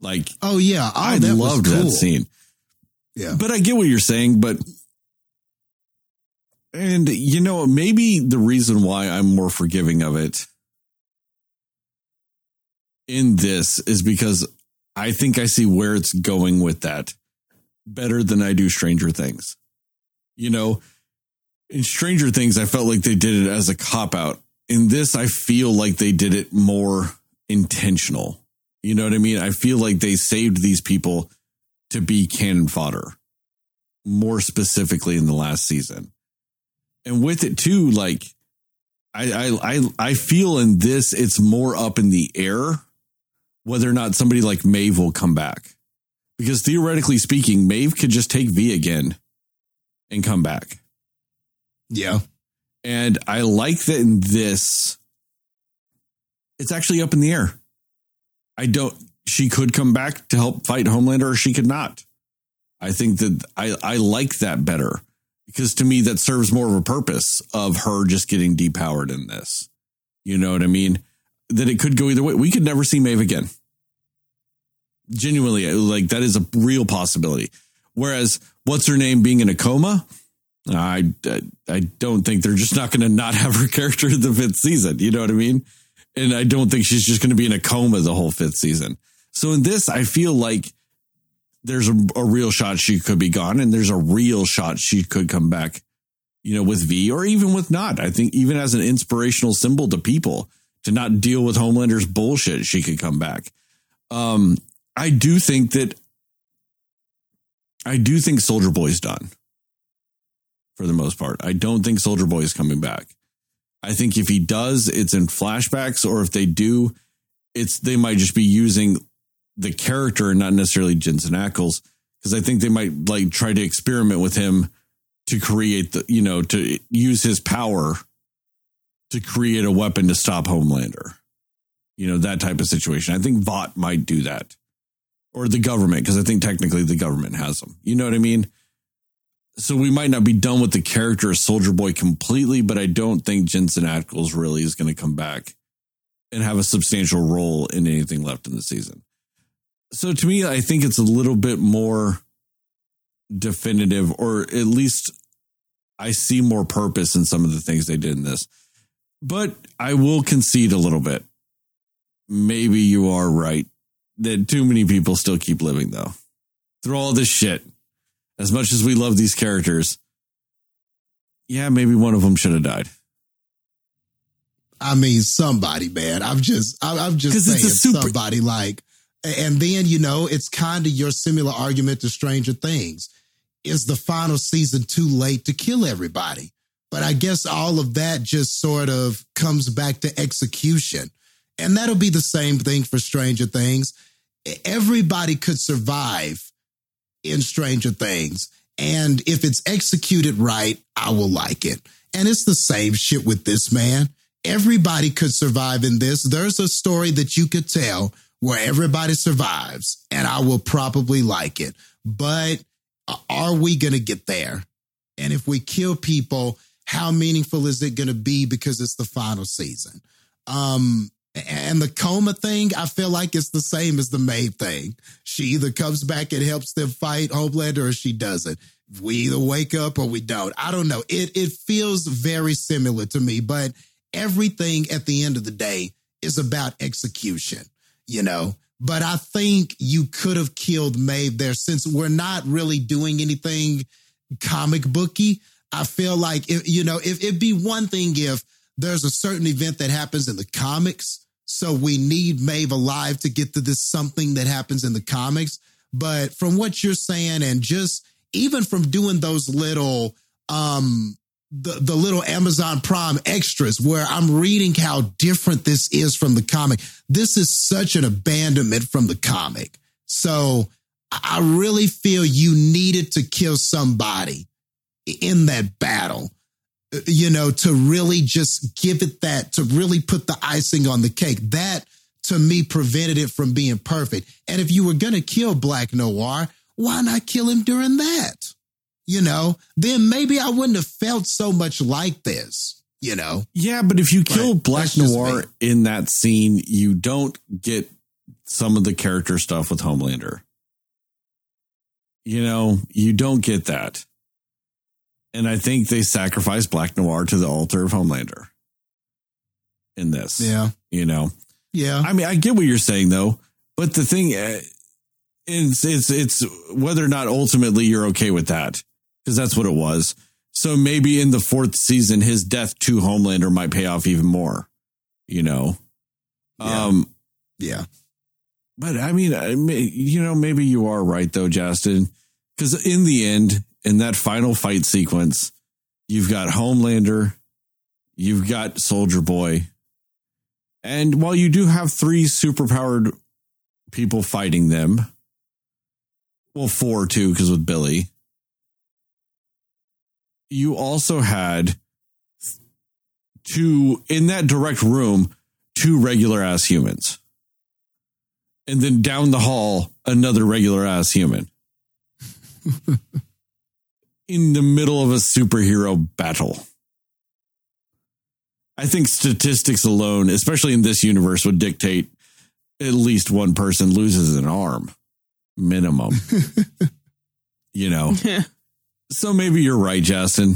Like Oh yeah, oh, I that loved cool. that scene. Yeah, But I get what you're saying, but and you know, maybe the reason why I'm more forgiving of it in this is because I think I see where it's going with that better than I do Stranger Things. You know, in Stranger Things, I felt like they did it as a cop out. In this, I feel like they did it more intentional. You know what I mean? I feel like they saved these people to be cannon fodder more specifically in the last season. And with it too, like I I I, I feel in this it's more up in the air whether or not somebody like Maeve will come back. Because theoretically speaking, Maeve could just take V again and come back. yeah, And I like that in this, it's actually up in the air. I don't, she could come back to help fight Homelander or she could not. I think that I, I like that better because to me, that serves more of a purpose of her just getting depowered in this. You know what I mean? That it could go either way. We could never see Maeve again. Genuinely, like that is a real possibility. Whereas, what's her name being in a coma? I, I, I don't think they're just not going to not have her character in the fifth season. You know what I mean? And I don't think she's just going to be in a coma the whole fifth season. So in this, I feel like there's a, a real shot she could be gone, and there's a real shot she could come back. You know, with V or even with not. I think even as an inspirational symbol to people to not deal with Homelander's bullshit, she could come back. Um, I do think that I do think Soldier Boy's done for the most part. I don't think Soldier Boy is coming back. I think if he does, it's in flashbacks, or if they do, it's they might just be using the character and not necessarily Jensen Ackles because I think they might like try to experiment with him to create the you know to use his power to create a weapon to stop Homelander. You know that type of situation. I think Vought might do that, or the government because I think technically the government has them. You know what I mean? So we might not be done with the character of Soldier Boy completely, but I don't think Jensen Ackles really is going to come back and have a substantial role in anything left in the season. So to me, I think it's a little bit more definitive, or at least I see more purpose in some of the things they did in this. But I will concede a little bit. Maybe you are right that too many people still keep living, though. Through all this shit, as much as we love these characters, yeah, maybe one of them should have died. I mean, somebody, man. I'm just, I'm, I'm just saying super- somebody like, and then, you know, it's kind of your similar argument to Stranger Things. Is the final season too late to kill everybody? But I guess all of that just sort of comes back to execution. And that'll be the same thing for Stranger Things. Everybody could survive in Stranger Things. And if it's executed right, I will like it. And it's the same shit with this man. Everybody could survive in this. There's a story that you could tell where everybody survives, and I will probably like it. But are we going to get there? And if we kill people, how meaningful is it going to be because it's the final season? Um, and the coma thing, I feel like it's the same as the Maeve thing. She either comes back and helps them fight Homelander or she doesn't. We either wake up or we don't. I don't know. It it feels very similar to me, but everything at the end of the day is about execution, you know. But I think you could have killed Maeve there since we're not really doing anything comic booky. I feel like if you know, if it'd be one thing if there's a certain event that happens in the comics, so we need Maeve alive to get to this something that happens in the comics. But from what you're saying, and just even from doing those little um the, the little Amazon Prime extras where I'm reading how different this is from the comic. This is such an abandonment from the comic. So I really feel you needed to kill somebody in that battle, you know, to really just give it that, to really put the icing on the cake. That to me prevented it from being perfect. And if you were going to kill Black Noir, why not kill him during that? You know, then maybe I wouldn't have felt so much like this, you know? Yeah, but if you kill Right. Black Noir in that scene, you don't get some of the character stuff with Homelander. You know, you don't get that. And I think they sacrifice Black Noir to the altar of Homelander in this. Yeah. You know, Yeah. I mean, I get what you're saying though, but the thing uh, it's it's it's whether or not ultimately you're okay with that because that's what it was. So maybe in the fourth season, his death to Homelander might pay off even more. You know, Yeah. um, yeah. but I mean, I you know, maybe you are right though, Justin, because in the end, in that final fight sequence, you've got Homelander, you've got Soldier Boy, and while you do have three superpowered people fighting them, well, four too, because with Billy, you also had two in that direct room, two regular ass humans. And then down the hall, another regular ass human in the middle of a superhero battle. I think statistics alone, especially in this universe, would dictate at least one person loses an arm minimum. you know, so maybe you're right, Justin.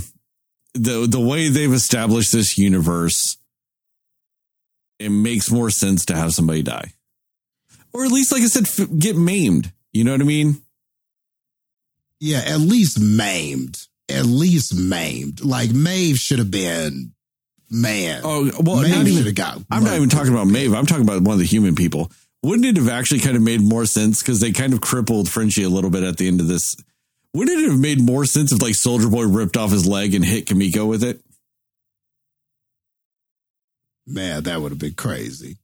The the way they've established this universe, it makes more sense to have somebody die or at least, like I said, f- get maimed. You know what I mean? Yeah. At least maimed. At least maimed. Like Maeve should have been man. Oh well, Maeve not should even, have got. I'm not even talking about Maeve. I'm talking about one of the human people. Wouldn't it have actually kind of made more sense because they kind of crippled Frenchie a little bit at the end of this? Wouldn't it have made more sense if like Soldier Boy ripped off his leg and hit Kimiko with it? Man, that would have been crazy.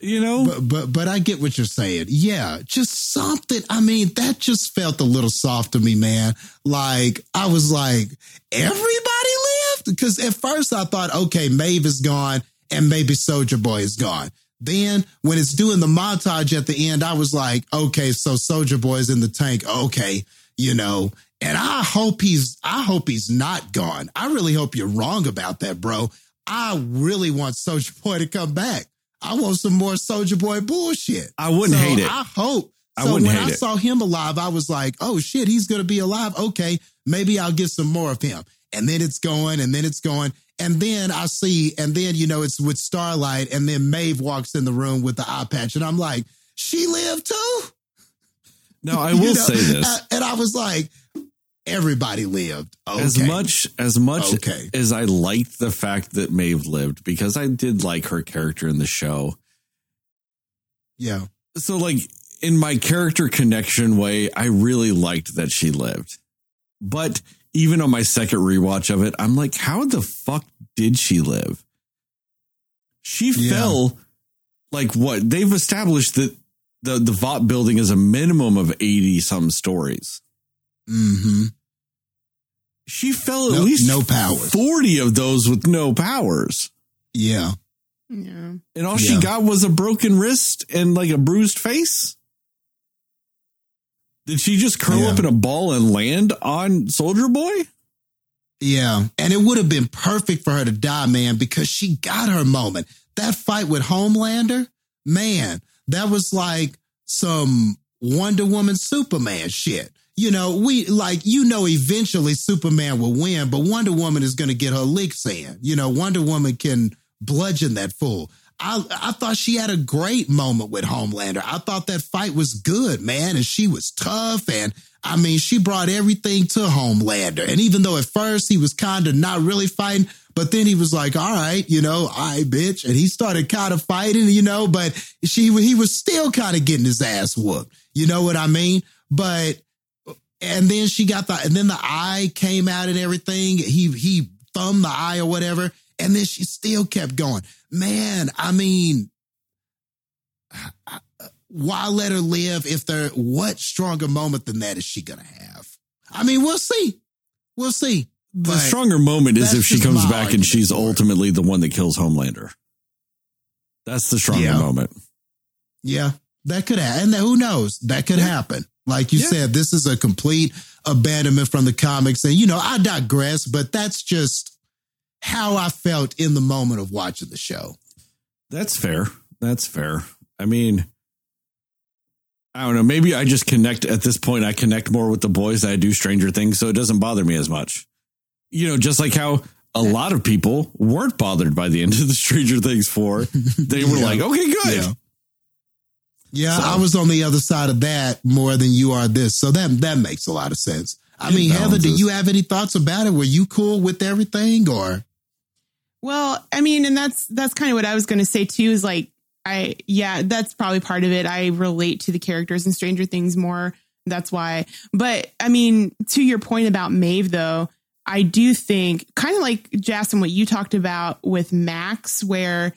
You know, But but but I get what you're saying. Yeah, just something. I mean, that just felt a little soft to me, man. Like I was like, everybody lived because at first I thought, okay, Maeve is gone and maybe Soldier Boy is gone. Then when it's doing the montage at the end, I was like, okay, so Soldier Boy's in the tank. Okay, you know. And I hope he's I hope he's not gone. I really hope you're wrong about that, bro. I really want Soldier Boy to come back. I want some more Soldier Boy bullshit. I wouldn't So hate it. I hope. I So when I it. saw him alive, I was like, oh shit, he's gonna be alive. Okay, maybe I'll get some more of him. And then it's going, and then it's going. And then I see, and then you know, it's with Starlight, and then Maeve walks in the room with the eye patch, and I'm like, she lived too? no, I You will know? say this: Uh, and I was like, everybody lived. Okay. as much as much Okay. as I liked the fact that Maeve lived because I did like her character in the show. Yeah. So, like in my character connection way, I really liked that she lived. But even on my second rewatch of it, I'm like, how the fuck did she live? She Yeah. fell like what? They've established that the the Vought building is a minimum of 80 some stories. Mm-hmm. She fell at No- least no powers. 40 of those with no powers. Yeah. Yeah. And all she got was a broken wrist and like a bruised face. Did she just curl Yeah. up in a ball and land on Soldier Boy? Yeah. And it would have been perfect for her to die, man, because she got her moment. That fight with Homelander, man, that was like some Wonder Woman Superman shit. You know, we like, you know, eventually Superman will win, but Wonder Woman is going to get her licks in. You know, Wonder Woman can bludgeon that fool. I, I thought she had a great moment with Homelander. I thought that fight was good, man. And she was tough. And I mean, she brought everything to Homelander. And even though at first he was kind of not really fighting, but then he was like, all right, you know, I bitch. And he started kind of fighting, you know, but she, he was still kind of getting his ass whooped. You know what I mean? But, and then she got the, and then the eye came out and everything. He, he thumbed the eye or whatever. And then she still kept going. Man, I mean, why let her live if there, what stronger moment than that is she going to have? I mean, we'll see. We'll see. The But stronger moment is if she comes back and she's ultimately the one that kills Homelander. That's the stronger Yeah. moment. Yeah, that could happen. And who knows? That could happen. Like you Yeah. said, this is a complete abandonment from the comics. And, you know, I digress, but that's just how I felt in the moment of watching the show. That's fair. That's fair. I mean, I don't know. Maybe I just connect at this point. I connect more with the boys I do Stranger Things, so it doesn't bother me as much. You know, just like how a lot of people weren't bothered by the end of the Stranger Things four. They were Yeah. like, okay, good. Yeah. Yeah, So- I was on the other side of that more than you are this. So that that makes a lot of sense. I It mean, Heather, do you have any thoughts about it? Were you cool with everything or Well, I mean, and that's that's kind of what I was going to say too. Is like, I yeah, that's probably part of it. I relate to the characters in Stranger Things more. That's why. But I mean, to your point about Maeve, though, I do think kind of like Jason, what you talked about with Max, where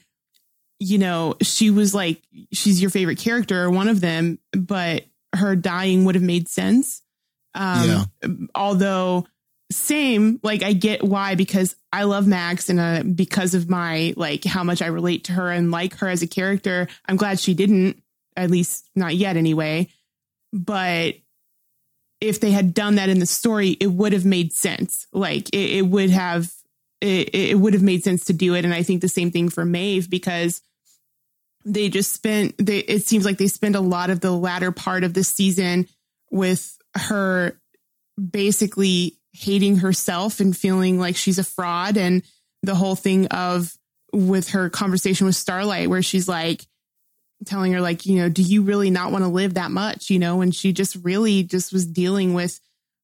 you know she was like she's your favorite character or one of them, but her dying would have made sense. Um, Yeah. Although same like i get why because i love max and uh, because of my like how much i relate to her and like her as a character i'm glad she didn't at least not yet anyway but if they had done that in the story it would have made sense like it, it would have it, it would have made sense to do it and i think the same thing for maeve because they just spent they it seems like they spend a lot of the latter part of the season with her basically hating herself and feeling like she's a fraud and the whole thing of with her conversation with Starlight where she's like telling her like you know do you really not want to live that much? You know and she just really just was dealing with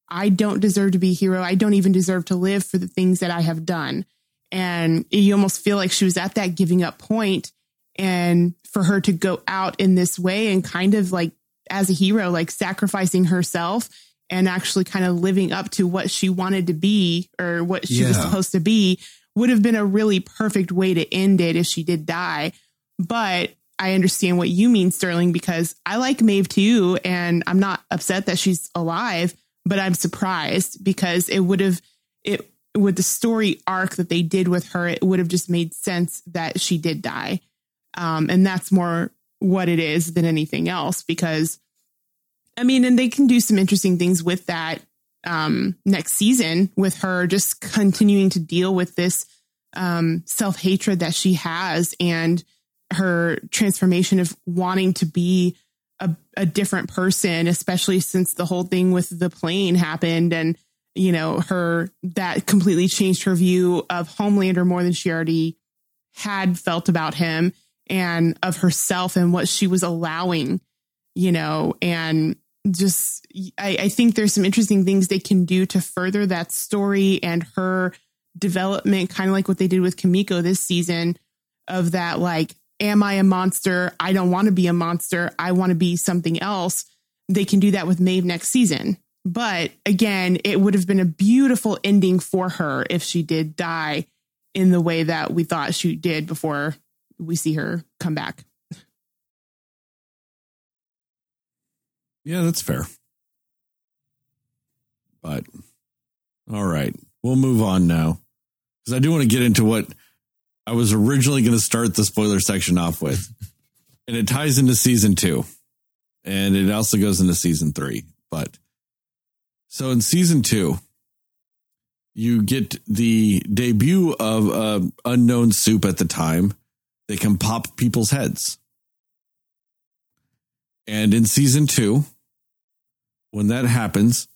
I don't deserve to be a hero. I don't even deserve to live for the things that I have done. And you almost feel like she was at that giving up point and for her to go out in this way and kind of like as a hero, like sacrificing herself and actually kind of living up to what she wanted to be or what she was supposed to be would have been a really perfect way to end it if she did die. But I understand what you mean, Sterling, because I like Maeve too, and I'm not upset that she's alive, but I'm surprised because it would have it with the story arc that they did with her, it would have just made sense that she did die. Um, and that's more what it is than anything else because I mean, and they can do some interesting things with that um, next season with her just continuing to deal with this um, self hatred that she has and her transformation of wanting to be a, a different person, especially since the whole thing with the plane happened and, you know, her that completely changed her view of Homelander more than she already had felt about him and of herself and what she was allowing, you know, and just I, I think there's some interesting things they can do to further that story and her development, kind of like what they did with Kimiko this season, of that like, am I a monster? I don't want to be a monster. I want to be something else. They can do that with Maeve next season. But again, it would have been a beautiful ending for her if she did die in the way that we thought she did before we see her come back. Yeah, that's fair. But all right, we'll move on now because I do want to get into what I was originally going to start the spoiler section off with, and it ties into season two, and it also goes into season three. But so in season two, you get the debut of a unknown soup at the time that can pop people's heads. And in season two, when that happens,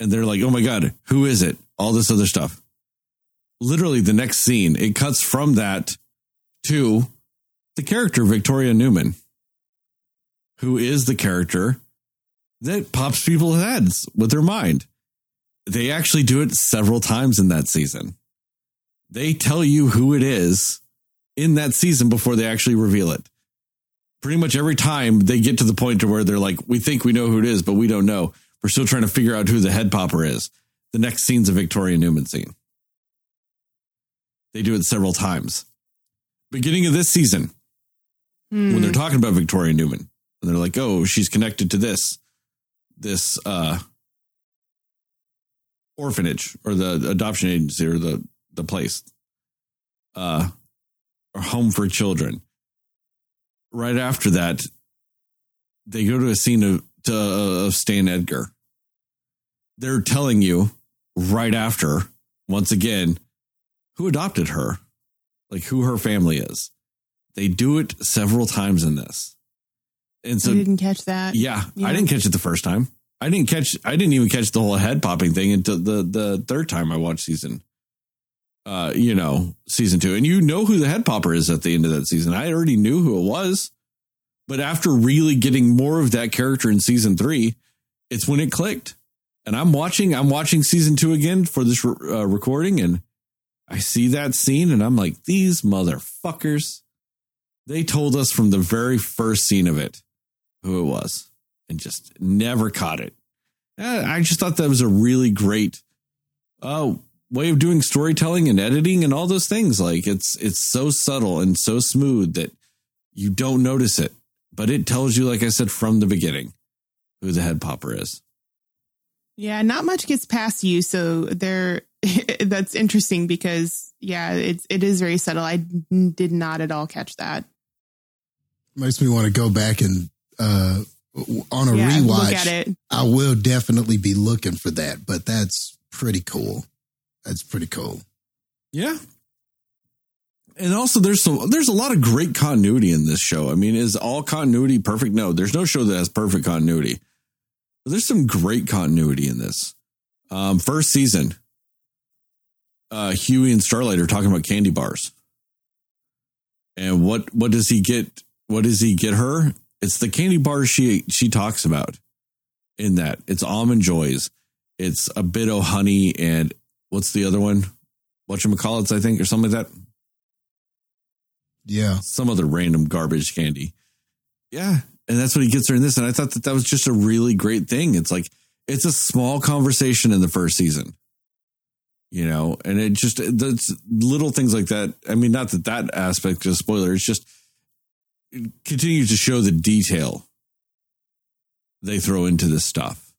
and they're like, oh my God, who is it? All this other stuff. Literally, the next scene, it cuts from that to the character Victoria Newman, who is the character that pops people's heads with her mind. They actually do it several times in that season. They tell you who it is in that season before they actually reveal it pretty much every time they get to the point to where they're like, we think we know who it is, but we don't know. We're still trying to figure out who the head popper is. The next scene's a Victoria Newman scene. They do it several times. Beginning of this season, when they're talking about Victoria Newman, and they're like, oh, she's connected to this, this uh orphanage or the adoption agency or the the place. Uh or home for children right after that, they go to a scene of, to, uh, of Stan Edgar. They're telling you right after, once again, who adopted her, like who her family is. They do it several times in this. And so, I didn't catch that. yeah, Yeah. I didn't catch it the first time. I didn't catch, I didn't even catch the whole head popping thing until the, the third time I watched season, uh, you know, season two. And you know who the head popper is at the end of that season. I already knew who it was. But after really getting more of that character in season three, it's when it clicked. And I'm watching, I'm watching season two again for this uh, recording, and I see that scene, and I'm like, these motherfuckers. They told us from the very first scene of it who it was, and just never caught it. Uh, I just thought that was a really great uh, way of doing storytelling and editing and all those things. Like it's it's so subtle and so smooth that you don't notice it, but it tells you, like I said from the beginning, who the head popper is. Yeah, not much gets past you, so there. that's interesting because yeah, it's it is very subtle. I did not at all catch that. Makes me want to go back and uh on a yeah, rewatch. look at it. I will definitely be looking for that, but that's pretty cool. That's pretty cool. Yeah. And also there's some there's a lot of great continuity in this show. I mean, is all continuity perfect? No, there's no show that has perfect continuity. But there's some great continuity in this. Um, first season, uh, Hughie and Starlight are talking about candy bars. And what what does he get? What does he get her? It's the candy bars she she talks about in that. It's almond joys. It's a bit of honey and what's the other one? whatchamacallits, I think, or something like that. Yeah. Some other random garbage candy. Yeah. And that's what he gets her in this. And I thought that that was just a really great thing. It's like, it's a small conversation in the first season, you know, and it just, that's little things like that. I mean, not that that aspect is a spoiler, it's just, it continues to show the detail they throw into this stuff.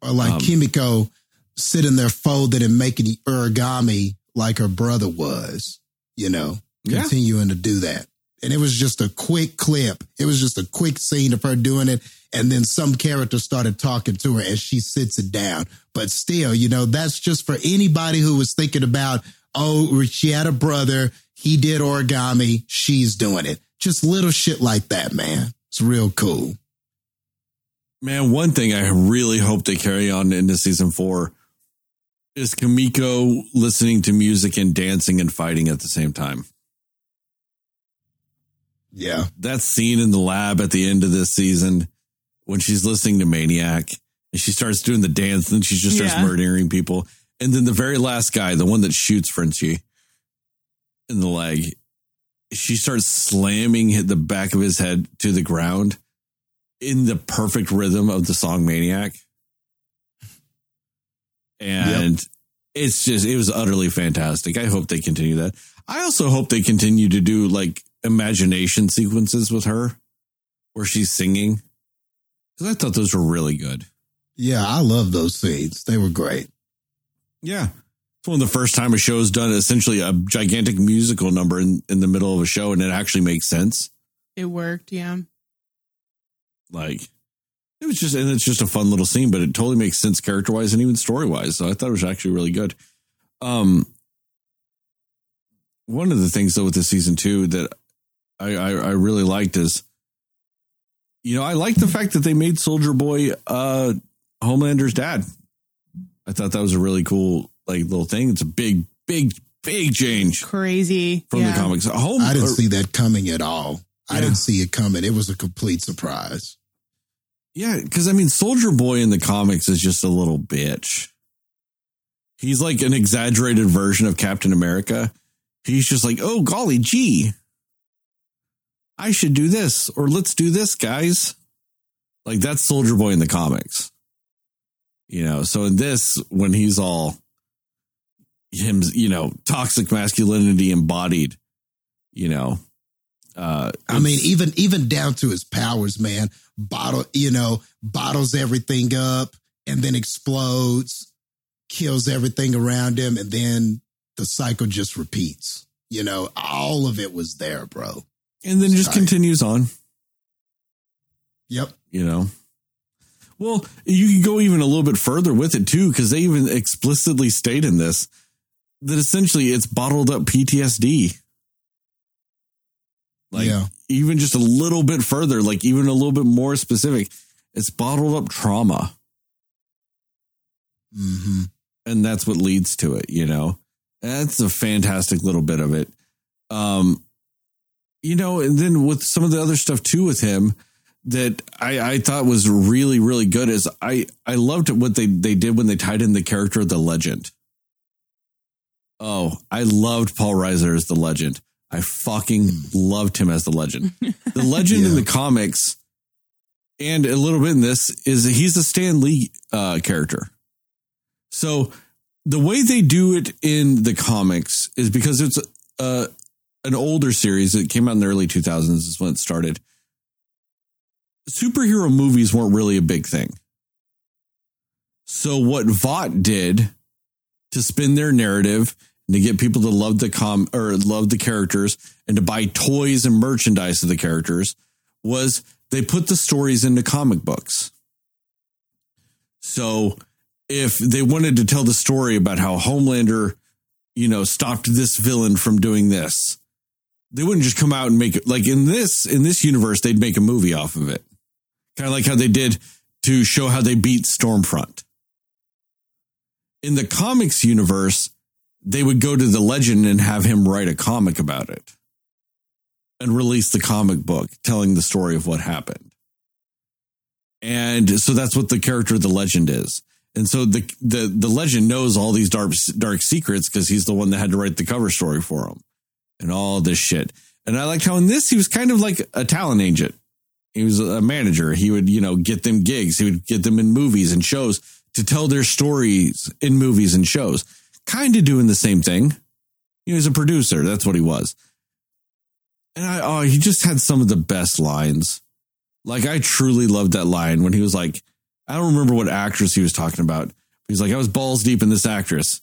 Or like Um, Kimiko sitting there folded and making the origami like her brother was, you know, Yeah. continuing to do that. And it was just a quick clip. It was just a quick scene of her doing it. And then some character started talking to her as she sits it down. But still, you know, that's just for anybody who was thinking about, oh, she had a brother. He did origami. She's doing it. Just little shit like that, man. It's real cool. Man, one thing I really hope they carry on into season four is Kimiko listening to music and dancing and fighting at the same time. Yeah. That scene in the lab at the end of this season when she's listening to Maniac and she starts doing the dance and she just starts Yeah. murdering people. And then the very last guy, the one that shoots Frenchie in the leg, she starts slamming hit the back of his head to the ground in the perfect rhythm of the song Maniac. And it's just, it was utterly fantastic. I hope they continue that. I also hope they continue to do like imagination sequences with her where she's singing. Because I thought those were really good. Yeah. I love those scenes. They were great. Yeah. It's one of the first time a show's done essentially a gigantic musical number in, in the middle of a show and it actually makes sense. It worked. Yeah. Like it was just and it's just a fun little scene, but it totally makes sense character wise and even story wise. So I thought it was actually really good. Um one of the things though with this season two that I, I, I really liked is you know, I like the fact that they made Soldier Boy uh Homelander's dad. I thought that was a really cool like little thing. It's a big, big, big change Crazy. from yeah. the comics. Home I didn't or- see that coming at all. I didn't see it coming. It was a complete surprise. Yeah, because I mean, Soldier Boy in the comics is just a little bitch. He's like an exaggerated version of Captain America. He's just like, oh, golly gee, I should do this, or let's do this, guys. Like, that's Soldier Boy in the comics. You know, so in this, when he's all him, you know, toxic masculinity embodied, you know, uh, I mean, even even down to his powers, man. Bottle, you know, bottles everything up and then explodes, kills everything around him, and then the cycle just repeats. You know, all of it was there, bro. and then just Tight. continues on. Yep. you know well you can go even a little bit further with it too because they even explicitly state in this that essentially it's bottled up ptsd like Yeah. even just a little bit further like even a little bit more specific it's bottled up trauma. Hmm and that's what leads to it you know? That's a fantastic little bit of it. Um you know and then with some of the other stuff too with him that i i thought was really really good is i i loved what they they did when they tied in the character of the legend. Oh i loved paul reiser as the legend i fucking loved him as the legend the legend in the comics and a little bit in this is he's a stan lee uh character so the way they do it in the comics is because it's uh, an older series. that came out in the early 2000s is when it started. Superhero movies weren't really a big thing. So what Vought did to spin their narrative and to get people to love the com or love the characters and to buy toys and merchandise of the characters was they put the stories into comic books. So if they wanted to tell the story about how Homelander, you know, stopped this villain from doing this, they wouldn't just come out and make it like in this in this universe they'd make a movie off of it. Kind of like how they did to show how they beat Stormfront. In the comics universe, they would go to the legend and have him write a comic about it and release the comic book telling the story of what happened. And so that's what the character of the legend is. And so the the the legend knows all these dark dark secrets because he's the one that had to write the cover story for him and all this shit. And I liked how in this he was kind of like a talent agent. He was a manager. He would, you know, get them gigs. He would get them in movies and shows to tell their stories in movies and shows. Kind of doing the same thing. He was a producer. That's what he was. And I, oh, he just had some of the best lines. Like I truly loved that line when he was like, I don't remember what actress he was talking about. He's like, I was balls deep in this actress.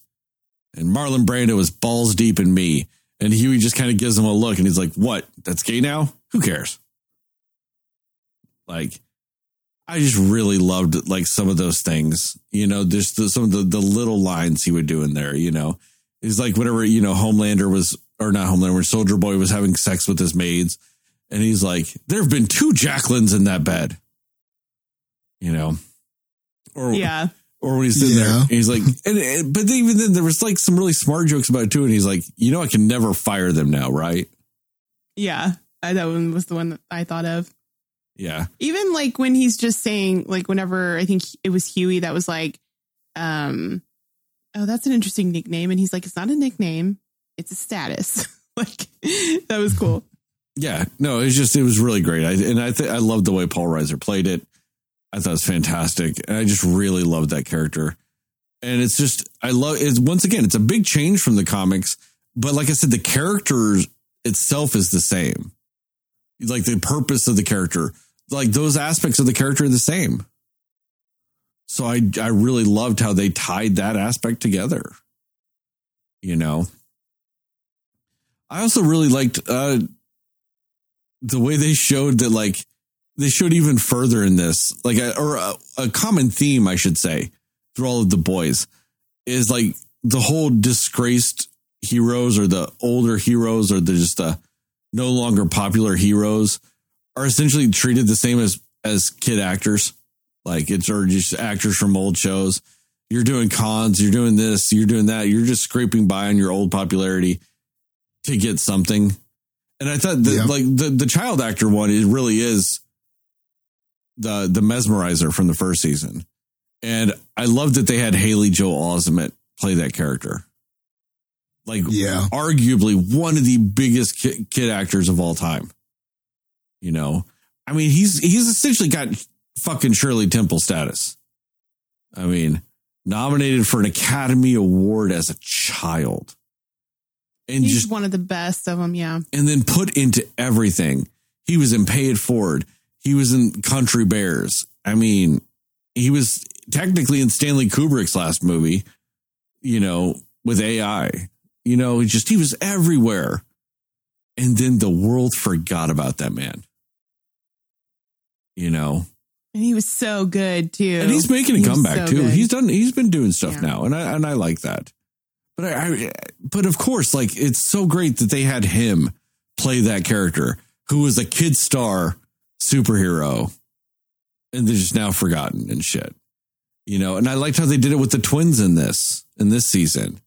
And Marlon Brando was balls deep in me. And Hughie just kind of gives him a look and he's like, What? That's gay now? Who cares? Like, I just really loved like some of those things, you know, just the, some of the, the little lines he would do in there, you know. He's like, whenever, you know, Homelander was, or not Homelander, when Soldier Boy was having sex with his maids. And he's like, There have been two Jacquelines in that bed, you know. Or, Yeah. or when he's sitting Yeah. there, he's like, and, and but even then, there was like some really smart jokes about it too. And he's like, you know, I can never fire them now, right? Yeah. I, that one was the one that I thought of. Yeah, Even like when he's just saying, like, whenever I think it was Hughie that was like, um, oh, that's an interesting nickname. And he's like, it's not a nickname, it's a status. like, that was cool. yeah. No, it's just it was really great. I, and I th- I loved the way Paul Reiser played it. I thought it was fantastic, and I just really loved that character. And it's just I love it's once again it's a big change from the comics, but like I said, the character itself is the same. Like the purpose of the character, like those aspects of the character are the same. So I I really loved how they tied that aspect together. You know. I also really liked uh the way they showed that like they showed even further in this like a, or a, a common theme I should say through all of the boys is like the whole disgraced heroes or the older heroes or the just the no longer popular heroes are essentially treated the same as as kid actors like it's or just actors from old shows you're doing cons you're doing this you're doing that you're just scraping by on your old popularity to get something and i thought that Yeah. like the the child actor one it really is the the mesmerizer from the first season and i love that they had haley joel osment play that character like Yeah. arguably one of the biggest ki- kid actors of all time. You know, I mean, he's he's essentially got fucking Shirley Temple status. I mean, nominated for an Academy Award as a child, and He's just one of the best of them. Yeah. and then put into everything. He was in Pay It Forward. He was in Country Bears. I mean, he was technically in Stanley Kubrick's last movie, you know, with AI. You know, he just he was everywhere. And then the world forgot about that man. You know, And he was so good too. and he's making a He comeback so too. good. He's done. He's been doing stuff Yeah. now, and I and I like that. But I, I, but of course, like it's so great that they had him play that character who was a kid star superhero, and they're just now forgotten and shit. You know, and I liked how they did it with the twins in this in this season.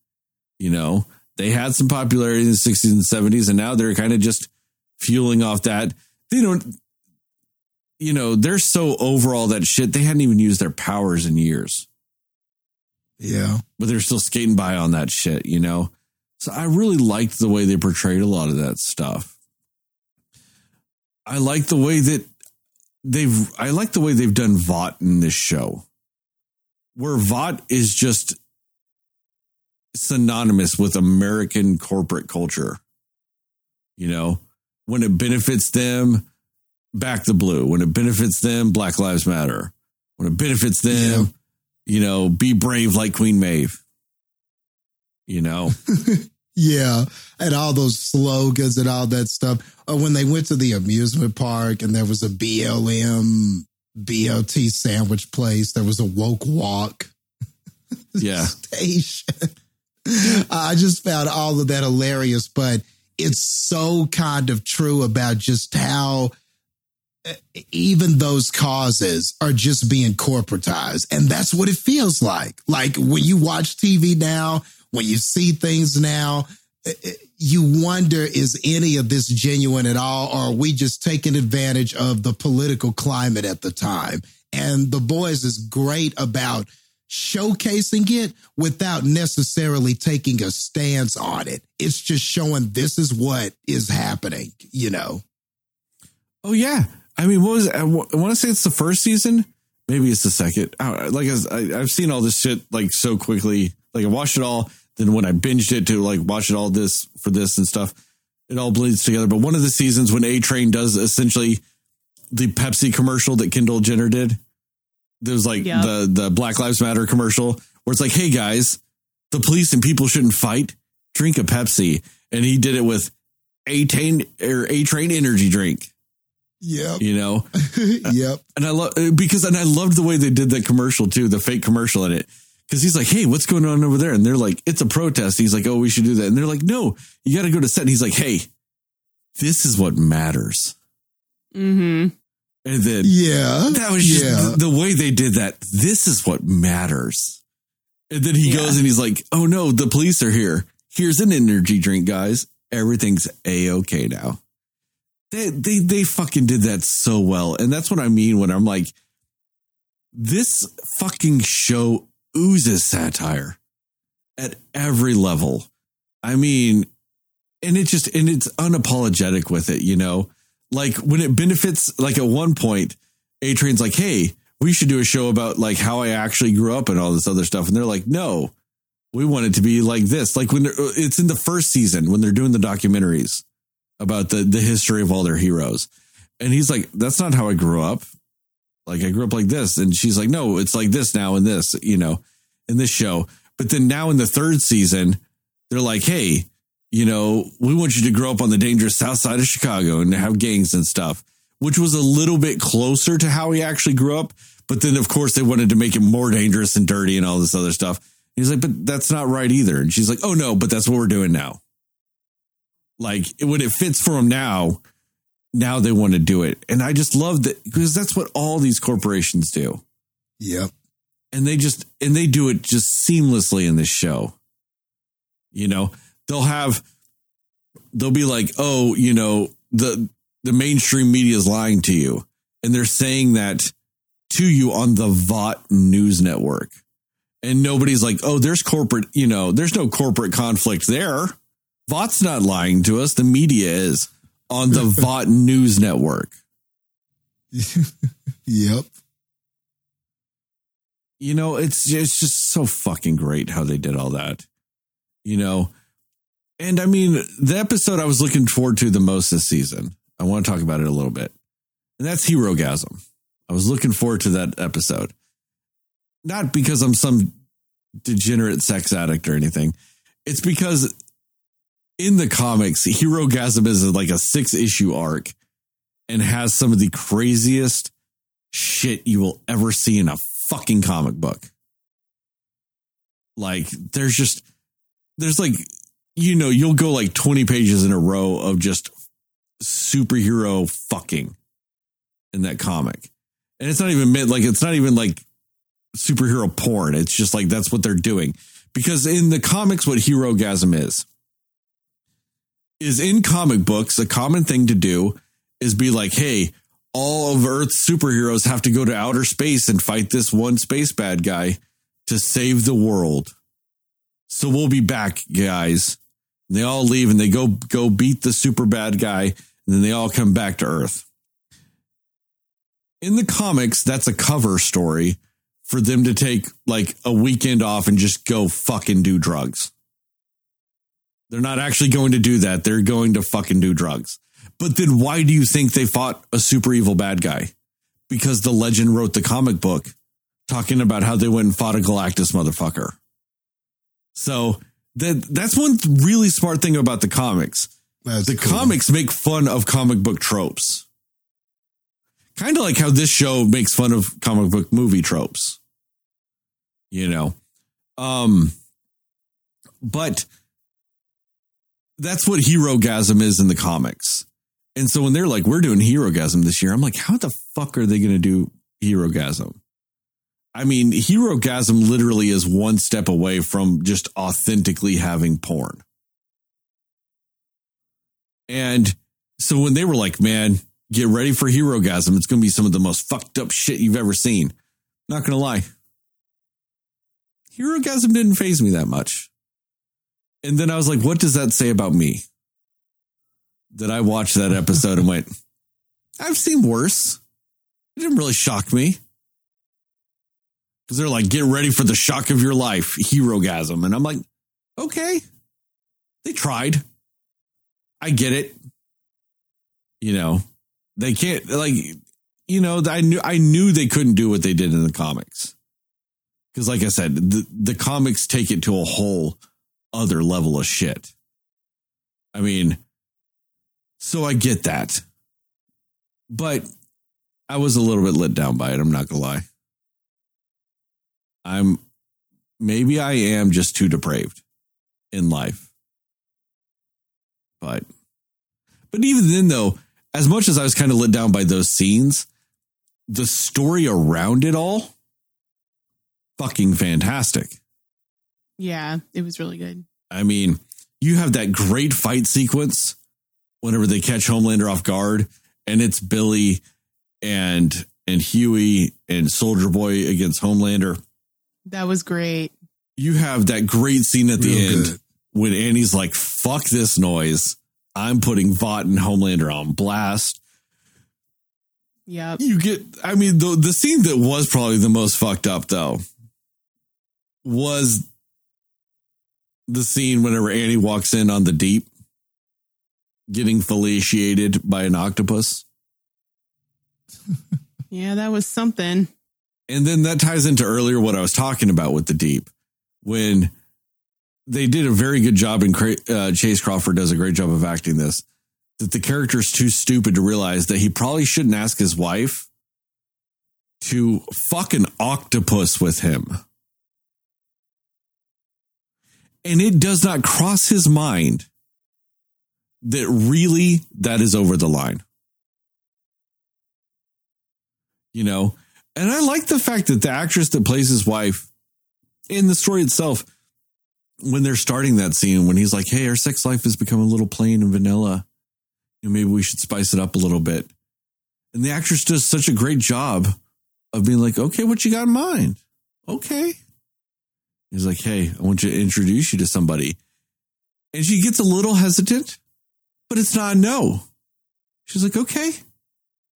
You know, they had some popularity in the sixties and seventies, and now they're kind of just fueling off that. They don't you know, they're so over all that shit. They hadn't even used their powers in years, Yeah. but they're still skating by on that shit, you know? So I really liked the way they portrayed a lot of that stuff. I like the way that they've, I like the way they've done Vought in this show, where Vought is just synonymous with American corporate culture. You know, when it benefits them, back the blue. When it benefits them, Black Lives Matter. When it benefits them, you know, be brave like Queen Maeve. You know, Yeah. And all those slogans and all that stuff. Or when they went to the amusement park and there was a BLM, BLT sandwich place, there was a woke walk yeah, station. I just found all of that hilarious, but it's so kind of true about just how even those causes are just being corporatized. And that's what it feels like. Like when you watch TV now, when you see things now, uh, uh, you wonder is any of this genuine at all, or are we just taking advantage of the political climate at the time? And the boys is great about showcasing it without necessarily taking a stance on it. It's just showing this is what is happening, you know. Oh yeah, I mean, what was? I want to say it's the first season. Maybe it's the second. I, like I, I've seen all this shit like so quickly. Like I watched it all. Then when I binged it to like watch it all this for this and stuff, it all bleeds together. But one of the seasons when A Train does essentially the Pepsi commercial that Kendall Jenner did, there's like the the Black Lives Matter commercial where it's like, hey guys, the police and people shouldn't fight. Drink a Pepsi, and he did it with A Train or A Train energy drink. Yep. You know, yep. and I love because and I loved the way they did that commercial too, the fake commercial in it. Because he's like, "Hey, what's going on over there?" And they're like, "It's a protest." He's like, "Oh, we should do that." And they're like, "No, you got to go to set." And he's like, "Hey, this is what matters." Mm-hmm. And then Yeah. that was just yeah. the, the way they did that. This is what matters. And then he Yeah. goes and he's like, "Oh no, the police are here. Here's an energy drink, guys. Everything's a okay now." They they they fucking did that so well, and that's what I mean when I'm like, this fucking show oozes satire at every level. I mean, and it just and it's unapologetic with it, you know. Like when it benefits, like at one point, A Train's like, "Hey, we should do a show about like how I actually grew up and all this other stuff," and they're like, "No, we want it to be like this." Like when it's in the first season when they're doing the documentaries about the the history of all their heroes, and he's like, "That's not how I grew up. Like I grew up like this," and she's like, "No, it's like this now in this, you know, in this show." But then now in the third season, they're like, "Hey." you know, we want you to grow up on the dangerous south side of Chicago and have gangs and stuff, which was a little bit closer to how he actually grew up. But then, of course, they wanted to make it more dangerous and dirty and all this other stuff. He's like, but that's not right either. And she's like, oh, no, but that's what we're doing now. Like when it fits for them now, now they want to do it. And I just love that because that's what all these corporations do. Yep. and they just and they do it just seamlessly in this show. You know? They'll have they'll be like oh you know the the mainstream media is lying to you. And they're saying that to you on the Vought news network. And nobody's like oh there's corporate you know there's no corporate conflict there Vought's not lying to us. The media is on the vot news network. Yep. you know it's it's just so fucking great how they did all that you know? And i mean the episode i was looking forward to the most this season i want to talk about it a little bit and that's Herogasm i was looking forward to that episode. Not because i'm some degenerate sex addict or anything. It's because in the comics Herogasm is like a six issue arc and has some of the craziest shit you will ever see in a fucking comic book. Like there's just there's like you know you'll go like 20 pages in a row of just superhero fucking in that comic. And it's not even meant like it's not even like superhero porn. It's just like that's what they're doing. Because in the comics what Herogasm is is in comic books a common thing to do is be like, hey, all of Earth's superheroes have to go to outer space and fight this one space bad guy to save the world. So we'll be back, guys. And they all leave and they go go beat the super bad guy, and then they all come back to Earth. In the comics, that's a cover story for them to take like a weekend off and just go fucking do drugs. They're not actually going to do that. They're going to fucking do drugs. But then why do you think they fought a super evil bad guy? Because the legend wrote the comic book talking about how they went and fought a Galactus motherfucker. So that that's one really smart thing about the comics. That's The cool. comics make fun of comic book tropes. Kind of like how this show makes fun of comic book movie tropes. You know. Um but that's what Herogasm is in the comics. And so when they're like, we're doing Herogasm this year, I'm like, how the fuck are they going to do Herogasm? I mean, Herogasm literally is one step away from just authentically having porn. And so when they were like, man, get ready for Herogasm, it's going to be some of the most fucked up shit you've ever seen. Not going to lie. Herogasm didn't phase me that much. And then I was like, what does that say about me? That I watched that episode and went, I've seen worse. It didn't really shock me. Because they're like, get ready for the shock of your life, Herogasm. And I'm like, okay. They tried. I get it. You know, they can't like you know, I knew I knew they couldn't do what they did in the comics. Cuz like I said, the the comics take it to a whole other level of shit. I mean, so I get that. But I was a little bit let down by it, I'm not going to lie. I'm maybe I am just too depraved in life. But but even then though, as much as I was kind of let down by those scenes, the story around it all fucking fantastic. Yeah, it was really good. I mean, you have that great fight sequence whenever they catch Homelander off guard and it's Billy and and Hughie and Soldier Boy against Homelander. That was great. You have that great scene at the Real end good. when Annie's like, fuck this noise. I'm putting Vought and Homelander on blast. Yep. You get, I mean, the, the scene that was probably the most fucked up though was the scene whenever Annie walks in on the deep getting feliciated by an octopus. Yeah, that was something. And then that ties into earlier what I was talking about with the deep when they did a very good job and uh, Chace Crawford does a great job of acting this that the character is too stupid to realize that he probably shouldn't ask his wife to fuck an octopus with him. And it does not cross his mind that really that is over the line. You know, and I like the fact that the actress that plays his wife in the story itself, when they're starting that scene, when he's like, Hey, our sex life has become a little plain and vanilla. Maybe we should spice it up a little bit. And the actress does such a great job of being like, Okay, what you got in mind? Okay. He's like, Hey, I want you to introduce you to somebody. And she gets a little hesitant, but it's not a no. She's like, Okay.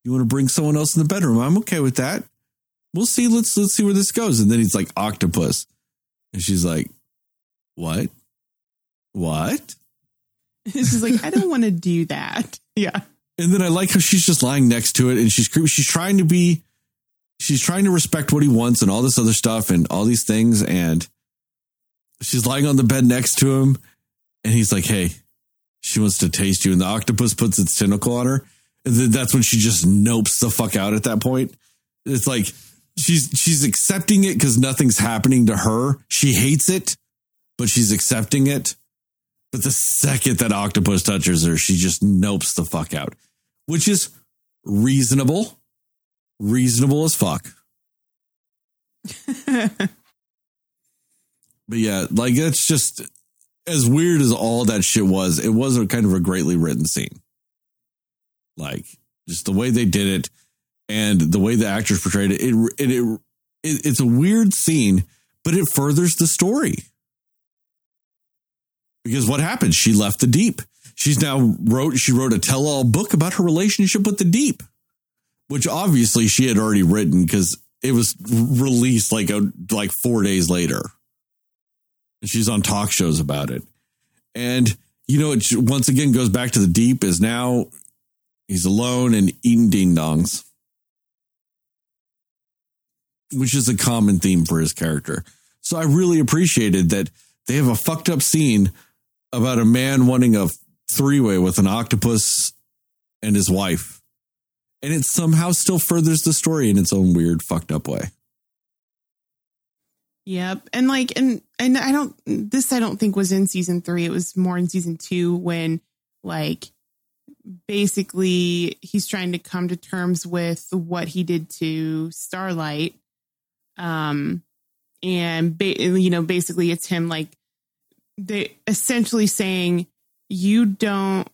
You want to bring someone else in the bedroom? I'm okay with that we'll see. Let's let's see where this goes. And then he's like octopus, and she's like, "What? What?" She's like, I don't want to do that. Yeah. And then I like how she's just lying next to it, and she's she's trying to be, she's trying to respect what he wants and all this other stuff and all these things, and she's lying on the bed next to him, and he's like, "Hey, she wants to taste you," and the octopus puts its tentacle on her, and then that's when she just nopes the fuck out. At that point, it's like she's she's accepting it because nothing's happening to her. She hates it, but she's accepting it. But the second that octopus touches her, she just nopes the fuck out, which is reasonable, reasonable as fuck. But yeah, like it's just as weird as all that shit was. It was a kind of a greatly written scene, like just the way they did it and the way the actors portrayed it. It it, it, it it's a weird scene, but it furthers the story. Because what happened? She left the deep. She's now wrote she wrote a tell-all book about her relationship with the deep, which obviously she had already written because it was released like a like four days later. She's on talk shows about it. And you know, it once again goes back to the deep is now he's alone and eating ding dongs. Which is a common theme for his character. So I really appreciated that they have a fucked up scene about a man wanting a three way with an octopus and his wife. And it somehow still furthers the story in its own weird, fucked up way. Yep. And like and and I don't this I don't think was in season 3. It was more in season 2 when like basically he's trying to come to terms with what he did to Starlight. Um and ba- you know basically it's him like they essentially saying you don't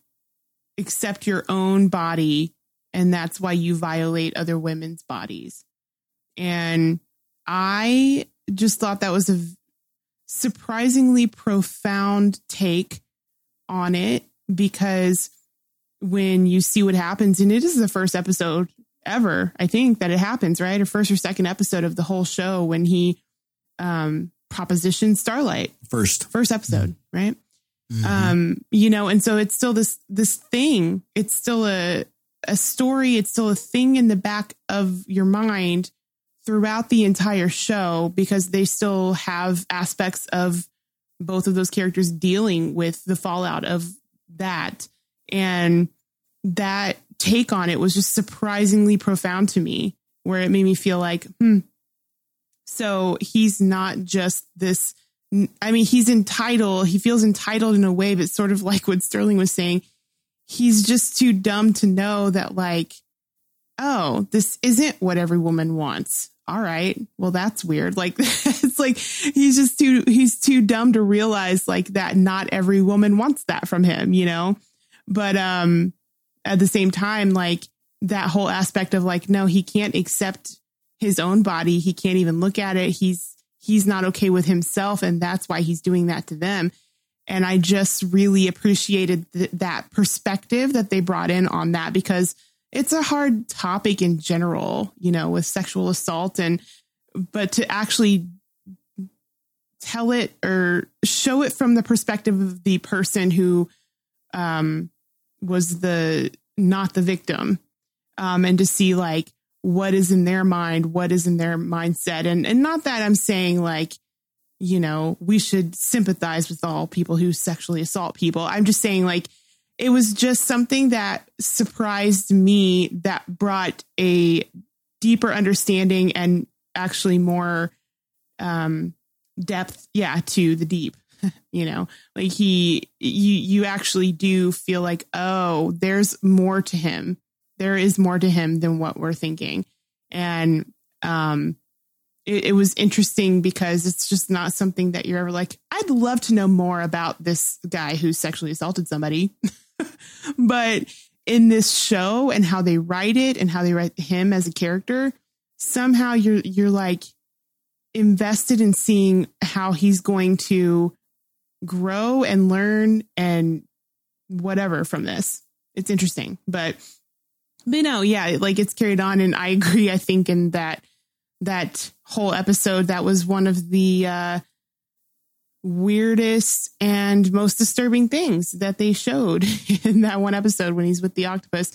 accept your own body and that's why you violate other women's bodies. And I just thought that was a surprisingly profound take on it because when you see what happens, and it is the first episode ever, I think that it happens, right? Or first or second episode of the whole show when he um propositioned Starlight. First. First episode, right? Mhm. um you know and so it's still this this thing it's still a a story it's still a thing in the back of your mind throughout the entire show because they still have aspects of both of those characters dealing with the fallout of that and that take on it was just surprisingly profound to me where it made me feel like hmm so he's not just this I mean, he's entitled. He feels entitled in a way, but sort of like what Sterling was saying. He's just too dumb to know that, like, oh, this isn't what every woman wants. All right, well, that's weird. Like, it's like he's just too he's too dumb to realize like that. Not every woman wants that from him, you know. But um, at the same time, like that whole aspect of like, no, he can't accept his own body. He can't even look at it. He's he's not okay with himself and that's why he's doing that to them and i just really appreciated th- that perspective that they brought in on that because it's a hard topic in general you know with sexual assault and but to actually tell it or show it from the perspective of the person who um was the not the victim um and to see like what is in their mind, what is in their mindset. And and not that I'm saying like, you know, we should sympathize with all people who sexually assault people. I'm just saying like it was just something that surprised me that brought a deeper understanding and actually more um depth yeah to the deep you know like he you you actually do feel like oh there's more to him there is more to him than what we're thinking. And um, it, it, was interesting because it's just not something that you're ever like, I'd love to know more about this guy who sexually assaulted somebody. but in this show and how they write it and how they write him as a character, somehow you're you're like invested in seeing how he's going to grow and learn and whatever from this. It's interesting. But but no, yeah, like it's carried on, and I agree. I think in that that whole episode, that was one of the uh, weirdest and most disturbing things that they showed in that one episode when he's with the octopus,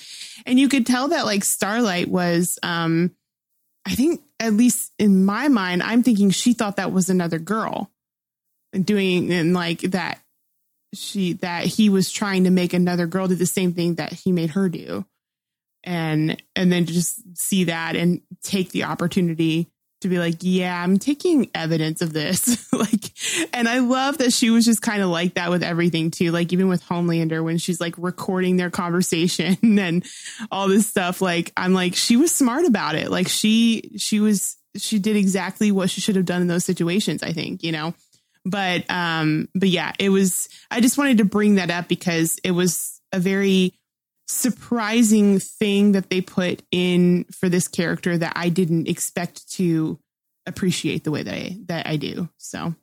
and you could tell that like Starlight was, um, I think at least in my mind, I'm thinking she thought that was another girl doing and like that she that he was trying to make another girl do the same thing that he made her do. And and then just see that and take the opportunity to be like yeah i'm taking evidence of this. Like and i love that she was just kind of like that with everything too like even with homelander when she's like recording their conversation and all this stuff like i'm like she was smart about it like she she was she did exactly what she should have done in those situations i think you know but um but yeah it was i just wanted to bring that up because it was a very surprising thing that they put in for this character that I didn't expect to appreciate the way that I that I do. So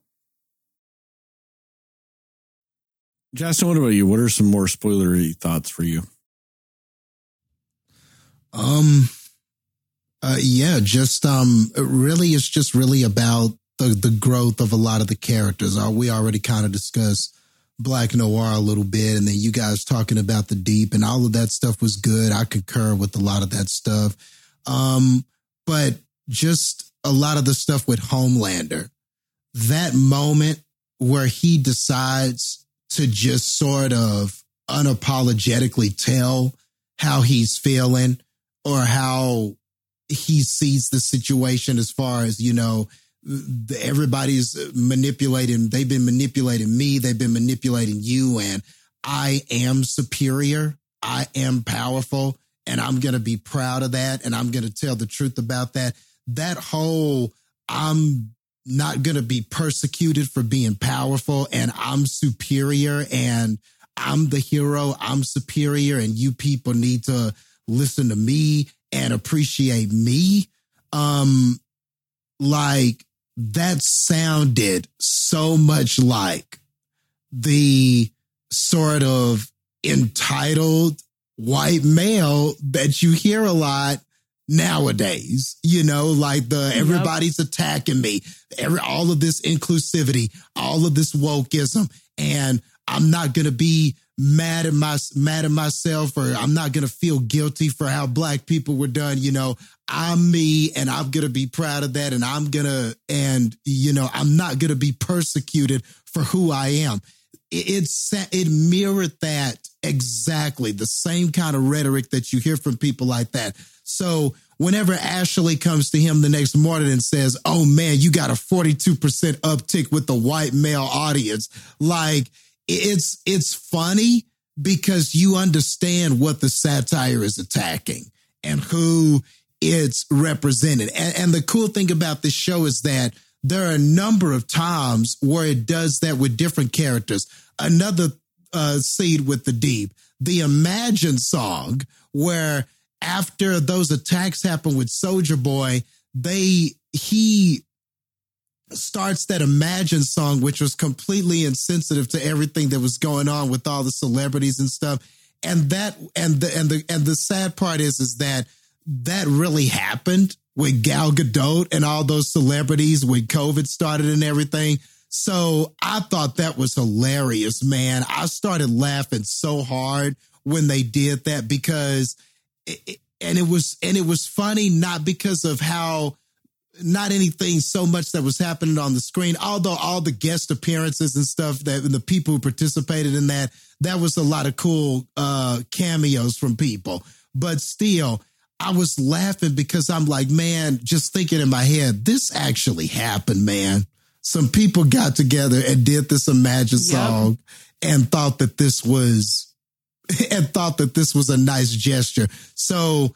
Justin, what about you? What are some more spoilery thoughts for you? Um uh yeah, just um really it's just really about the the growth of a lot of the characters. Uh, we already kind of discussed Black Noir a little bit, and then you guys talking about the deep and all of that stuff was good. I concur with a lot of that stuff. Um, but just a lot of the stuff with Homelander, that moment where he decides to just sort of unapologetically tell how he's feeling or how he sees the situation as far as, you know, everybody's manipulating they've been manipulating me they've been manipulating you and i am superior i am powerful and i'm going to be proud of that and i'm going to tell the truth about that. That whole i'm not going to be persecuted for being powerful and i'm superior and i'm the hero i'm superior and you people need to listen to me and appreciate me. Um like that sounded so much like the sort of entitled white male that you hear a lot nowadays. You know, like the everybody's attacking me, every all of this inclusivity, all of this wokeism, and I'm not gonna be mad at my mad at myself or I'm not gonna feel guilty for how black people were done. You know, I'm me and I'm gonna be proud of that, and I'm gonna and you know I'm not gonna be persecuted for who I am. It, it's it mirrored that exactly the same kind of rhetoric that you hear from people like that. So whenever Ashley comes to him the next morning and says, "Oh man, you got a 42% uptick with the white male audience." Like it's it's funny because you understand what the satire is attacking and who it's represented. And, and the cool thing about this show is that there are a number of times where it does that with different characters. Another uh, seed with the deep, the Imagine song, where after those attacks happen with Soldier Boy, they he starts that Imagine song, which was completely insensitive to everything that was going on with all the celebrities and stuff. And that and the and the and the sad part is is that that really happened with Gal Gadot and all those celebrities when COVID started and everything. So I thought that was hilarious, man. I started laughing so hard when they did that because it, and it was and it was funny not because of how not anything so much that was happening on the screen although all the guest appearances and stuff that and the people who participated in that that was a lot of cool uh cameos from people but still I was laughing because I'm like, man, just thinking in my head, this actually happened, man. Some people got together and did this Imagine Yep. song and thought that this was and thought that this was a nice gesture. So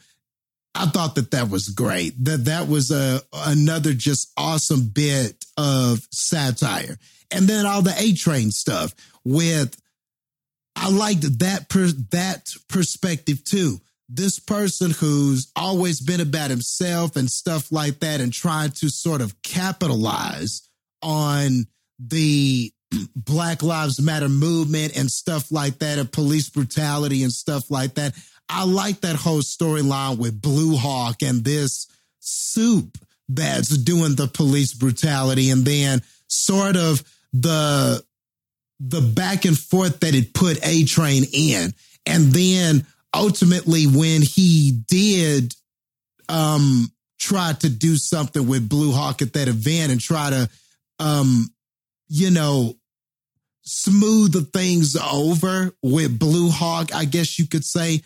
I thought that that was great. That that was a another just awesome bit of satire. And then all the A Train stuff with I liked that per, that perspective too. This person who's always been about himself and stuff like that and trying to sort of capitalize on the Black Lives Matter movement and stuff like that and police brutality and stuff like that. I like that whole storyline with Blue Hawk and this soup that's doing the police brutality and then sort of the the back and forth that it put A Train in. And then ultimately when he did um try to do something with Blue Hawk at that event and try to um you know smooth the things over with Blue Hawk, I guess you could say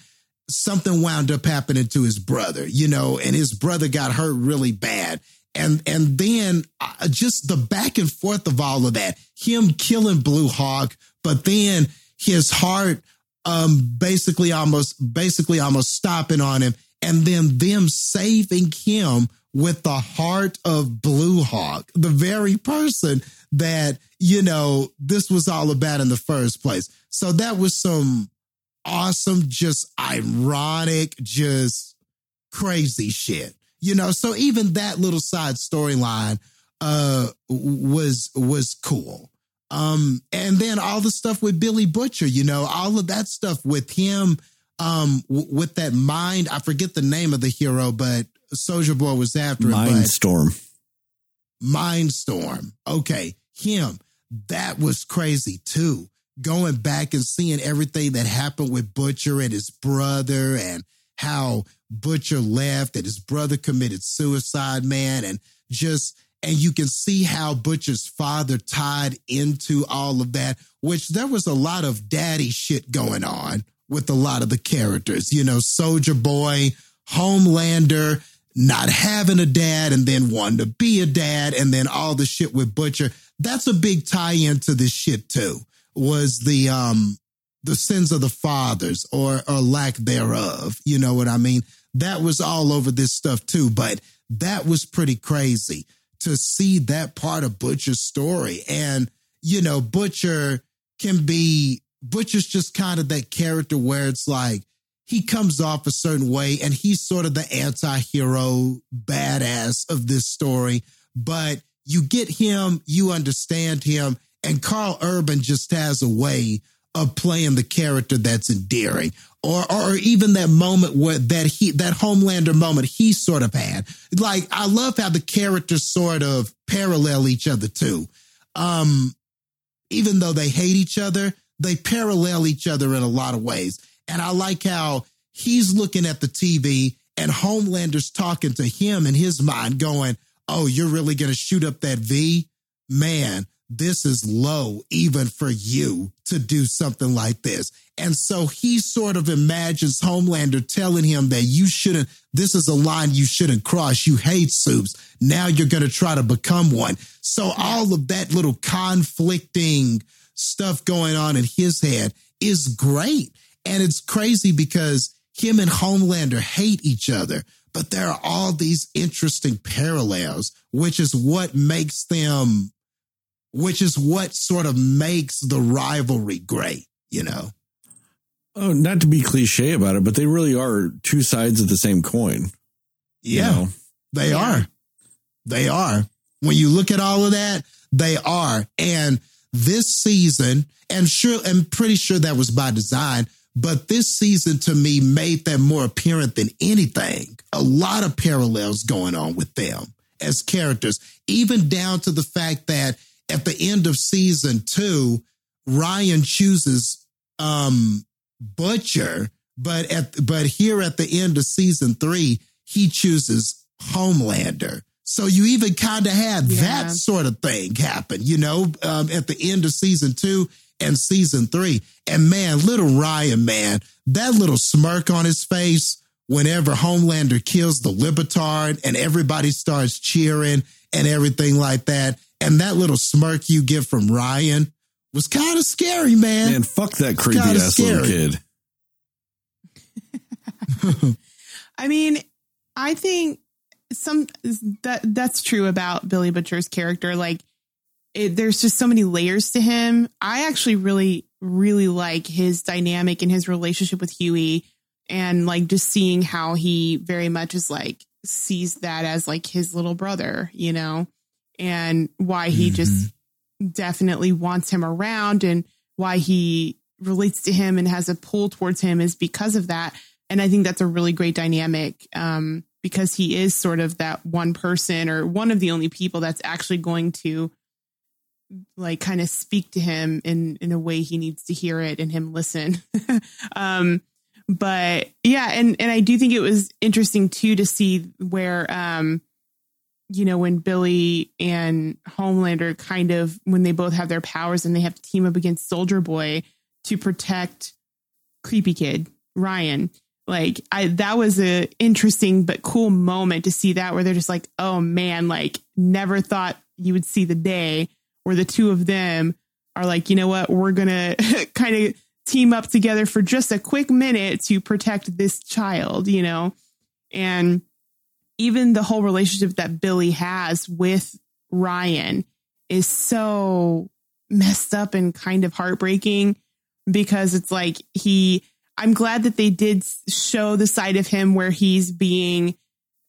something wound up happening to his brother, you know, and his brother got hurt really bad. And and then uh, just the back and forth of all of that, him killing Blue Hawk, but then his heart um basically almost basically almost stopping on him and then them saving him with the heart of Blue Hawk, the very person that, you know, this was all about in the first place. So that was some awesome, just ironic, just crazy shit. You know, so even that little side storyline uh was was cool. Um and then all the stuff with Billy Butcher, you know, all of that stuff with him um w- with that mind, I forget the name of the hero, but Soldier Boy was after Mindstorm. Mindstorm. Okay, him. That was crazy too. Going back and seeing everything that happened with Butcher and his brother and how Butcher left and his brother committed suicide, man, and just and you can see how Butcher's father tied into all of that, which there was a lot of daddy shit going on with a lot of the characters. You know, Soldier Boy, Homelander, not having a dad and then wanting to be a dad and then all the shit with Butcher. That's a big tie in to this shit too. Was the um the sins of the fathers or or lack thereof. You know what I mean? That was all over this stuff too, but that was pretty crazy to see that part of Butcher's story. And you know, Butcher can be Butcher's just kind of that character where it's like he comes off a certain way and he's sort of the anti-hero badass of this story but you get him, you understand him, and Karl Urban just has a way of playing the character that's endearing. Or, or even that moment where that he that Homelander moment he sort of had. Like I love how the characters sort of parallel each other too. Um, even though they hate each other, they parallel each other in a lot of ways. And I like how he's looking at the TV and Homelander's talking to him in his mind, going, Oh, you're really going to shoot up that V? Man, this is low even for you to do something like this. And so he sort of imagines Homelander telling him that you shouldn't, this is a line you shouldn't cross. You hate soups. Now you're going to try to become one. So all of that little conflicting stuff going on in his head is great. And it's crazy because him and Homelander hate each other, but there are all these interesting parallels, which is what makes them which is what sort of makes the rivalry great, you know? Oh, not to be cliche about it, but they really are two sides of the same coin. Yeah, know? they are. They are. When you look at all of that, they are. And this season, and sure, I'm pretty sure that was by design, but this season to me made them more apparent than anything. A lot of parallels going on with them as characters, even down to the fact that at the end of season two, Ryan chooses um, Butcher, but at but here at the end of season three, he chooses Homelander. So you even kind of had Yeah. that sort of thing happen, you know, um, at the end of season two and season three. And man, little Ryan, man, that little smirk on his face whenever Homelander kills the Libertard and everybody starts cheering and everything like that. And that little smirk you get from Ryan was kind of scary, man. Man, fuck that creepy kinda ass little kid. I mean, I think some that that's true about Billy Butcher's character. Like, it, there's just so many layers to him. I actually really, really like his dynamic and his relationship with Hughie, and like just seeing how he very much is like sees that as like his little brother, you know, and why he just definitely wants him around and why he relates to him and has a pull towards him is because of that. And I think that's a really great dynamic um, because he is sort of that one person or one of the only people that's actually going to like kind of speak to him in in a way he needs to hear it and him listen. um, but yeah, and and I do think it was interesting too to see where um, you know, when Billy and Homelander kind of when they both have their powers and they have to team up against Soldier Boy to protect creepy kid Ryan. Like I that was a interesting but cool moment to see that where they're just like, "Oh man, like never thought you would see the day where the two of them are like, "You know what? We're to kind of team up together for just a quick minute to protect this child," you know? And even the whole relationship that Billy has with Ryan is so messed up and kind of heartbreaking because it's like he I'm glad that they did show the side of him where he's being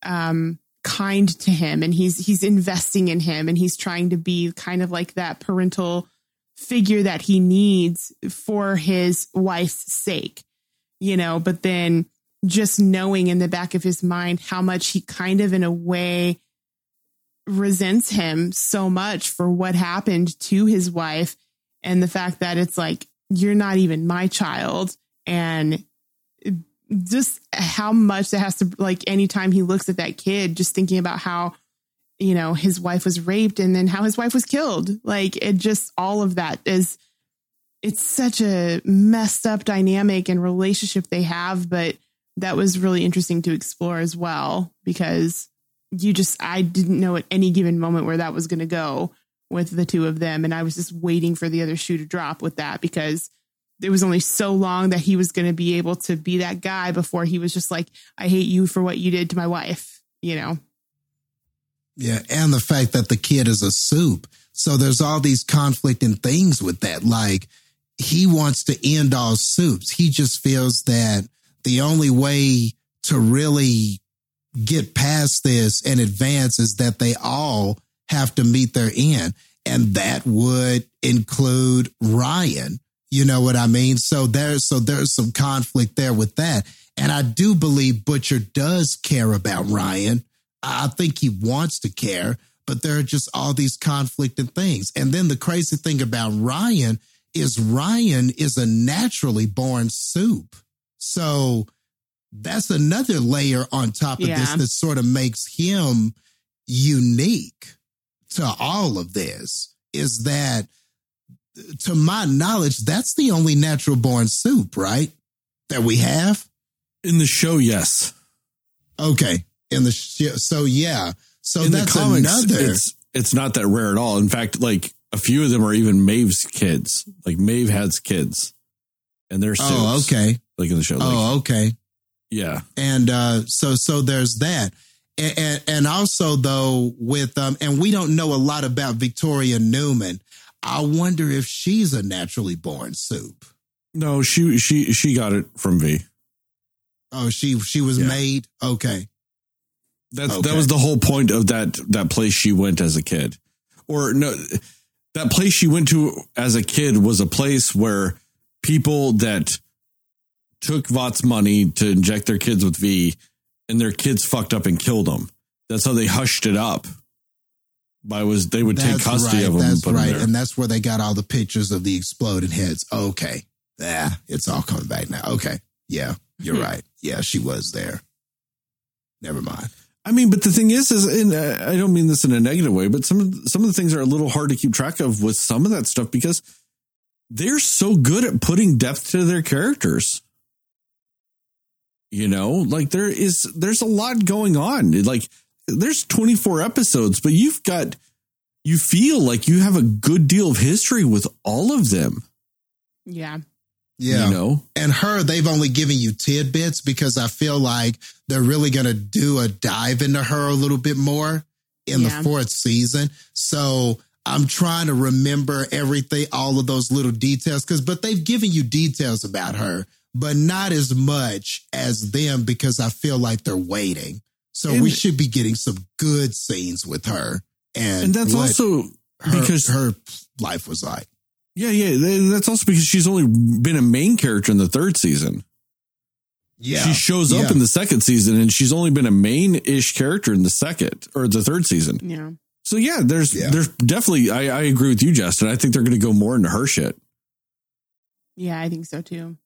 um kind to him and he's he's investing in him and he's trying to be kind of like that parental figure that he needs for his wife's sake you know? But then just knowing in the back of his mind how much he kind of in a way resents him so much for what happened to his wife and the fact that it's like you're not even my child and just how much that has to like anytime he looks at that kid just thinking about how you know his wife was raped and then how his wife was killed. Like it just all of that is it's such a messed up dynamic and relationship they have but that was really interesting to explore as well because you just I didn't know at any given moment where that was going to go with the two of them. And I was just waiting for the other shoe to drop with that because it was only so long that he was going to be able to be that guy before he was just like I hate you for what you did to my wife, you know. Yeah, and the fact that the kid is a soup. So there's all these conflicting things with that. Like he wants to end all soups. He just feels that the only way to really get past this and advance is that they all have to meet their end. And that would include Ryan. You know what I mean? So there's so there's some conflict there with that. And I do believe Butcher does care about Ryan. I think he wants to care, but there are just all these conflicting things. And then the crazy thing about Ryan is Ryan is a naturally born soup. So that's another layer on top of Yeah. this that sort of makes him unique to all of this is that to my knowledge that's the only natural born soup right? That we have? In the show, yes. okay. In the sh- so yeah. So In that's comics, another. it's it's not that rare at all. In fact, like a few of them are even Maeve's kids. Like Maeve has kids, and they're oh okay. Like in the show. Like, oh okay. yeah, and uh so so there's that. And, and and also though with um and we don't know a lot about victoria neuman i wonder if she's a naturally born soup no, she she she got it from V. oh she she was Yeah. made okay That's Okay. that was the whole point of that that place she went as a kid, or no, that place she went to as a kid was a place where people that took Vought's money to inject their kids with V, and their kids fucked up and killed them. That's how they hushed it up. By was they would take custody right, of them. and That's put them right. there. And that's where they got all the pictures of the exploded heads. Okay. Yeah, it's all coming back now. Okay. Yeah, you're Hmm. right. Yeah, she was there. Never mind. I mean, but the thing is, is and uh, I don't mean this in a negative way, but some of some of the things are a little hard to keep track of with some of that stuff because they're so good at putting depth to their characters. You know, like there is there's a lot going on. Like there's 24 episodes, but you've got you feel like you have a good deal of history with all of them. Yeah. Yeah. You know, and her, they've only given you tidbits because I feel like they're really going to do a dive into her a little bit more in Yeah. the fourth season. So I'm trying to remember everything, all of those little details, because, but they've given you details about her, but not as much as them because I feel like they're waiting. So we should be getting some good scenes with her. And, and that's also her, because her life was like. yeah, yeah, that's also because she's only been a main character in the third season. Yeah. She shows up Yeah. in the second season and she's only been a main ish character in the second or the third season. Yeah. So yeah, there's Yeah. there's definitely I, I agree with you, Justin. I think they're gonna go more into her shit. Yeah, I think so too.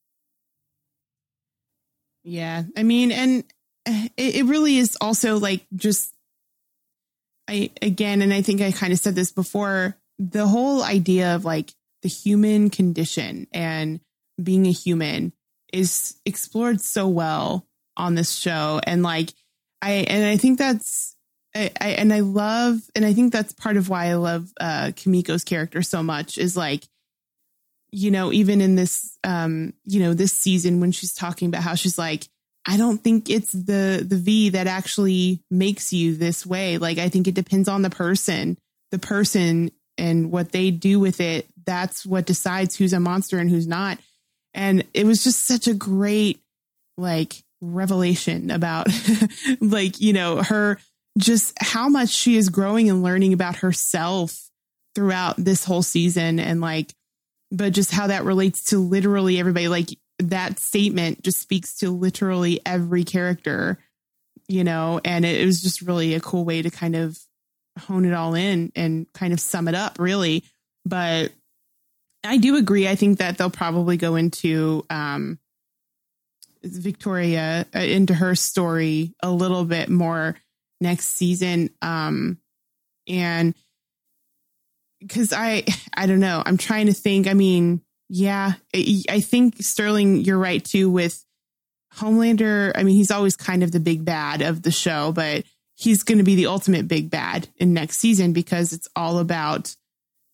Yeah. I mean, and it, it really is also like just I again, and I think I kind of said this before, the whole idea of like the human condition and being a human is explored so well on this show. And like I and I think that's I, I and I love and I think that's part of why I love uh Kimiko's character so much is like you know, even in this, um, you know, this season when she's talking about how she's like, I don't think it's the the V that actually makes you this way. Like, I think it depends on the person, the person, and what they do with it. That's what decides who's a monster and who's not. And it was just such a great, like, revelation about, like, you know, her just how much she is growing and learning about herself throughout this whole season and like but just how that relates to literally everybody like that statement just speaks to literally every character you know and it, it was just really a cool way to kind of hone it all in and kind of sum it up really but i do agree i think that they'll probably go into um victoria uh, into her story a little bit more next season um and because I I don't know. I'm trying to think. I mean, yeah, I, think Sterling, you're right too. With Homelander, I mean, he's always kind of the big bad of the show, but he's going to be the ultimate big bad in next season because it's all about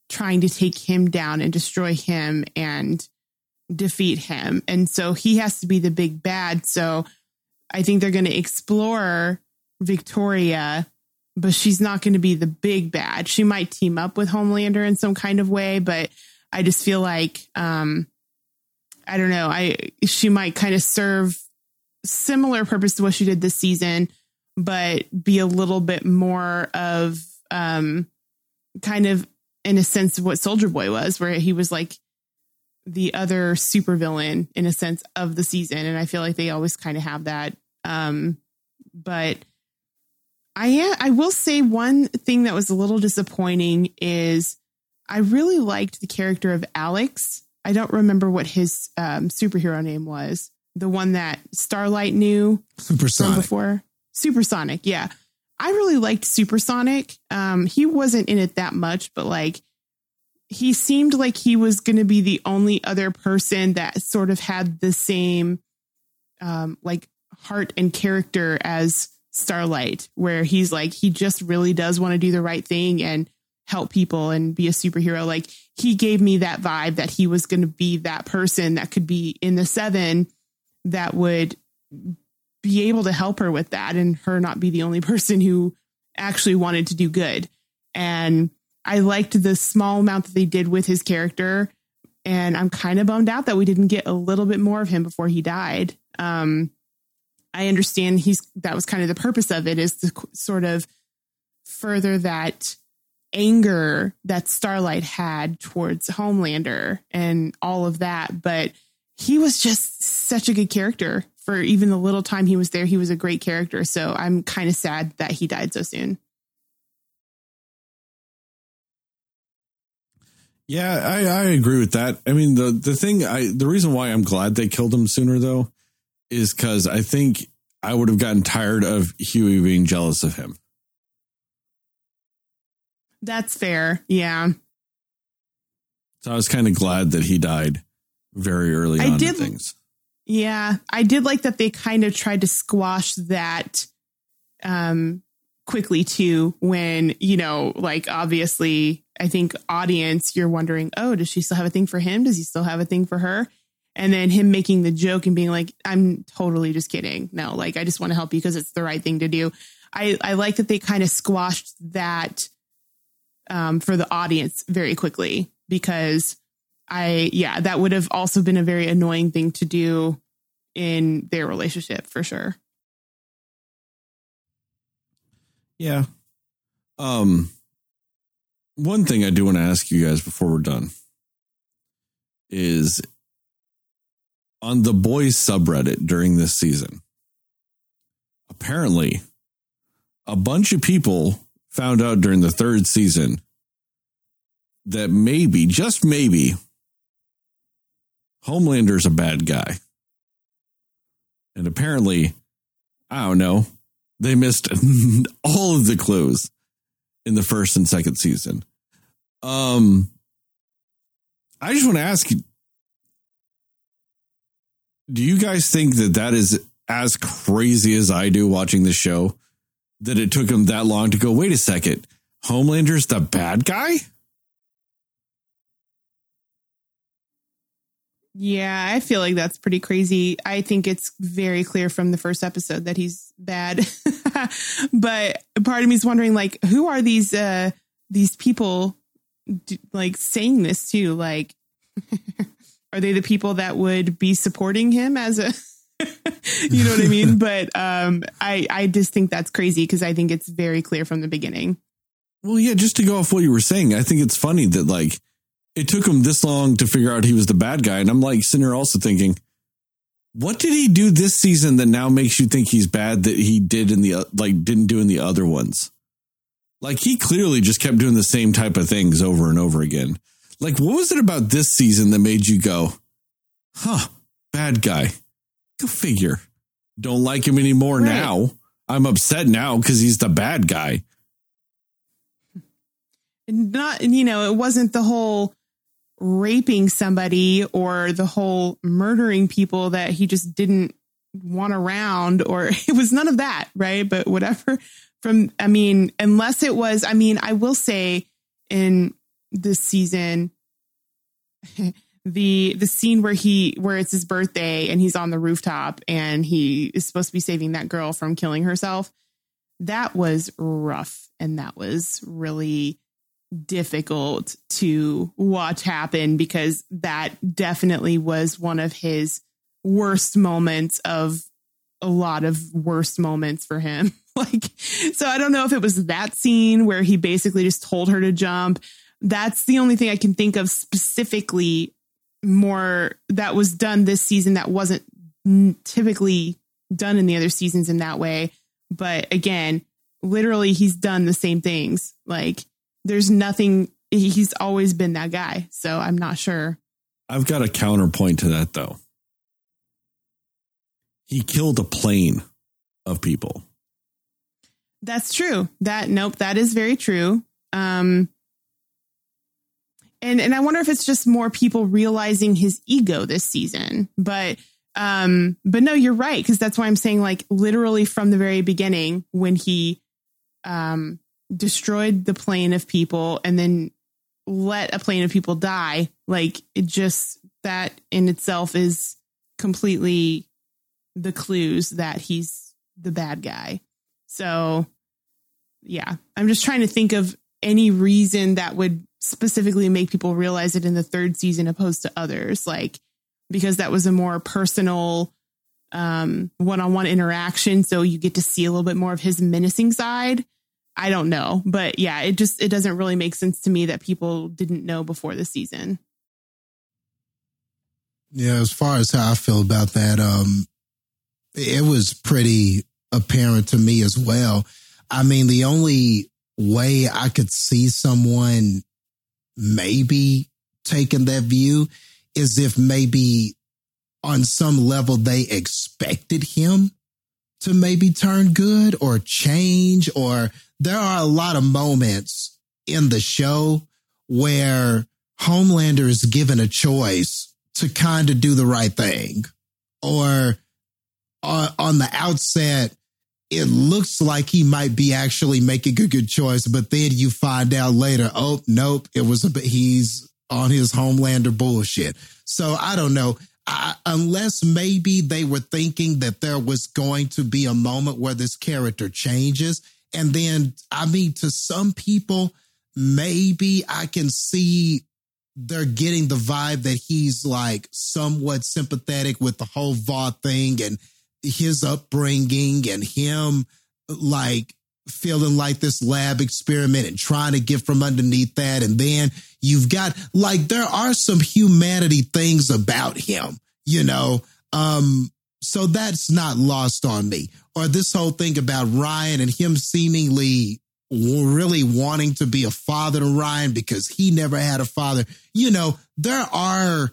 trying to take him down and destroy him and defeat him, and so he has to be the big bad. So I think they're going to explore Victoria but she's not going to be the big bad. She might team up with Homelander in some kind of way, but I just feel like um I don't know. I she might kind of serve similar purpose to what she did this season, but be a little bit more of um kind of in a sense of what Soldier Boy was, where he was like the other supervillain in a sense of the season. And I feel like they always kind of have that. Um, but I I will say one thing that was a little disappointing is I really liked the character of Alex. I don't remember what his um, superhero name was. The one that Starlight knew Supersonic. before. Supersonic, yeah. I really liked Supersonic. Um, he wasn't in it that much, but like he seemed like he was going to be the only other person that sort of had the same um, like heart and character as Starlight, where he's like he just really does want to do the right thing and help people and be a superhero. Like he gave me that vibe that he was going to be that person that could be in the seven that would be able to help her with that and her not be the only person who actually wanted to do good. And I liked the small amount that they did with his character. And I'm kind of bummed out that we didn't get a little bit more of him before he died. Um, I understand he's that was kind of the purpose of it is to sort of further that anger that Starlight had towards Homelander and all of that. But he was just such a good character for even the little time he was there. He was a great character. So I'm kind of sad that he died so soon. Yeah, I, I agree with that. I mean, the the thing, I the reason why I'm glad they killed him sooner though, is because I think I would have gotten tired of Hughie being jealous of him. That's fair. Yeah. So I was kind of glad that he died very early I on did- things. Yeah, I did like that they kind of tried to squash that um quickly too when, you know, like obviously I think audience you're wondering, "Oh, does she still have a thing for him? Does he still have a thing for her?" And then him making the joke and being like, "I'm totally just kidding. No, like I just want to help you because it's the right thing to do." I I like that they kind of squashed that um for the audience very quickly because I yeah, that would have also been a very annoying thing to do in their relationship for sure. Yeah. Um one thing I do want to ask you guys before we're done is on the boys subreddit during this season. Apparently, a bunch of people found out during the third season that maybe, just maybe, Homelander's a bad guy. And apparently, I don't know, they missed all of the clues in the first and second season. Um, I just want to ask you do you guys think that that is as crazy as I do watching the show? That it took him that long to go, wait a second, Homelander's the bad guy? Yeah, I feel like that's pretty crazy. I think it's very clear from the first episode that he's bad. but part of me is wondering like who are these uh these people like saying this to like are they the people that would be supporting him as a you know what I mean? But um I I just think that's crazy because I think it's very clear from the beginning. Well, yeah, just to go off what you were saying, I think it's funny that like it took him this long to figure out he was the bad guy. And I'm like sitting here also thinking, what did he do this season that now makes you think he's bad that he did in the like didn't do in the other ones? Like he clearly just kept doing the same type of things over and over again. Like what was it about this season that made you go, "Huh, bad guy." Go figure. Don't like him anymore Right. now. I'm upset now cuz he's the bad guy. Not you know it wasn't the whole raping somebody or the whole murdering people that he just didn't want around or it was none of that right but whatever from i mean unless it was i mean i will say in this season the the scene where he where it's his birthday and he's on the rooftop and he is supposed to be saving that girl from killing herself that was rough and that was really difficult to watch happen because that definitely was one of his worst moments of a lot of worst moments for him. like, so I don't know if it was that scene where he basically just told her to jump. That's the only thing I can think of specifically more that was done this season that wasn't typically done in the other seasons in that way. But again, literally he's done the same things. Like there's nothing he's always been that guy. So I'm not sure. I've got a counterpoint to that though. He killed a plane of people. That's true. That nope, that is very true. Um and and I wonder if it's just more people realizing his ego this season. But um but no, you're right because that's why I'm saying like literally from the very beginning when he um destroyed the plane of people and then let a plane of people die, like it just that in itself is completely the clues that he's the bad guy. So yeah, I'm just trying to think of any reason that would specifically make people realize it in the third season opposed to others like because that was a more personal um one-on-one interaction. So you get to see a little bit more of his menacing side. I don't know but yeah it just it doesn't really make sense to me that people didn't know before the season. Yeah as far as how i feel about that um it was pretty apparent to me as well. I mean the only way i could see someone maybe taking that view is if maybe on some level they expected him to maybe turn good or change or there are a lot of moments in the show where Homelander is given a choice to kind of do the right thing or uh, on the outset it looks like he might be actually making a good choice, but then you find out later, oh, nope, it was a he's on his Homelander bullshit. So I don't know. I, unless maybe they were thinking that there was going to be a moment where this character changes. And then, I mean, to some people, maybe I can see they're getting the vibe that he's like somewhat sympathetic with the whole Vought thing and his upbringing and him like feeling like this lab experiment and trying to get from underneath that. And then you've got like there are some humanity things about him, you know. Um, so that's not lost on me. Or this whole thing about Ryan and him seemingly really wanting to be a father to Ryan because he never had a father. You know, there are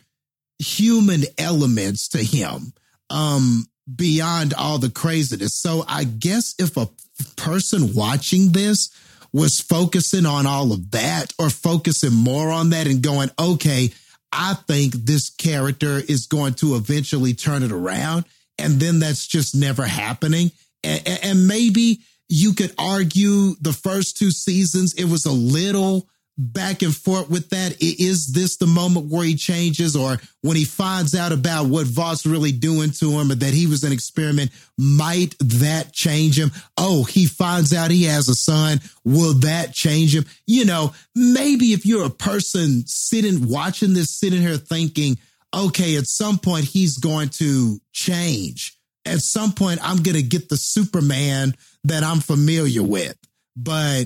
human elements to him. Um, beyond all the craziness. So I guess if a person watching this was focusing on all of that or focusing more on that and going, okay, I think this character is going to eventually turn it around. And then that's just never happening. And, and maybe you could argue the first two seasons, it was a little back and forth with that. Is this the moment where he changes or when he finds out about what Vought's really doing to him or that he was an experiment? Might that change him? Oh, he finds out he has a son. Will that change him? You know, maybe if you're a person sitting, watching this, sitting here thinking, okay, at some point he's going to change. At some point, I'm going to get the Superman that I'm familiar with. But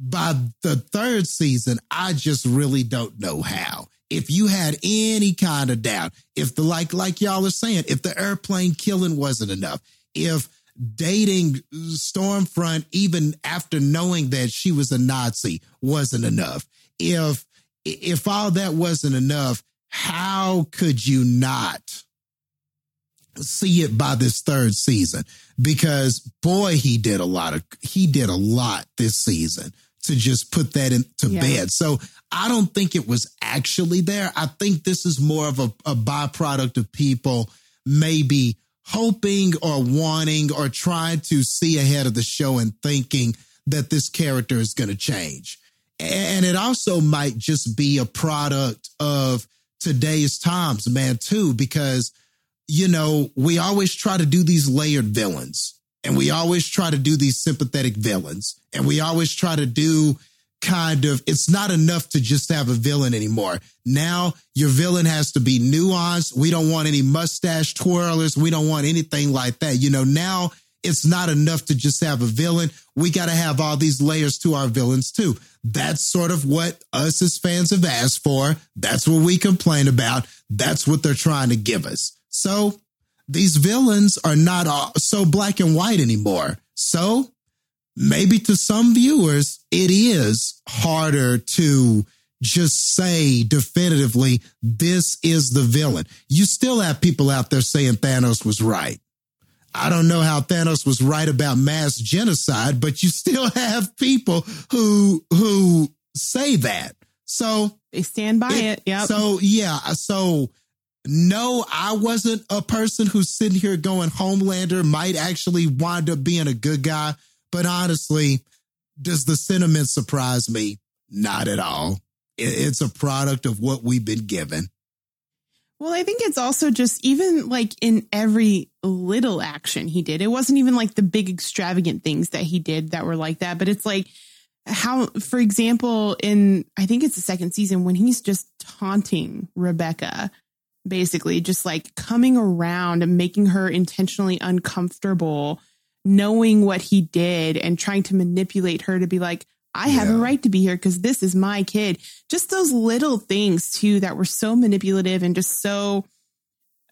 by the third season, I just really don't know how. If you had any kind of doubt, if the like like y'all are saying, if the airplane killing wasn't enough, if dating Stormfront even after knowing that she was a Nazi wasn't enough, if if all that wasn't enough, how could you not see it by this third season? Because boy, he did a lot of he did a lot this season to just put that into yeah. bed. So I don't think it was actually there. I think this is more of a, a byproduct of people maybe hoping or wanting or trying to see ahead of the show and thinking that this character is going to change. And it also might just be a product of today's times, man, too, because, you know, we always try to do these layered villains and we always try to do these sympathetic villains. And we always try to do kind of, it's not enough to just have a villain anymore. Now your villain has to be nuanced. We don't want any mustache twirlers. We don't want anything like that. You know, now it's not enough to just have a villain. We got to have all these layers to our villains too. That's sort of what us as fans have asked for. That's what we complain about. That's what they're trying to give us. So these villains are not all, so black and white anymore. So maybe to some viewers, it is harder to just say definitively, this is the villain. You still have people out there saying Thanos was right. I don't know how Thanos was right about mass genocide, but you still have people who who say that. So They stand by it. Yeah. so yeah, so no, I wasn't a person who's sitting here going Homelander might actually wind up being a good guy, but honestly, does the sentiment surprise me? Not at all. It's a product of what we've been given. Well, I think it's also just even like in every little action he did. It wasn't even like the big extravagant things that he did that were like that, but it's like how, for example, in I think it's the second season when he's just taunting Rebecca, basically just like coming around and making her intentionally uncomfortable, knowing what he did and trying to manipulate her to be like, I have a right to be here because this is my kid. Just those little things too that were so manipulative and just so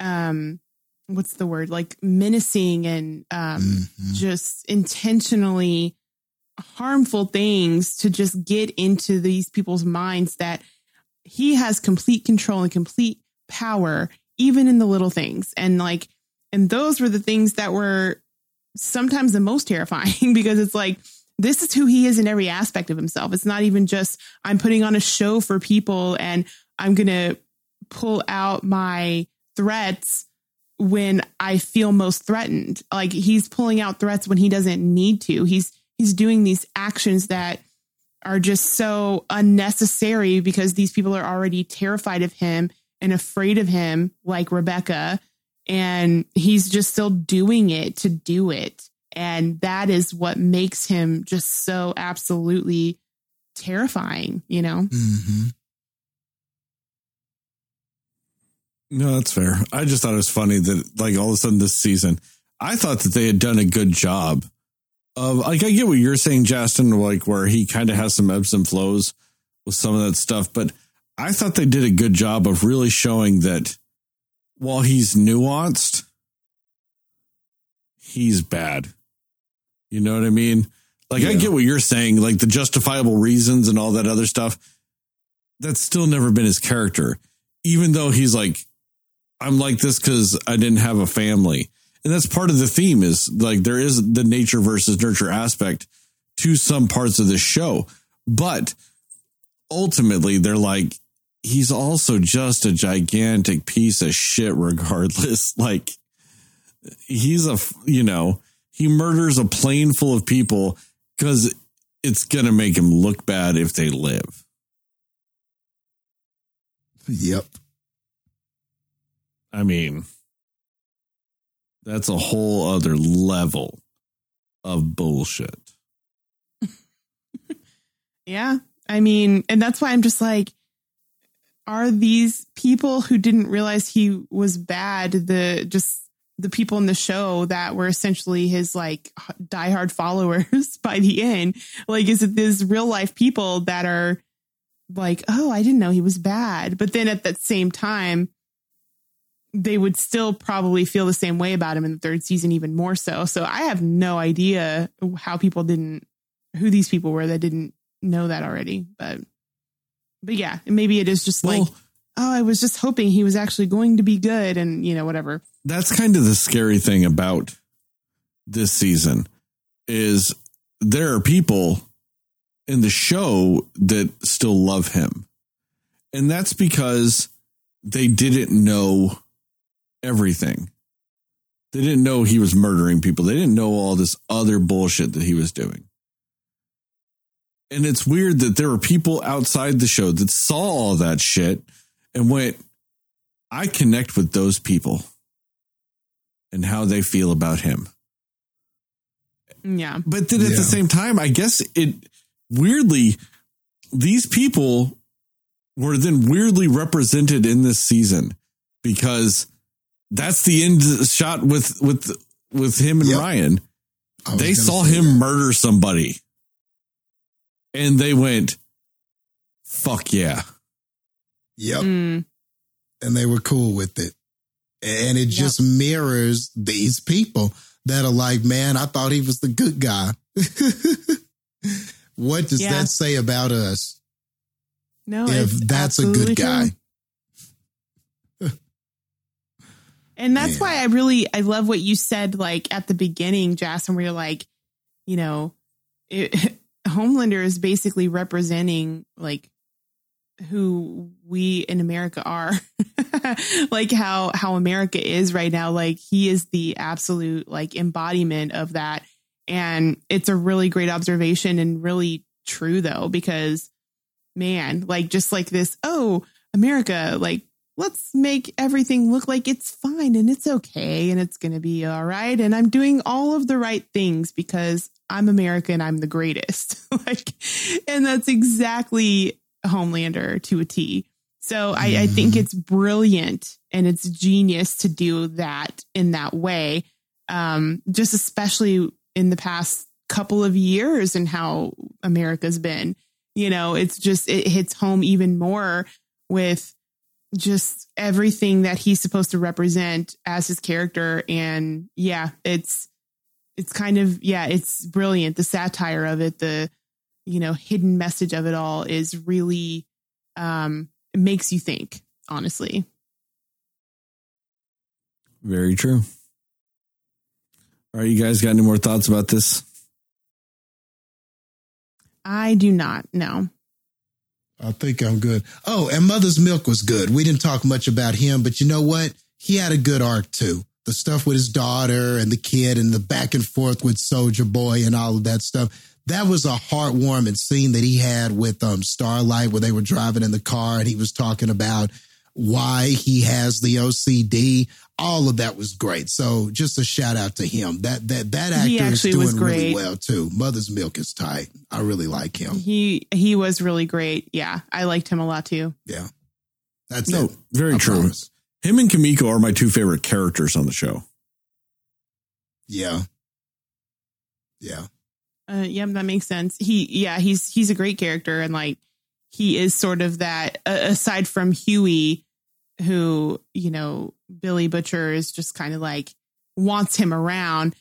um what's the word? Like menacing and um Mhm. just intentionally harmful things to just get into these people's minds that he has complete control and complete power even in the little things. And like and those were the things that were sometimes the most terrifying because it's like this is who he is in every aspect of himself. It's not even just i'm putting on a show for people and i'm going to pull out my threats when i feel most threatened. Like he's pulling out threats when he doesn't need to. He's he's doing these actions that are just so unnecessary because these people are already terrified of him and afraid of him like Rebecca and he's just still doing it to do it and that is what makes him just so absolutely terrifying you know Mhm. No, that's fair. I just thought it was funny that like all of a sudden this season, I thought that they had done a good job of like I get what you're saying, Justin, like where he kind of has some ebbs and flows with some of that stuff, but I thought they did a good job of really showing that while he's nuanced, he's bad. You know what I mean? Like I get what you're saying, like the justifiable reasons and all that other stuff. That's still never been his character, even though he's like, I'm like this because I didn't have a family. And that's part of the theme is like there is the nature versus nurture aspect to some parts of the show. But ultimately, they're like, he's also just a gigantic piece of shit, regardless. Like, he's a, you know, he murders a plane full of people because it's going to make him look bad if they live. Yep. I mean, that's a whole other level of bullshit. Yeah. I mean, and that's why I'm just like, are these people who didn't realize he was bad the just the people in the show that were essentially his like diehard followers by the end? Like, is it these real life people that are like, oh, I didn't know he was bad, but then at that same time, they would still probably feel the same way about him in the third season, even more so. So I have no idea how people didn't, who these people were that didn't know that already. But, but yeah, maybe it is just like, Well, oh, I was just hoping he was actually going to be good and, you know, whatever. that's kind of the scary thing about this season is there are people in the show that still love him. And that's because they didn't know everything. They didn't know he was murdering people. They didn't know all this other bullshit that he was doing. And it's weird that there were people outside the show that saw all that shit and went, I connect with those people and how they feel about him. Yeah. But then at Yeah. the same time, I guess it weirdly, these people were then weirdly represented in this season because that's the end shot with with with him and Yep. Ryan. They saw him that. murder somebody. And they went, fuck yeah. Yep. Mm, and they were cool with it. And it Yep. just mirrors these people that are like, man, I thought he was the good guy. what does Yeah. that say about us no, if that's a good guy? true. And that's Man. why I really I love what you said like at the beginning, Jason, where you're like, you know, it, Homelander is basically representing like who we in America are. like how how America is right now. Like he is the absolute like embodiment of that. And it's a really great observation and really true though, because man, like just like this, oh, America, like let's make everything look like it's fine and it's okay and it's going to be all right and I'm doing all of the right things because I'm American, and I'm the greatest. like and that's exactly Homelander to a T. So I, I think Mhm. it's brilliant and it's genius to do that in that way. Um, just especially in the past couple of years and how America's been. You know, it's just it hits home even more with just everything that he's supposed to represent as his character and yeah it's it's kind of yeah it's brilliant the satire of it the you know hidden message of it all is really um makes you think honestly Very true. All right, you guys got any more thoughts about this? i do not know I think I'm good. Oh, and Mother's Milk was good. We didn't talk much about him, but you know what? He had a good arc too. The stuff with his daughter and the kid and the back and forth with Soldier Boy and all of that stuff. That was a heartwarming scene that he had with um, Starlight where they were driving in the car and he was talking about why he has the OCD. All of that was great. So just a shout out to him. That that that actor is doing was really well too. Mother's Milk is tight. I really like him. he he was really great yeah i liked him a lot too Yeah. That's No, it. very I true. promise. Him and Kimiko are my two favorite characters on the show. Yeah. Yeah. Uh, yeah, that makes sense. He, yeah, he's he's a great character, and like he is sort of that. Uh, aside from Hughie, who you know, Billy Butcher is just kind of like wants him around.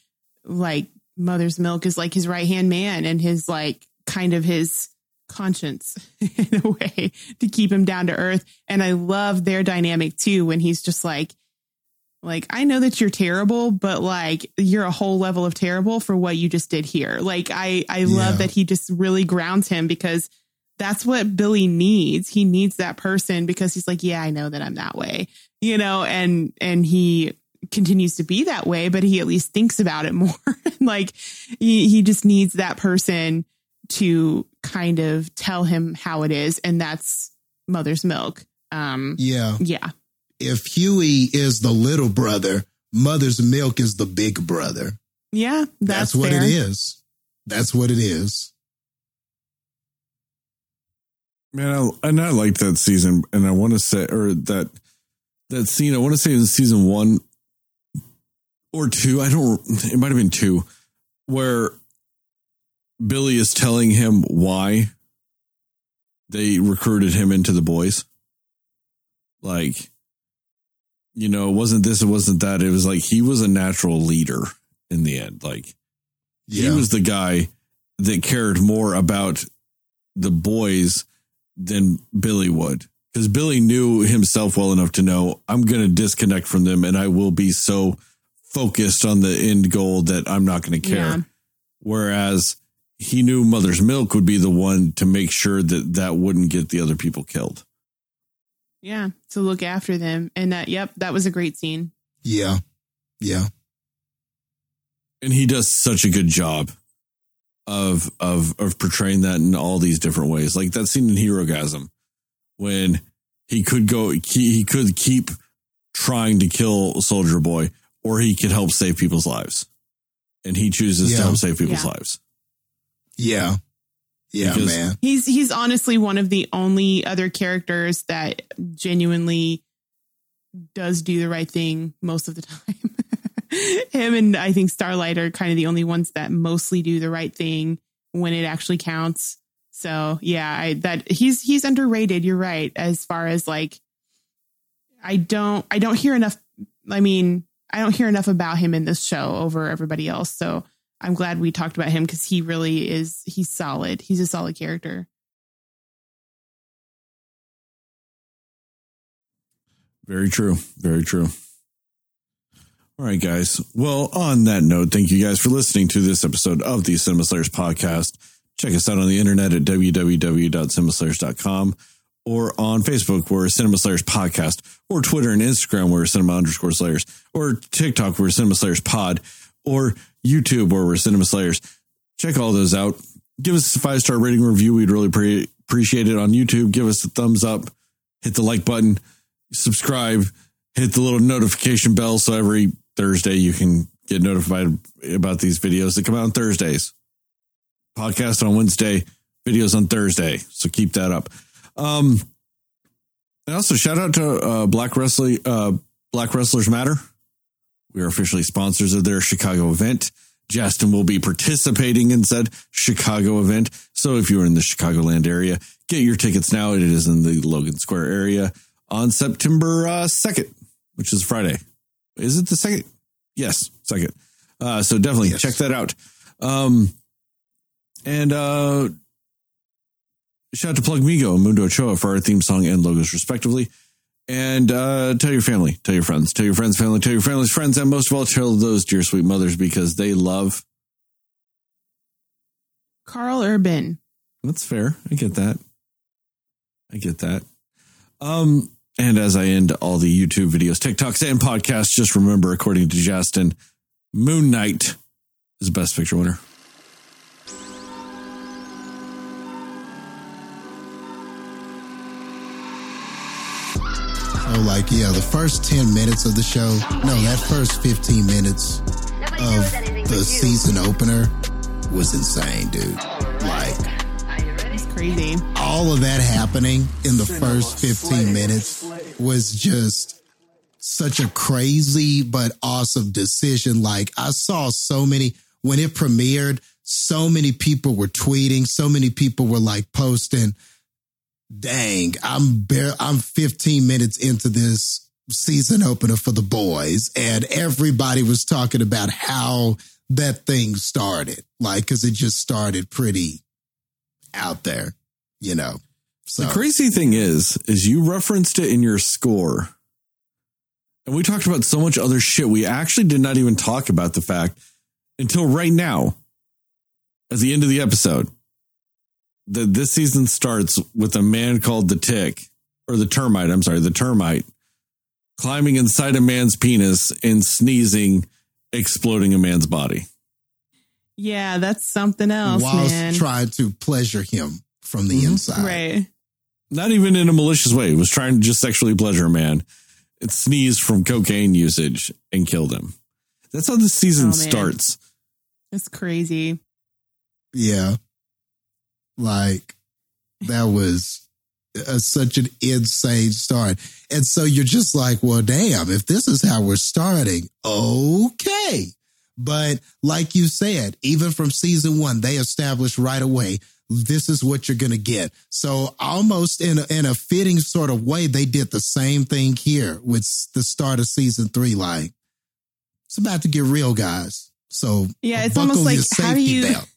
Like Mother's Milk is like his right hand man, and his like kind of his conscience in a way to keep him down to earth. And I love their dynamic too when he's just like like I know that you're terrible, but like you're a whole level of terrible for what you just did here. Like I I Yeah. love that he just really grounds him because that's what Billy needs. He needs that person because he's like, yeah, I know that I'm that way. You know, and and he continues to be that way, but he at least thinks about it more. like he, he just needs that person to kind of tell him how it is and that's mother's milk. Um Yeah. yeah. If Hughie is the little brother, Mother's Milk is the big brother. Yeah, That's, that's, what fair. it is. That's what it is. Man, I, and I liked that season, and I want to say, or that that scene. I want to say in season one or two. I don't. It might have been two, where Billy is telling him why they recruited him into the boys. Like, you know, it wasn't this, it wasn't that. It was like he was a natural leader in the end. Like, Yeah. he was the guy that cared more about the boys than Billy would. Because Billy knew himself well enough to know I'm going to disconnect from them and I will be so focused on the end goal that I'm not going to care. Yeah. Whereas he knew Mother's Milk would be the one to make sure that that wouldn't get the other people killed. Yeah, to look after them. And that, yep, that was a great scene. yeah. Yeah. and he does such a good job of of of portraying that in all these different ways. Like that scene in Herogasm when he could go he, he could keep trying to kill Soldier Boy or he could help save people's lives. And he chooses Yeah. to help save people's Yeah. lives. Yeah. Yeah, Because- man. He's he's honestly one of the only other characters that genuinely does do the right thing most of the time. Him and I think Starlight are kind of the only ones that mostly do the right thing when it actually counts. So yeah, I that he's he's underrated. You're right. As far as like, I don't I don't hear enough. I mean, I don't hear enough about him in this show over everybody else. So I'm glad we talked about him because he really is. He's solid. He's a solid character. Very true. Very true. All right, guys. Well, on that note, thank you guys for listening to this episode of the Cinema Slayers podcast. Check us out on the internet at www.cinemaslayers.com or on Facebook, we're Cinema Slayers Podcast, or Twitter and Instagram, we're Cinema underscore Slayers, or TikTok, we're Cinema Slayers Pod, or YouTube, where we're Cinema Slayers. Check all those out. Give us a five star rating review. We'd really pre- appreciate it on YouTube. Give us a thumbs up, hit the like button, subscribe, hit the little notification bell so every Thursday you can get notified about these videos that come out on Thursdays. Podcast on Wednesday, videos on Thursday. So keep that up. Um, and also shout out to uh, Black Wrestling, uh, Black Wrestlers Matter. We are officially sponsors of their Chicago event. Justin will be participating in said Chicago event. So if you're in the Chicagoland area, get your tickets now. It is in the Logan Square area on September uh, 2nd, which is Friday. Is it the second? Yes, second. Uh, so definitely Yes. check that out. Um, and uh, shout out to Plug Migo and Mundo Ochoa for our theme song and logos, respectively. And uh, tell your family, tell your friends, tell your friends' family, tell your family's friends, and most of all, tell those dear sweet mothers because they love. Karl Urban. That's fair. I get that. I get that. Um, and as I end all the YouTube videos, TikToks, and podcasts, just remember, according to Justin, Moon Knight is the best picture winner. So, like, yeah, the first 10 minutes of the show, no, that first 15 minutes of knows anything but the season opener was insane, dude. Like, crazy. all of that happening in the first 15 minutes was just such a crazy but awesome decision. Like I saw so many when it premiered, so many people were tweeting, so many people were like posting, dang, I'm bare I'm 15 minutes into this season opener for the boys and everybody was talking about how that thing started. Like cuz it just started pretty out there, you know. So The crazy thing is, is you referenced it in your score. And we talked about so much other shit. We actually did not even talk about the fact until right now, at the end of the episode, that this season starts with a man called the tick or the termite. I'm sorry, the termite climbing inside a man's penis and sneezing, exploding a man's body. Yeah, that's something else, whilst man. trying to pleasure him from the Mhm. inside. right. not even in a malicious way. It was trying to just sexually pleasure a man. It sneezed from cocaine usage and killed him. That's how the season Oh, starts. It's crazy. Yeah. Like that was a, such an insane start. And so you're just like, well, damn, if this is how we're starting, okay. But like you said, even from season one, they established right away this is what you're going to get. So almost in a, in a fitting sort of way, they did the same thing here with the start of season three. Like it's about to get real, guys. So Yeah, it's almost like, how do you- belt,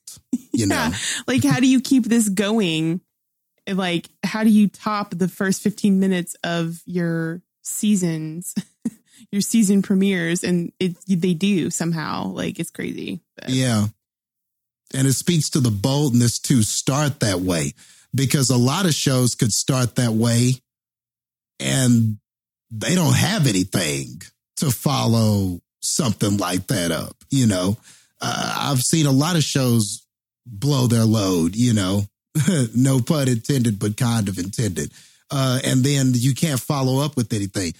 you know? Yeah. Like, how do you keep this going? Like, how do you top the first 15 minutes of your seasons, your season premieres? And it, they do somehow. Like, it's crazy. But Yeah. And it speaks to the boldness to start that way because a lot of shows could start that way and they don't have anything to follow something like that up. You know, uh, I've seen a lot of shows blow their load, you know, no pun intended, but kind of intended. Uh, and then you can't follow up with anything.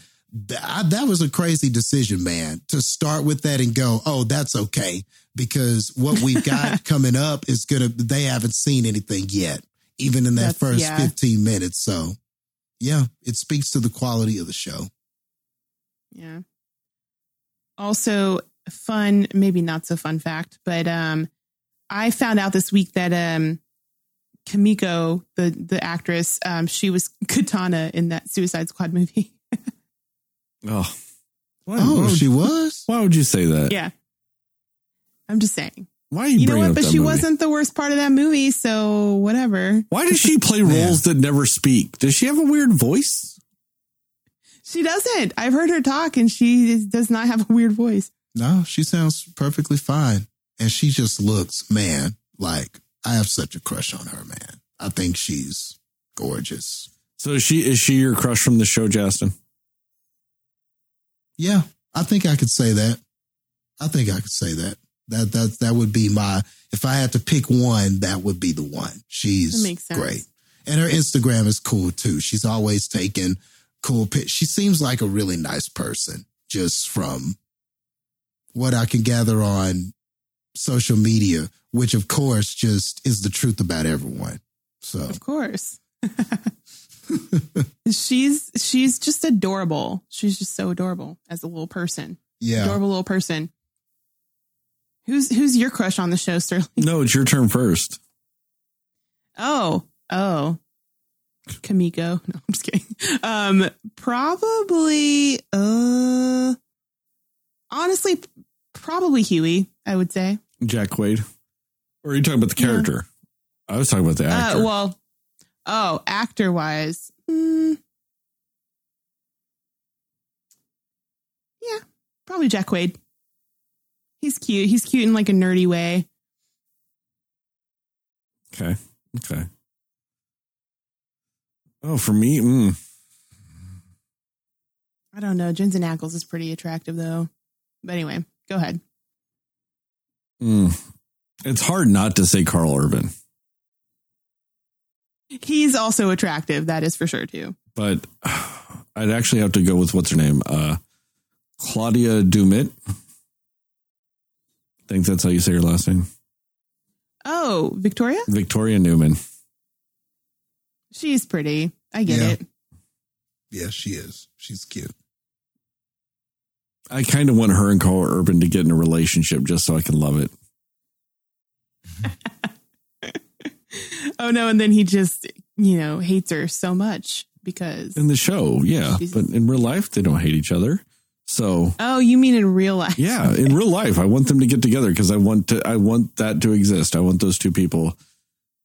I- that was a crazy decision, man, to start with that and go, oh, that's okay. Because what we've got coming up is going to, they haven't seen anything yet, even in that That's- first yeah. 15 minutes. So, yeah, it speaks to the quality of the show. Yeah. Also, fun, maybe not so fun fact, but um, I found out this week that um, Kimiko, the the actress, um, she was Katana in that Suicide Squad movie. Oh, why, Oh, why, would, she was? why would you say that? yeah, I'm just saying. Why are you, You know what? up But she movie? wasn't the worst part of that movie, so whatever. Why does she play Yeah. roles that never speak? Does she have a weird voice? She doesn't. I've heard her talk, and she is- does not have a weird voice. No, she sounds perfectly fine. And she just looks, man, like I have such a crush on her, man. I think she's gorgeous. So is she is she your crush from the show, Justin? Yeah, I think I could say that. I think I could say that. That that that would be my if I had to pick one, that would be the one. She's That makes sense. great. And her Instagram is cool too. She's always taking cool pics. She seems like a really nice person, just from what I can gather on social media, which of course just is the truth about everyone. So Of course. she's she's just adorable. She's just so adorable as a little person. yeah. Adorable little person. Who's who's your crush on the show, Sterling? No, it's your turn first. Oh, oh. Kimiko. No, I'm just kidding. Um, probably uh honestly, probably Hughie, I would say. Jack Quaid. Or are you talking about the Yeah. character? I was talking about the actor. Uh, well, oh, actor wise, mm, yeah, probably Jack Quaid. He's cute. He's cute in like a nerdy way. okay. Okay. Oh, for me, mm, I don't know. Jensen Ackles is pretty attractive though. But anyway, go ahead. mm. it's hard not to say Karl Urban, He's also attractive. That is for sure too. but I'd actually have to go with what's her name, uh, Claudia Doumit. I think that's how you say your last name, Oh, Victoria? Victoria Neuman. She's pretty. I get Yeah. it. Yeah, she is. She's cute. I kind of want her and Karl Urban to get in a relationship just so I can love it. Oh no, and then he just, you know, hates her so much because In the show, yeah, but in real life, they don't hate each other. So Oh, you mean in real life? yeah, in real life, I want them to get together because I want to. I want that to exist. I want those two people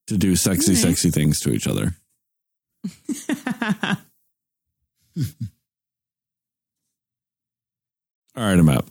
to do sexy, sexy things to each other. All right, I'm out.